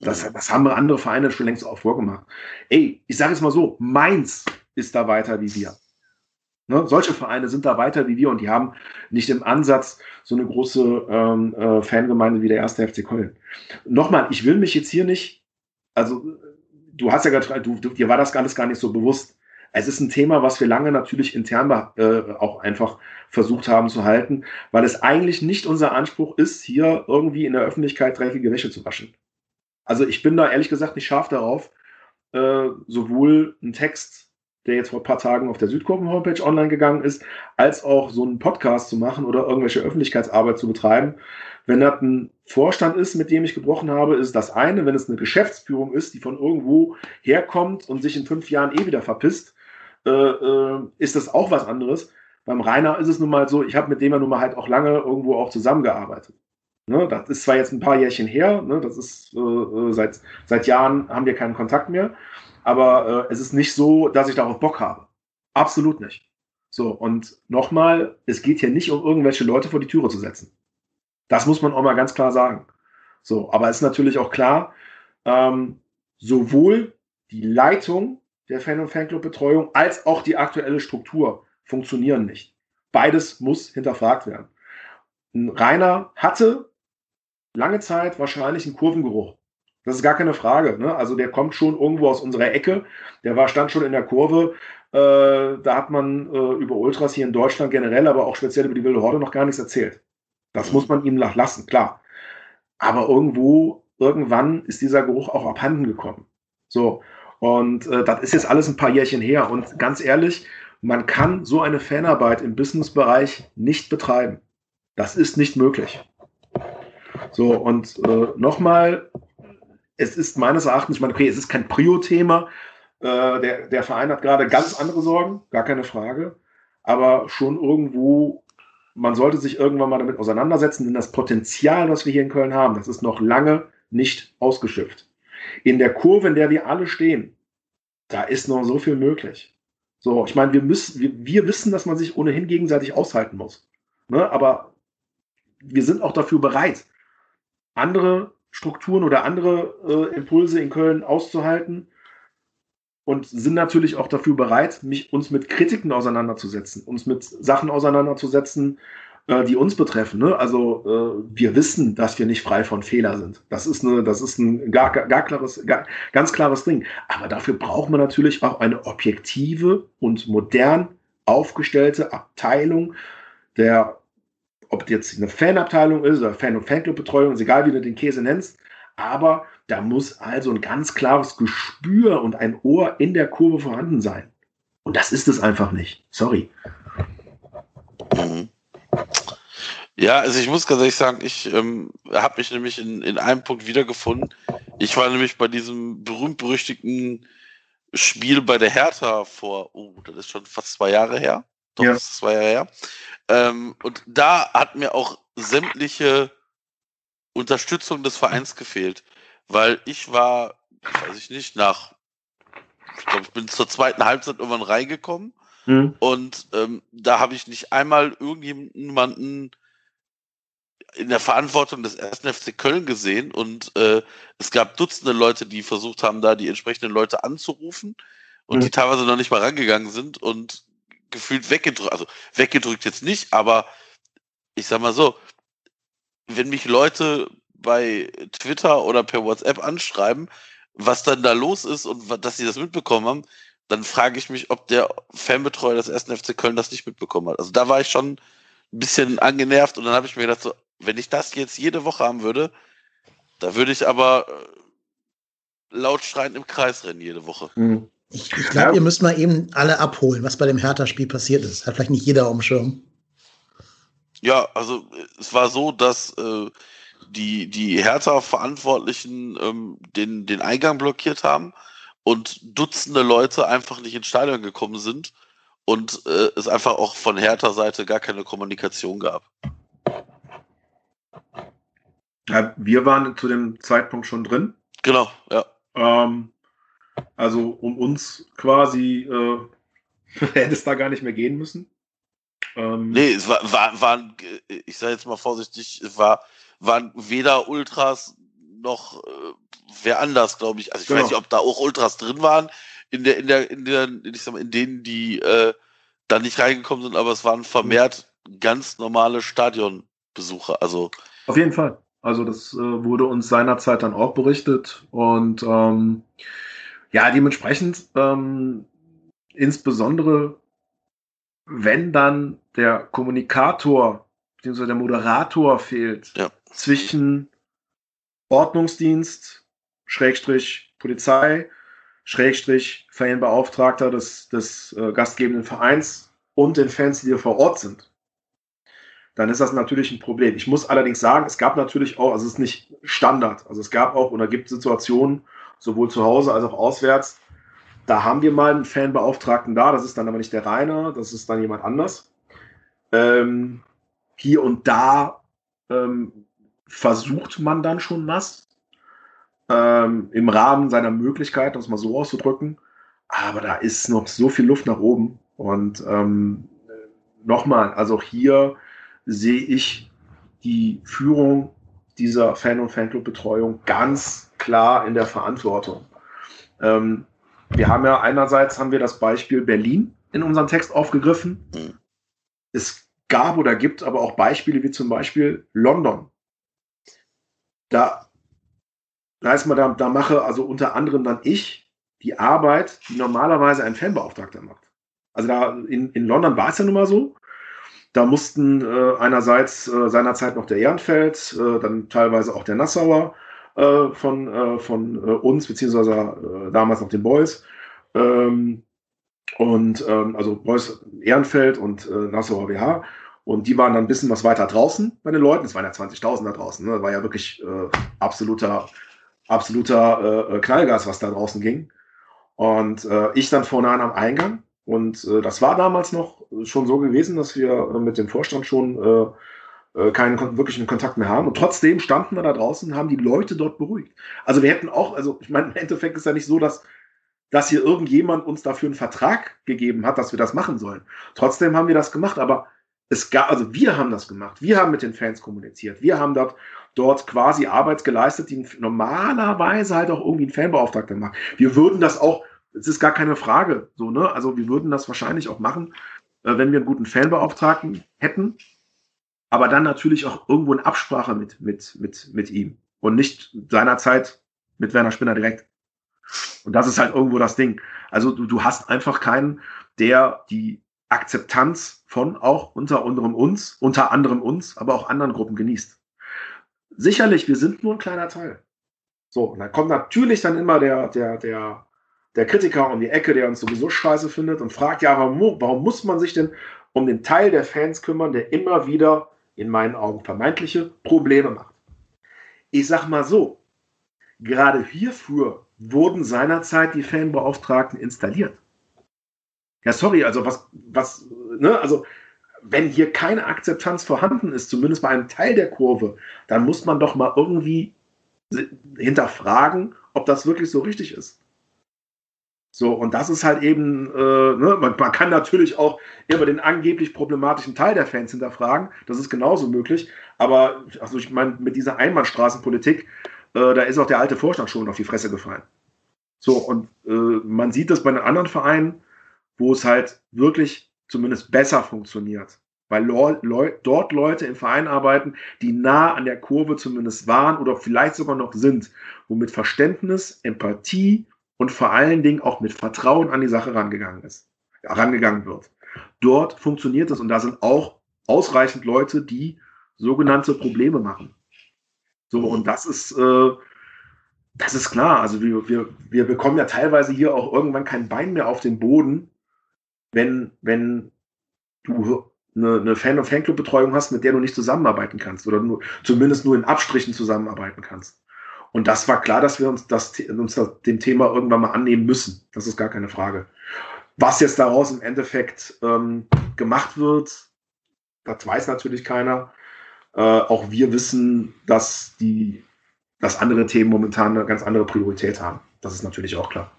Das, das haben andere Vereine schon längst auch vorgemacht. Ey, ich sage es mal so, Mainz ist da weiter wie wir. Ne? Solche Vereine sind da weiter wie wir und die haben nicht im Ansatz so eine große ähm, äh, Fangemeinde wie der erste FC Köln. Nochmal, ich will mich jetzt hier nicht, also du hast ja gerade, du, du, dir war das alles gar nicht so bewusst. Es ist ein Thema, was wir lange natürlich intern äh, auch einfach versucht haben zu halten, weil es eigentlich nicht unser Anspruch ist, hier irgendwie in der Öffentlichkeit dreckige Wäsche zu waschen. Also ich bin da ehrlich gesagt nicht scharf darauf, äh, sowohl einen Text, der jetzt vor ein paar Tagen auf der Südkurven-Homepage online gegangen ist, als auch so einen Podcast zu machen oder irgendwelche Öffentlichkeitsarbeit zu betreiben. Wenn das ein Vorstand ist, mit dem ich gebrochen habe, ist das eine. Wenn es eine Geschäftsführung ist, die von irgendwo herkommt und sich in fünf Jahren eh wieder verpisst, äh, äh, ist das auch was anderes. Beim Rainer ist es nun mal so, ich habe mit dem ja nun mal halt auch lange irgendwo auch zusammengearbeitet. Ne, das ist zwar jetzt ein paar Jährchen her, ne, das ist äh, äh, seit, seit Jahren haben wir keinen Kontakt mehr, aber äh, es ist nicht so, dass ich darauf Bock habe. Absolut nicht. So, und nochmal, es geht hier nicht um irgendwelche Leute vor die Türe zu setzen. Das muss man auch mal ganz klar sagen. So, aber es ist natürlich auch klar, ähm, sowohl die Leitung der Fan- und Fanclub-Betreuung als auch die aktuelle Struktur funktionieren nicht. Beides muss hinterfragt werden. Rainer hatte lange Zeit wahrscheinlich einen Kurvengeruch. Das ist gar keine Frage. Ne? Also der kommt schon irgendwo aus unserer Ecke. Der war stand schon in der Kurve. Äh, da hat man äh, über Ultras hier in Deutschland generell, aber auch speziell über die Wilde Horde noch gar nichts erzählt. Das muss man ihm lassen, klar. Aber irgendwo, irgendwann ist dieser Geruch auch abhanden gekommen. So. Und äh, das ist jetzt alles ein paar Jährchen her. Und ganz ehrlich, man kann so eine Fanarbeit im Businessbereich nicht betreiben. Das ist nicht möglich. So, und äh, nochmal, es ist meines Erachtens, ich meine, okay, es ist kein Prio-Thema. Äh, der, der Verein hat gerade ganz andere Sorgen, gar keine Frage. Aber schon irgendwo, man sollte sich irgendwann mal damit auseinandersetzen, denn das Potenzial, was wir hier in Köln haben, das ist noch lange nicht ausgeschöpft. In der Kurve, in der wir alle stehen, da ist noch so viel möglich. So, ich meine, wir müssen, wir, wir wissen, dass man sich ohnehin gegenseitig aushalten muss. Ne? Aber wir sind auch dafür bereit, andere Strukturen oder andere äh, Impulse in Köln auszuhalten und sind natürlich auch dafür bereit, mich, uns mit Kritiken auseinanderzusetzen, uns mit Sachen auseinanderzusetzen, äh, die uns betreffen. Ne? Also äh, wir wissen, dass wir nicht frei von Fehler sind. Das ist, eine, das ist ein gar, gar, klares, gar, ganz klares Ding. Aber dafür braucht man natürlich auch eine objektive und modern aufgestellte Abteilung der, ob jetzt eine Fanabteilung ist oder Fan- und Fanclub-Betreuung, ist egal wie du den Käse nennst, aber da muss also ein ganz klares Gespür und ein Ohr in der Kurve vorhanden sein. Und das ist es einfach nicht. Sorry. Mhm. Ja, also ich muss ganz ehrlich sagen, ich ähm, habe mich nämlich in, in einem Punkt wiedergefunden. Ich war nämlich bei diesem berühmt-berüchtigten Spiel bei der Hertha vor, oh, das ist schon fast zwei Jahre her. Doch, ja. das ist zwei Jahre her. Ähm, und da hat mir auch sämtliche Unterstützung des Vereins gefehlt. Weil ich war, weiß ich nicht, nach, ich glaube, ich bin zur zweiten Halbzeit irgendwann reingekommen. Mhm. Und ähm, da habe ich nicht einmal irgendjemanden in der Verantwortung des ersten FC Köln gesehen und äh, es gab Dutzende Leute, die versucht haben, da die entsprechenden Leute anzurufen und mhm. die teilweise noch nicht mal rangegangen sind und gefühlt weggedrückt, also weggedrückt jetzt nicht, aber ich sag mal so, wenn mich Leute bei Twitter oder per WhatsApp anschreiben, was dann da los ist und dass sie das mitbekommen haben, dann frage ich mich, ob der Fanbetreuer des 1. FC Köln das nicht mitbekommen hat. Also da war ich schon ein bisschen angenervt und dann habe ich mir gedacht, so, wenn ich das jetzt jede Woche haben würde, da würde ich aber äh, laut schreien im Kreis rennen jede Woche. Mhm. Ich, ich glaube, ja. ihr müsst mal eben alle abholen, was bei dem Hertha-Spiel passiert ist. Hat vielleicht nicht jeder auf dem Schirm. Ja, also es war so, dass äh, die, die Hertha-Verantwortlichen ähm, den, den Eingang blockiert haben und Dutzende Leute einfach nicht ins Stadion gekommen sind und äh, es einfach auch von Hertha-Seite gar keine Kommunikation gab. Ja, wir waren zu dem Zeitpunkt schon drin. Genau, ja. Ähm, also um uns quasi äh, hätte es da gar nicht mehr gehen müssen. Ähm, nee, es war, war, waren, ich sage jetzt mal vorsichtig, es war, waren weder Ultras noch äh, wer anders, glaube ich. Also ich genau. weiß nicht, ob da auch Ultras drin waren in der, in der, in der, ich sag mal, in denen, die äh, da nicht reingekommen sind, aber es waren vermehrt ganz normale Stadionbesucher. Also auf jeden Fall. Also das äh, wurde uns seinerzeit dann auch berichtet und ähm, ja, dementsprechend ähm, insbesondere wenn dann der Kommunikator bzw. der Moderator fehlt ja. zwischen Ordnungsdienst, Schrägstrich Polizei, Schrägstrich Fanbeauftragter des, des äh, gastgebenden Vereins und den Fans, die hier vor Ort sind, dann ist das natürlich ein Problem. Ich muss allerdings sagen, es gab natürlich auch, also es ist nicht Standard, also es gab auch oder gibt Situationen, sowohl zu Hause als auch auswärts, da haben wir mal einen Fanbeauftragten da, das ist dann aber nicht der Rainer, das ist dann jemand anders. Ähm, hier und da ähm, versucht man dann schon was ähm, im Rahmen seiner Möglichkeiten, um es mal so auszudrücken. Aber da ist noch so viel Luft nach oben. Und ähm, nochmal, also hier sehe ich die Führung dieser Fan- und Fanclub-Betreuung ganz klar in der Verantwortung. Ähm, wir haben ja einerseits haben wir das Beispiel Berlin in unserem Text aufgegriffen. Mhm. Es gab oder gibt aber auch Beispiele wie zum Beispiel London. Da, da heißt man, da, da mache also unter anderem dann ich die Arbeit, die normalerweise ein Fanbeauftragter macht. Also da in, in London war es ja nun mal so. Da mussten äh, einerseits äh, seinerzeit noch der Ehrenfeld, äh, dann teilweise auch der Nassauer äh, von, äh, von äh, uns, beziehungsweise äh, damals noch den Boys. Ähm, und ähm, also Boys Ehrenfeld und äh, Nassauer WH. Und die waren dann ein bisschen was weiter draußen bei den Leuten. Es waren ja 20.000 da draußen. Ne? War ja wirklich äh, absoluter, absoluter äh, Knallgas, was da draußen ging. Und äh, ich dann vorne an am Eingang. Und äh, das war damals noch schon so gewesen, dass wir mit dem Vorstand schon äh, äh, keinen wirklichen Kontakt mehr haben. Und trotzdem standen wir da draußen und haben die Leute dort beruhigt. Also wir hätten auch, also ich meine, im Endeffekt ist ja nicht so, dass, dass hier irgendjemand uns dafür einen Vertrag gegeben hat, dass wir das machen sollen. Trotzdem haben wir das gemacht, aber es gab, also wir haben das gemacht. Wir haben mit den Fans kommuniziert. Wir haben dort, dort quasi Arbeit geleistet, die normalerweise halt auch irgendwie ein Fanbeauftragter macht. Wir würden das auch, es ist gar keine Frage, so, ne? Also wir würden das wahrscheinlich auch machen, äh, wenn wir einen guten Fanbeauftragten hätten aber dann natürlich auch irgendwo in Absprache mit, mit, mit, mit ihm und nicht seinerzeit mit Werner Spinner direkt. Und das ist halt irgendwo das Ding. Also du, du hast einfach keinen, der die Akzeptanz von auch unter anderem uns, unter anderem uns, aber auch anderen Gruppen genießt. Sicherlich, wir sind nur ein kleiner Teil. So, und dann kommt natürlich dann immer der, der, der, der Kritiker um die Ecke, der uns sowieso scheiße findet und fragt, ja, warum, warum muss man sich denn um den Teil der Fans kümmern, der immer wieder in meinen Augen vermeintliche Probleme macht. Ich sag mal so, gerade hierfür wurden seinerzeit die Fanbeauftragten installiert. Ja, sorry, also was, was, ne, also wenn hier keine Akzeptanz vorhanden ist, zumindest bei einem Teil der Kurve, dann muss man doch mal irgendwie hinterfragen, ob das wirklich so richtig ist. So, und das ist halt eben, äh, ne, man, man, kann natürlich auch immer den angeblich problematischen Teil der Fans hinterfragen, das ist genauso möglich, aber also ich meine, mit dieser Einbahnstraßenpolitik, äh, da ist auch der alte Vorstand schon auf die Fresse gefallen. So, und äh, man sieht das bei den anderen Vereinen, wo es halt wirklich zumindest besser funktioniert. Weil Leu dort Leute im Verein arbeiten, die nah an der Kurve zumindest waren oder vielleicht sogar noch sind, wo mit Verständnis, Empathie und vor allen Dingen auch mit Vertrauen an die Sache rangegangen ist, rangegangen wird. Dort funktioniert es und da sind auch ausreichend Leute, die sogenannte Probleme machen. So, und das ist, äh, das ist klar. Also wir, wir, wir bekommen ja teilweise hier auch irgendwann kein Bein mehr auf den Boden, wenn, wenn du eine, eine Fan- und Fanclub-Betreuung hast, mit der du nicht zusammenarbeiten kannst oder nur, zumindest nur in Abstrichen zusammenarbeiten kannst. Und das war klar, dass wir uns, das, uns dem Thema irgendwann mal annehmen müssen. Das ist gar keine Frage. Was jetzt daraus im Endeffekt ähm, gemacht wird, das weiß natürlich keiner. Äh, auch wir wissen, dass die, dass andere Themen momentan eine ganz andere Priorität haben. Das ist natürlich auch klar.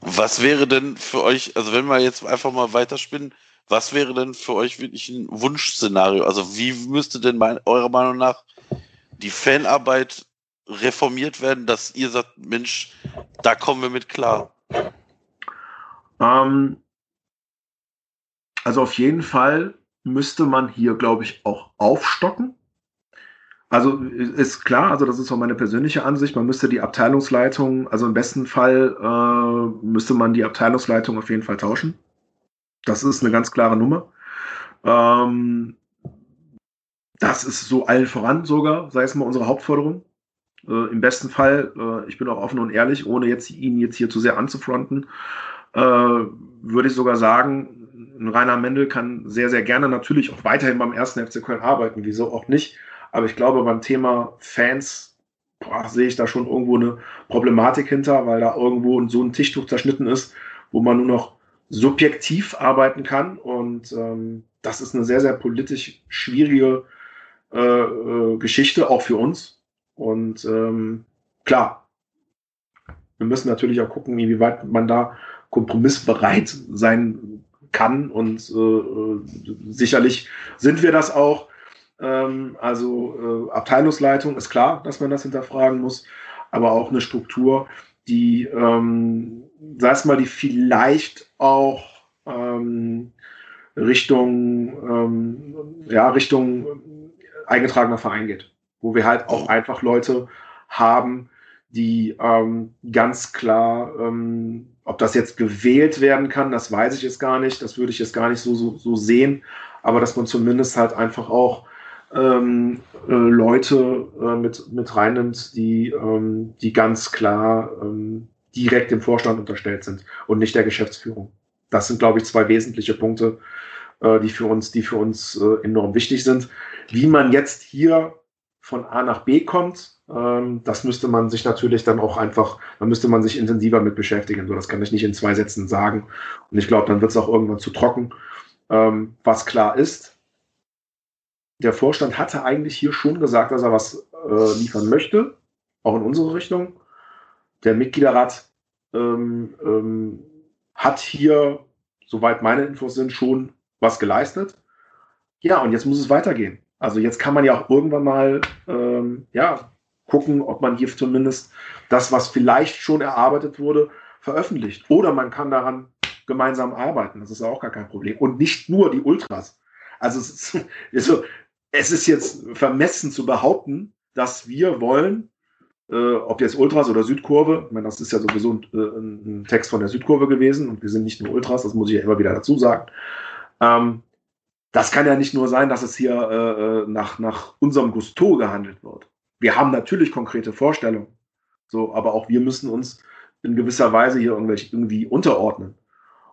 Was wäre denn für euch, also wenn wir jetzt einfach mal weiterspinnen, was wäre denn für euch wirklich ein Wunschszenario? Also wie müsste denn mein, eurer Meinung nach die Fanarbeit reformiert werden, dass ihr sagt, Mensch, da kommen wir mit klar? Ähm, also auf jeden Fall müsste man hier, glaube ich, auch aufstocken. Also ist klar, also das ist auch meine persönliche Ansicht, man müsste die Abteilungsleitung, also im besten Fall äh, müsste man die Abteilungsleitung auf jeden Fall tauschen. Das ist eine ganz klare Nummer. Ähm, das ist so allen voran sogar, sei es mal unsere Hauptforderung. Äh, Im besten Fall, äh, ich bin auch offen und ehrlich, ohne jetzt ihn jetzt hier zu sehr anzufronten, äh, würde ich sogar sagen, Rainer Mendel kann sehr, sehr gerne natürlich auch weiterhin beim ersten FC Köln arbeiten, wieso auch nicht. Aber ich glaube, beim Thema Fans boah, sehe ich da schon irgendwo eine Problematik hinter, weil da irgendwo so ein Tischtuch zerschnitten ist, wo man nur noch subjektiv arbeiten kann. Und ähm, das ist eine sehr, sehr politisch schwierige äh, äh, Geschichte, auch für uns. Und ähm, klar, wir müssen natürlich auch gucken, inwieweit man da kompromissbereit sein kann. Und äh, äh sicherlich sind wir das auch. Ähm, also äh, Abteilungsleitung ist klar, dass man das hinterfragen muss, aber auch eine Struktur, die, ähm, sag mal, die vielleicht auch ähm, Richtung, ähm, ja, Richtung eingetragener Verein geht, wo wir halt auch einfach Leute haben, die ähm, ganz klar, ähm, ob das jetzt gewählt werden kann, das weiß ich jetzt gar nicht, das würde ich jetzt gar nicht so, so, so sehen, aber dass man zumindest halt einfach auch ähm, äh, Leute äh, mit, mit reinnimmt, die, ähm, die ganz klar ähm, direkt dem Vorstand unterstellt sind und nicht der Geschäftsführung. Das sind, glaube ich, zwei wesentliche Punkte, äh, die für uns, die für uns äh, enorm wichtig sind. Wie man jetzt hier von A nach B kommt, ähm, das müsste man sich natürlich dann auch einfach, da müsste man sich intensiver mit beschäftigen. So, das kann ich nicht in zwei Sätzen sagen. Und ich glaube, dann wird es auch irgendwann zu trocken. Ähm, was klar ist, der Vorstand hatte eigentlich hier schon gesagt, dass er was äh, liefern möchte, auch in unsere Richtung. Der Mitgliederrat ähm, ähm, hat hier, soweit meine Infos sind, schon was geleistet. Ja, und jetzt muss es weitergehen. Also jetzt kann man ja auch irgendwann mal ähm, ja, gucken, ob man hier zumindest das, was vielleicht schon erarbeitet wurde, veröffentlicht. Oder man kann daran gemeinsam arbeiten. Das ist auch gar kein Problem. Und nicht nur die Ultras. Also es ist, also es ist jetzt vermessen zu behaupten, dass wir wollen, äh, ob jetzt Ultras oder Südkurve, ich meine, das ist ja sowieso ein, äh, ein, Text von der Südkurve gewesen und wir sind nicht nur Ultras, das muss ich ja immer wieder dazu sagen. Ähm, das kann ja nicht nur sein, dass es hier äh, äh nach, nach unserem Gusto gehandelt wird. Wir haben natürlich konkrete Vorstellungen, so, aber auch wir müssen uns in gewisser Weise hier irgendwie unterordnen.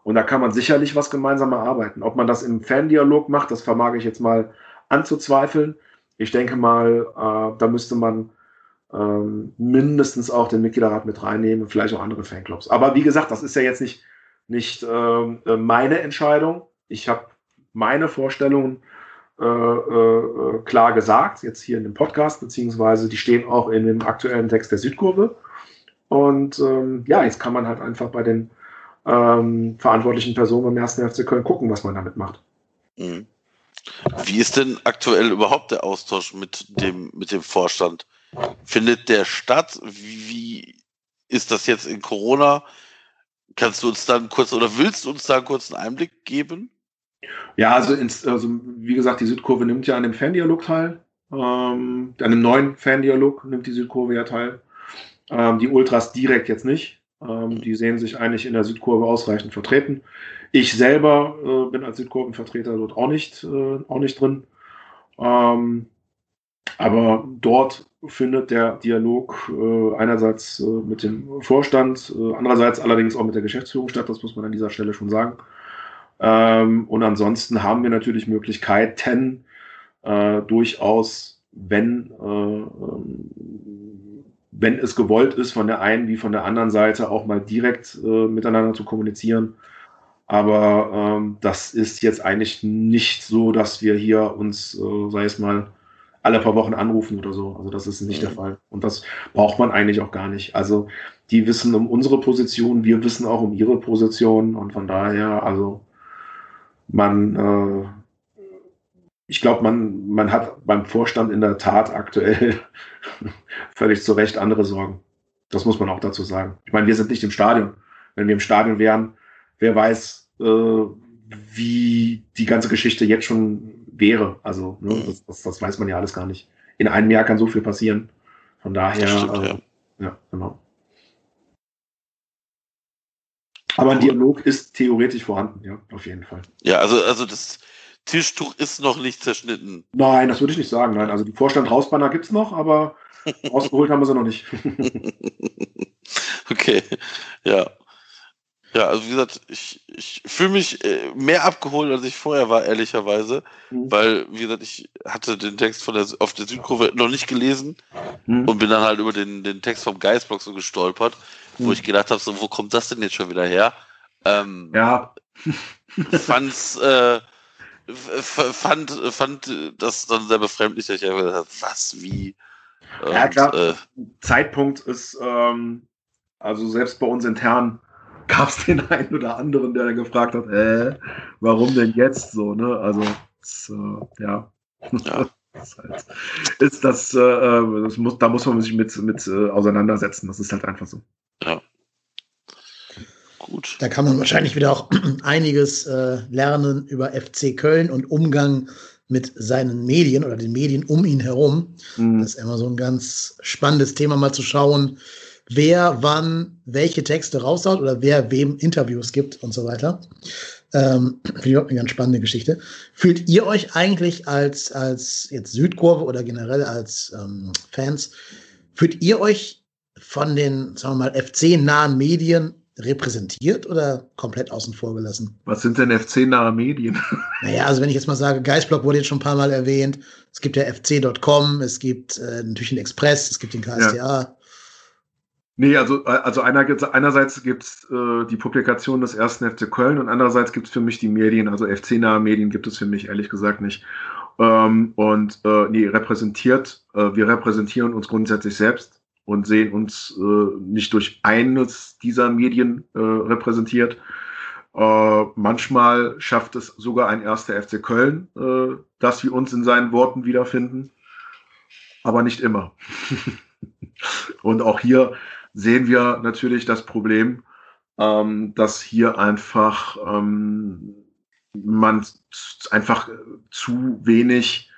Und da kann man sicherlich was gemeinsam erarbeiten. Ob man das im Fandialog macht, das vermag ich jetzt mal anzuzweifeln. Ich denke mal, äh, da müsste man ähm, mindestens auch den Mitgliederrat mit reinnehmen, vielleicht auch andere Fanclubs. Aber wie gesagt, das ist ja jetzt nicht, nicht äh, meine Entscheidung. Ich habe meine Vorstellungen äh, äh, klar gesagt, jetzt hier in dem Podcast, beziehungsweise die stehen auch in dem aktuellen Text der Südkurve. Und ähm, ja, jetzt kann man halt einfach bei den ähm, verantwortlichen Personen beim ersten FC Köln gucken, was man damit macht. Mhm. Wie ist denn aktuell überhaupt der Austausch mit dem, mit dem Vorstand? Findet der statt? Wie, wie ist das jetzt in Corona? Kannst du uns dann kurz oder willst du uns da kurz einen Einblick geben? Ja, also, ins, also wie gesagt, die Südkurve nimmt ja an dem Fandialog teil. Ähm, an dem neuen Fandialog nimmt die Südkurve ja teil. Ähm, die Ultras direkt jetzt nicht. Ähm, die sehen sich eigentlich in der Südkurve ausreichend vertreten. Ich selber äh, bin als Südkurvenvertreter dort auch nicht, äh, auch nicht drin. Ähm, aber dort findet der Dialog äh, einerseits äh, mit dem Vorstand, äh, andererseits allerdings auch mit der Geschäftsführung statt, das muss man an dieser Stelle schon sagen. Ähm, und ansonsten haben wir natürlich Möglichkeiten, äh, durchaus, wenn, äh, ähm, wenn es gewollt ist, von der einen wie von der anderen Seite auch mal direkt äh, miteinander zu kommunizieren. Aber ähm, das ist jetzt eigentlich nicht so, dass wir hier uns, äh, sei es mal, alle paar Wochen anrufen oder so. Also das ist nicht mhm. der Fall. Und das braucht man eigentlich auch gar nicht. Also die wissen um unsere Position, wir wissen auch um ihre Position. Und von daher, also man, äh, ich glaube, man, man hat beim Vorstand in der Tat aktuell völlig zu Recht andere Sorgen. Das muss man auch dazu sagen. Ich meine, wir sind nicht im Stadion. Wenn wir im Stadion wären, wer weiß, äh, wie die ganze Geschichte jetzt schon wäre. Also, ne, mhm. das, das, das, weiß man ja alles gar nicht. In einem Jahr kann so viel passieren. Von daher, stimmt, äh, ja. ja, genau. Aber ein Dialog ist theoretisch vorhanden, ja, auf jeden Fall. Ja, also, also das Tischtuch ist noch nicht zerschnitten. Nein, das würde ich nicht sagen. Nein, also die Vorstand-Hausbanner gibt es noch, aber rausgeholt haben wir sie noch nicht. okay, ja. Ja, also wie gesagt, ich, ich fühle mich äh, mehr abgeholt, als ich vorher war, ehrlicherweise. Mhm. Weil, wie gesagt, ich hatte den Text von der, auf der Südkurve noch nicht gelesen mhm. und bin dann halt über den, den Text vom Geistblock so gestolpert. Wo ich gedacht habe, so, wo kommt das denn jetzt schon wieder her? Ähm, ja. fand's, äh, fand, fand das dann sehr befremdlich, dass ich einfach gesagt habe, was, wie? Und, ja, klar. Äh, Zeitpunkt ist, ähm, also selbst bei uns intern gab es den einen oder anderen, der gefragt hat, äh, warum denn jetzt so, ne? Also, das, äh, ja. ja. das halt, ist das, äh, äh, das muss, da muss man sich mit, mit äh, auseinandersetzen. Das ist halt einfach so. Ja. Gut. Da kann man wahrscheinlich wieder auch einiges äh, lernen über FC Köln und Umgang mit seinen Medien oder den Medien um ihn herum. Mhm. Das ist immer so ein ganz spannendes Thema, mal zu schauen, wer wann welche Texte raushaut oder wer wem Interviews gibt und so weiter. Ähm, Finde ich auch eine ganz spannende Geschichte. Fühlt ihr euch eigentlich als, als jetzt Südkurve oder generell als ähm, Fans, fühlt ihr euch von den, sagen wir mal, FC-nahen Medien repräsentiert oder komplett außen vor gelassen? Was sind denn FC-nahe Medien? Naja, also wenn ich jetzt mal sage, Geistblock wurde jetzt schon ein paar Mal erwähnt. Es gibt ja fc.com, es gibt äh, natürlich den Express, es gibt den KSTA. Ja. Nee, also, also einer, einerseits gibt es äh, die Publikation des ersten FC Köln und andererseits gibt es für mich die Medien, also FC-nahe Medien gibt es für mich ehrlich gesagt nicht. Ähm, und äh, nee, repräsentiert, äh, wir repräsentieren uns grundsätzlich selbst und sehen uns äh, nicht durch eines dieser Medien äh, repräsentiert. Äh, manchmal schafft es sogar ein erster FC Köln, äh, dass wir uns in seinen Worten wiederfinden, aber nicht immer. und auch hier sehen wir natürlich das Problem, ähm, dass hier einfach ähm, man einfach zu wenig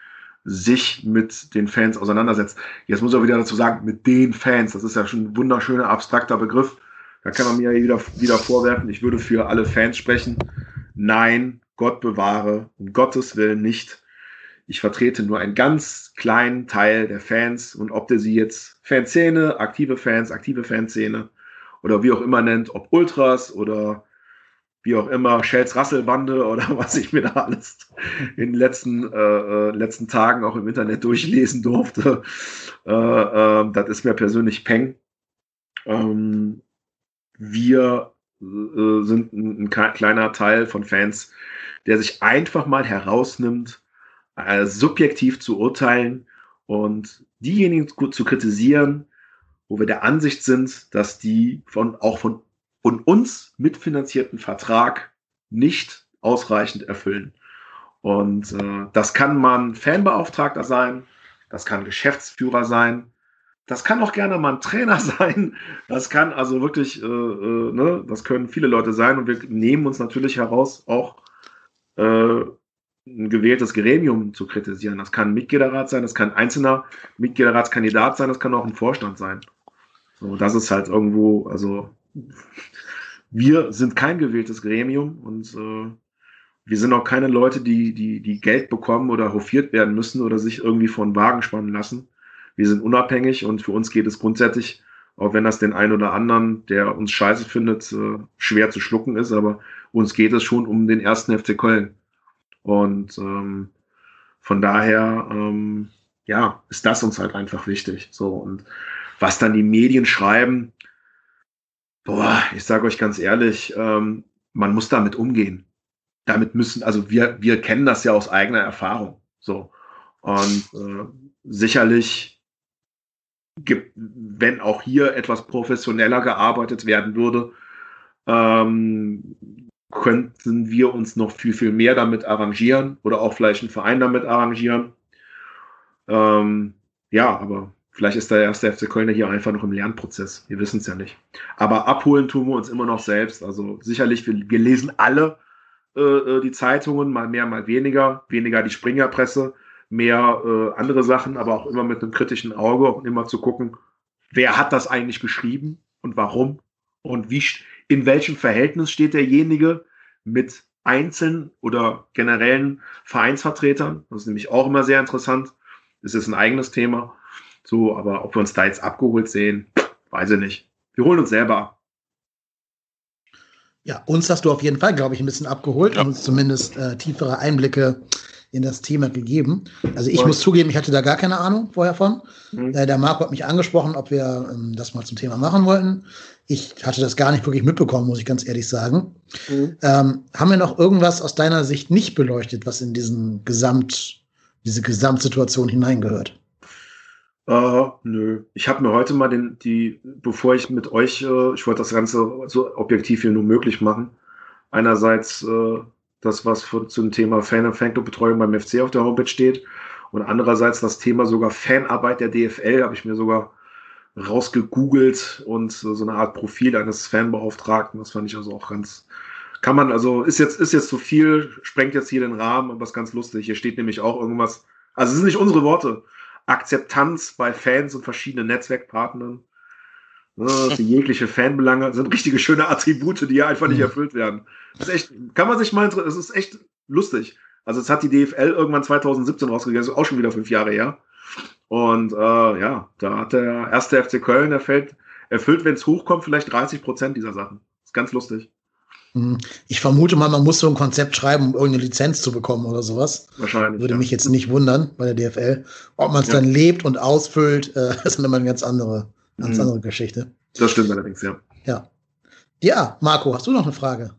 sich mit den Fans auseinandersetzt. Jetzt muss ich wieder dazu sagen, mit den Fans, das ist ja schon ein wunderschöner abstrakter Begriff. Da kann man mir wieder, wieder vorwerfen, ich würde für alle Fans sprechen. Nein, Gott bewahre, um Gottes Willen nicht. Ich vertrete nur einen ganz kleinen Teil der Fans und ob der sie jetzt Fanszene, aktive Fans, aktive Fanszene oder wie auch immer nennt, ob Ultras oder wie auch immer, Shells Rasselbande oder was ich mir da alles in den letzten, äh, äh, letzten Tagen auch im Internet durchlesen durfte. Äh, äh, das ist mir persönlich Peng. Ähm, wir äh, sind ein, ein, kleiner Teil von Fans, der sich einfach mal herausnimmt, äh, subjektiv zu urteilen und diejenigen zu kritisieren, wo wir der Ansicht sind, dass die von auch von, von uns mitfinanzierten Vertrag nicht ausreichend erfüllen. Und äh, das kann man Fanbeauftragter sein, das kann Geschäftsführer sein, das kann auch gerne mal ein Trainer sein, das kann also wirklich, äh, äh, ne, das können viele Leute sein und wir nehmen uns natürlich heraus, auch äh, ein gewähltes Gremium zu kritisieren. Das kann ein Mitgliederrat sein, das kann ein einzelner Mitgliederratskandidat sein, das kann auch ein Vorstand sein. So, das ist halt irgendwo, also wir sind kein gewähltes Gremium und äh, wir sind auch keine Leute, die, die, die Geld bekommen oder hofiert werden müssen oder sich irgendwie von Wagen spannen lassen. Wir sind unabhängig und für uns geht es grundsätzlich, auch wenn das den einen oder anderen, der uns scheiße findet, äh, schwer zu schlucken ist, aber uns geht es schon um den ersten FC Köln. Und ähm, von daher, ähm, ja, ist das uns halt einfach wichtig. So und was dann die Medien schreiben, boah, ich sage euch ganz ehrlich, ähm, man muss damit umgehen. Damit müssen, also wir, wir kennen das ja aus eigener Erfahrung. So. Und äh, sicherlich gibt, wenn auch hier etwas professioneller gearbeitet werden würde, ähm, könnten wir uns noch viel, viel mehr damit arrangieren oder auch vielleicht ein Verein damit arrangieren. Ähm, ja, aber vielleicht ist der erste FC Köln hier einfach noch im Lernprozess. Wir wissen es ja nicht. Aber abholen tun wir uns immer noch selbst. Also sicherlich, wir, wir lesen alle äh, äh die Zeitungen, mal mehr, mal weniger. Weniger die Springerpresse, mehr äh, andere Sachen, aber auch immer mit einem kritischen Auge und immer zu gucken, wer hat das eigentlich geschrieben und warum und wie, in welchem Verhältnis steht derjenige mit Einzelnen oder generellen Vereinsvertretern. Das ist nämlich auch immer sehr interessant. Das ist ein eigenes Thema. So, aber ob wir uns da jetzt abgeholt sehen, weiß ich nicht. Wir holen uns selber ab. Ja, uns hast du auf jeden Fall, glaube ich, ein bisschen abgeholt ja. und uns zumindest äh, tiefere Einblicke in das Thema gegeben. Also ich und? muss zugeben, ich hatte da gar keine Ahnung vorher von. Mhm. Äh, der Marco hat mich angesprochen, ob wir ähm, das mal zum Thema machen wollten. Ich hatte das gar nicht wirklich mitbekommen, muss ich ganz ehrlich sagen. Mhm. Ähm, haben wir noch irgendwas aus deiner Sicht nicht beleuchtet, was in diesen Gesamt, diese Gesamtsituation hineingehört? Uh, nö. Ich habe mir heute mal den, die, bevor ich mit euch, äh, ich wollte das Ganze so objektiv wie nur möglich machen. Einerseits äh, das, was für, zum Thema Fan- und Fanclub-Betreuung beim FC auf der Homepage steht. Und andererseits das Thema sogar Fanarbeit der DFL habe ich mir sogar rausgegoogelt und so eine Art Profil eines Fanbeauftragten. Das fand ich also auch ganz, kann man, also ist jetzt, ist jetzt zu viel, sprengt jetzt hier den Rahmen, aber ist ganz lustig. Hier steht nämlich auch irgendwas, also es sind nicht unsere Worte. Akzeptanz bei Fans und verschiedenen Netzwerkpartnern. Ne, für jegliche Fanbelange sind richtige schöne Attribute, die hier einfach nicht mhm. erfüllt werden. Das ist echt, kann man sich mal, es ist echt lustig. Also es hat die DFL irgendwann 2017 rausgegeben, ist auch schon wieder fünf Jahre her. Und äh, ja, da hat der erste FC Köln erfüllt, erfüllt wenn es hochkommt, vielleicht 30 Prozent dieser Sachen. Ist ganz lustig. Mhm. Ich vermute mal, man muss so ein Konzept schreiben, um irgendeine Lizenz zu bekommen oder sowas. Wahrscheinlich. Würde ja. mich jetzt nicht wundern bei der DFL. Ob man es ja. dann lebt und ausfüllt, äh, ist immer eine ganz andere, ganz mhm. andere Geschichte. Das stimmt allerdings, ja. Ja. Ja, Marco, hast du noch eine Frage?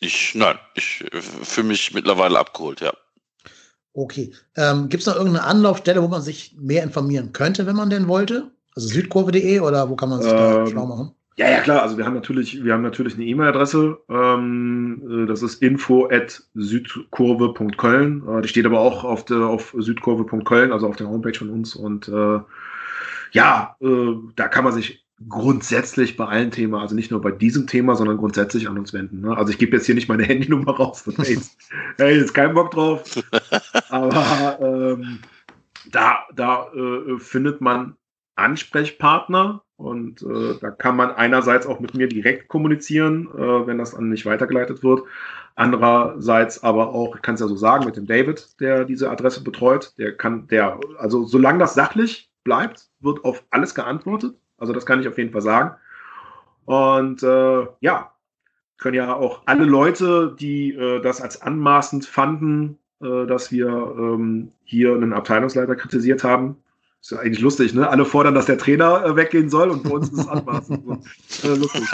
Ich, nein, ich äh, fühle mich mittlerweile abgeholt, ja. Okay. Ähm, Gibt es noch irgendeine Anlaufstelle, wo man sich mehr informieren könnte, wenn man denn wollte? Also südkurve.de oder wo kann man sich ähm, da schlau machen? Ja, ja, klar. Also wir haben natürlich, wir haben natürlich eine E-Mail-Adresse. Ähm, äh, das ist info at südkurve.köln. Äh, die steht aber auch auf, der, auf südkurve.köln, also auf der Homepage von uns. Und äh, ja, äh, da kann man sich grundsätzlich bei allen Themen, also nicht nur bei diesem Thema, sondern grundsätzlich an uns wenden. Ne? Also ich gebe jetzt hier nicht meine Handynummer raus. Hey, jetzt, hey, jetzt kein Bock drauf. Aber ähm, da, da äh, findet man Ansprechpartner und äh, da kann man einerseits auch mit mir direkt kommunizieren, äh, wenn das dann nicht weitergeleitet wird. Andererseits aber auch, ich kann es ja so sagen, mit dem David, der diese Adresse betreut, der kann, der, also solange das sachlich bleibt, wird auf alles geantwortet. Also das kann ich auf jeden Fall sagen. Und äh, ja, können ja auch alle Leute, die äh, das als anmaßend fanden, äh, dass wir ähm, hier einen Abteilungsleiter kritisiert haben. Ist ja eigentlich lustig, ne? Alle fordern, dass der Trainer äh, weggehen soll und bei uns ist es anmaßend. So. Äh, lustig.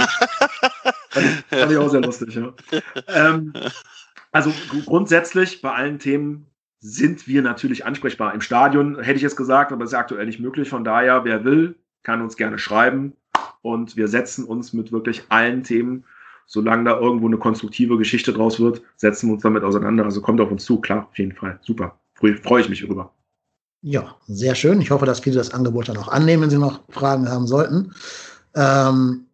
fand, ich, fand ich auch sehr lustig, ja. Ähm, also grundsätzlich bei allen Themen sind wir natürlich ansprechbar. Im Stadion hätte ich jetzt gesagt, aber es ist aktuell nicht möglich. Von daher, wer will, kann uns gerne schreiben und wir setzen uns mit wirklich allen Themen, solange da irgendwo eine konstruktive Geschichte draus wird, setzen wir uns damit auseinander. Also kommt auf uns zu, klar, auf jeden Fall. Super. Freue ich mich drüber. Ja, sehr schön. Ich hoffe, dass viele das Angebot dann auch annehmen, wenn sie noch Fragen haben sollten. Ähm,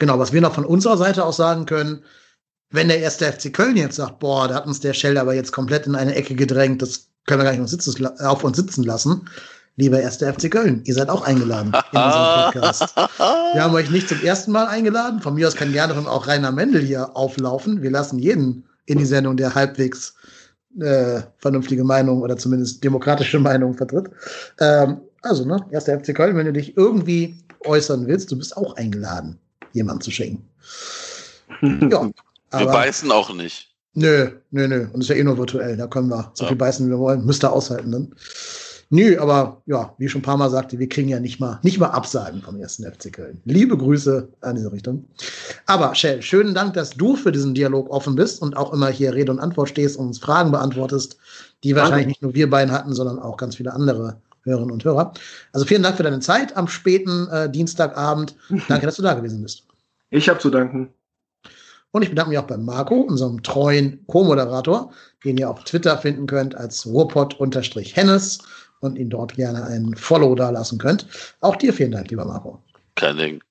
genau, was wir noch von unserer Seite aus sagen können, wenn der erste FC Köln jetzt sagt, boah, da hat uns der Shell aber jetzt komplett in eine Ecke gedrängt, das können wir gar nicht auf uns sitzen lassen, lieber erster FC Köln, ihr seid auch eingeladen in unserem Podcast. Wir haben euch nicht zum ersten Mal eingeladen. Von mir aus kann gerne auch Rainer Mendel hier auflaufen. Wir lassen jeden in die Sendung, der halbwegs äh, vernünftige Meinung oder zumindest demokratische Meinung vertritt. Ähm, also, ne, erster FC Köln, wenn du dich irgendwie äußern willst, du bist auch eingeladen, jemanden zu schenken. ja, wir beißen auch nicht. Nö, nö, nö. Und es ist ja eh nur virtuell. Da können wir so ja. viel beißen, wie wir wollen. Müsst ihr aushalten dann. Nö, aber ja, wie ich schon ein paar Mal sagte, wir kriegen ja nicht mal, nicht mal Absagen vom ersten FC Köln. Liebe Grüße an diese Richtung. Aber Shell, schönen Dank, dass du für diesen Dialog offen bist und auch immer hier Rede und Antwort stehst und uns Fragen beantwortest, die wahrscheinlich nicht nur wir beiden hatten, sondern auch ganz viele andere Hörerinnen und Hörer. Also vielen Dank für deine Zeit am späten äh, Dienstagabend. Danke, dass du da gewesen bist. Ich habe zu danken. Und ich bedanke mich auch bei Marco, unserem treuen Co-Moderator, den ihr auf Twitter finden könnt als ruhrpott-hennes und ihn dort gerne ein Follow da lassen könnt. Auch dir vielen Dank, lieber Marco. Kein Ding.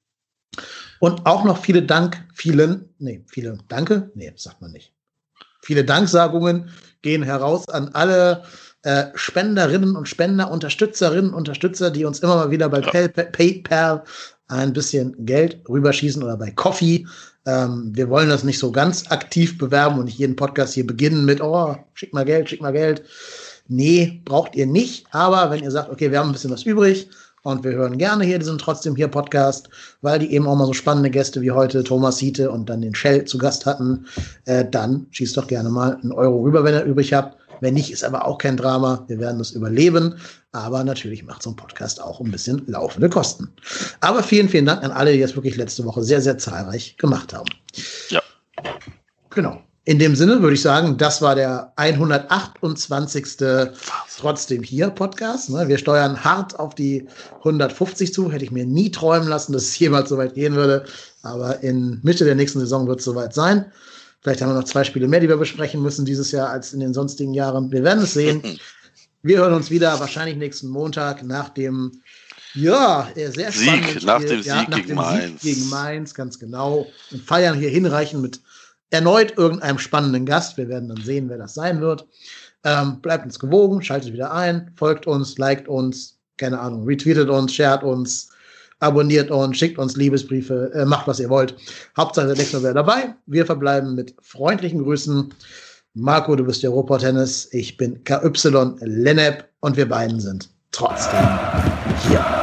Und auch noch viele Dank, vielen, nee, viele Danke, nee, sagt man nicht. Viele Danksagungen gehen heraus an alle äh, Spenderinnen und Spender, Unterstützerinnen und Unterstützer, die uns immer mal wieder bei ja. PayPal ein bisschen Geld rüberschießen oder bei Coffee. Ähm, wir wollen das nicht so ganz aktiv bewerben und nicht jeden Podcast hier beginnen mit, oh, schick mal Geld, schick mal Geld. Nee, braucht ihr nicht. Aber wenn ihr sagt, okay, wir haben ein bisschen was übrig und wir hören gerne hier diesen trotzdem hier Podcast, weil die eben auch mal so spannende Gäste wie heute Thomas Hiete und dann den Shell zu Gast hatten, äh, dann schießt doch gerne mal einen Euro rüber, wenn ihr übrig habt. Wenn nicht, ist aber auch kein Drama. Wir werden das überleben. Aber natürlich macht so ein Podcast auch ein bisschen laufende Kosten. Aber vielen, vielen Dank an alle, die das wirklich letzte Woche sehr, sehr zahlreich gemacht haben. Ja. Genau. In dem Sinne würde ich sagen, das war der 128. trotzdem hier Podcast. Ne? Wir steuern hart auf die 150 zu. Hätte ich mir nie träumen lassen, dass es jemals so weit gehen würde. Aber in Mitte der nächsten Saison wird es soweit sein. Vielleicht haben wir noch zwei Spiele mehr, die wir besprechen müssen dieses Jahr als in den sonstigen Jahren. Wir werden es sehen. Wir hören uns wieder wahrscheinlich nächsten Montag nach dem ja, sehr Sieg, nach dem, ja, Sieg, nach gegen dem Mainz. Sieg gegen Mainz, ganz genau. Und feiern hier hinreichend mit erneut irgendeinem spannenden Gast. Wir werden dann sehen, wer das sein wird. Ähm, bleibt uns gewogen, schaltet wieder ein, folgt uns, liked uns, keine Ahnung, retweetet uns, shared uns, abonniert uns, schickt uns Liebesbriefe, äh, macht was ihr wollt. Hauptsache der nächste wäre dabei. Wir verbleiben mit freundlichen Grüßen. Marco, du bist der Ruhrpott-Tennis, ich bin KY Lennep und wir beiden sind trotzdem hier.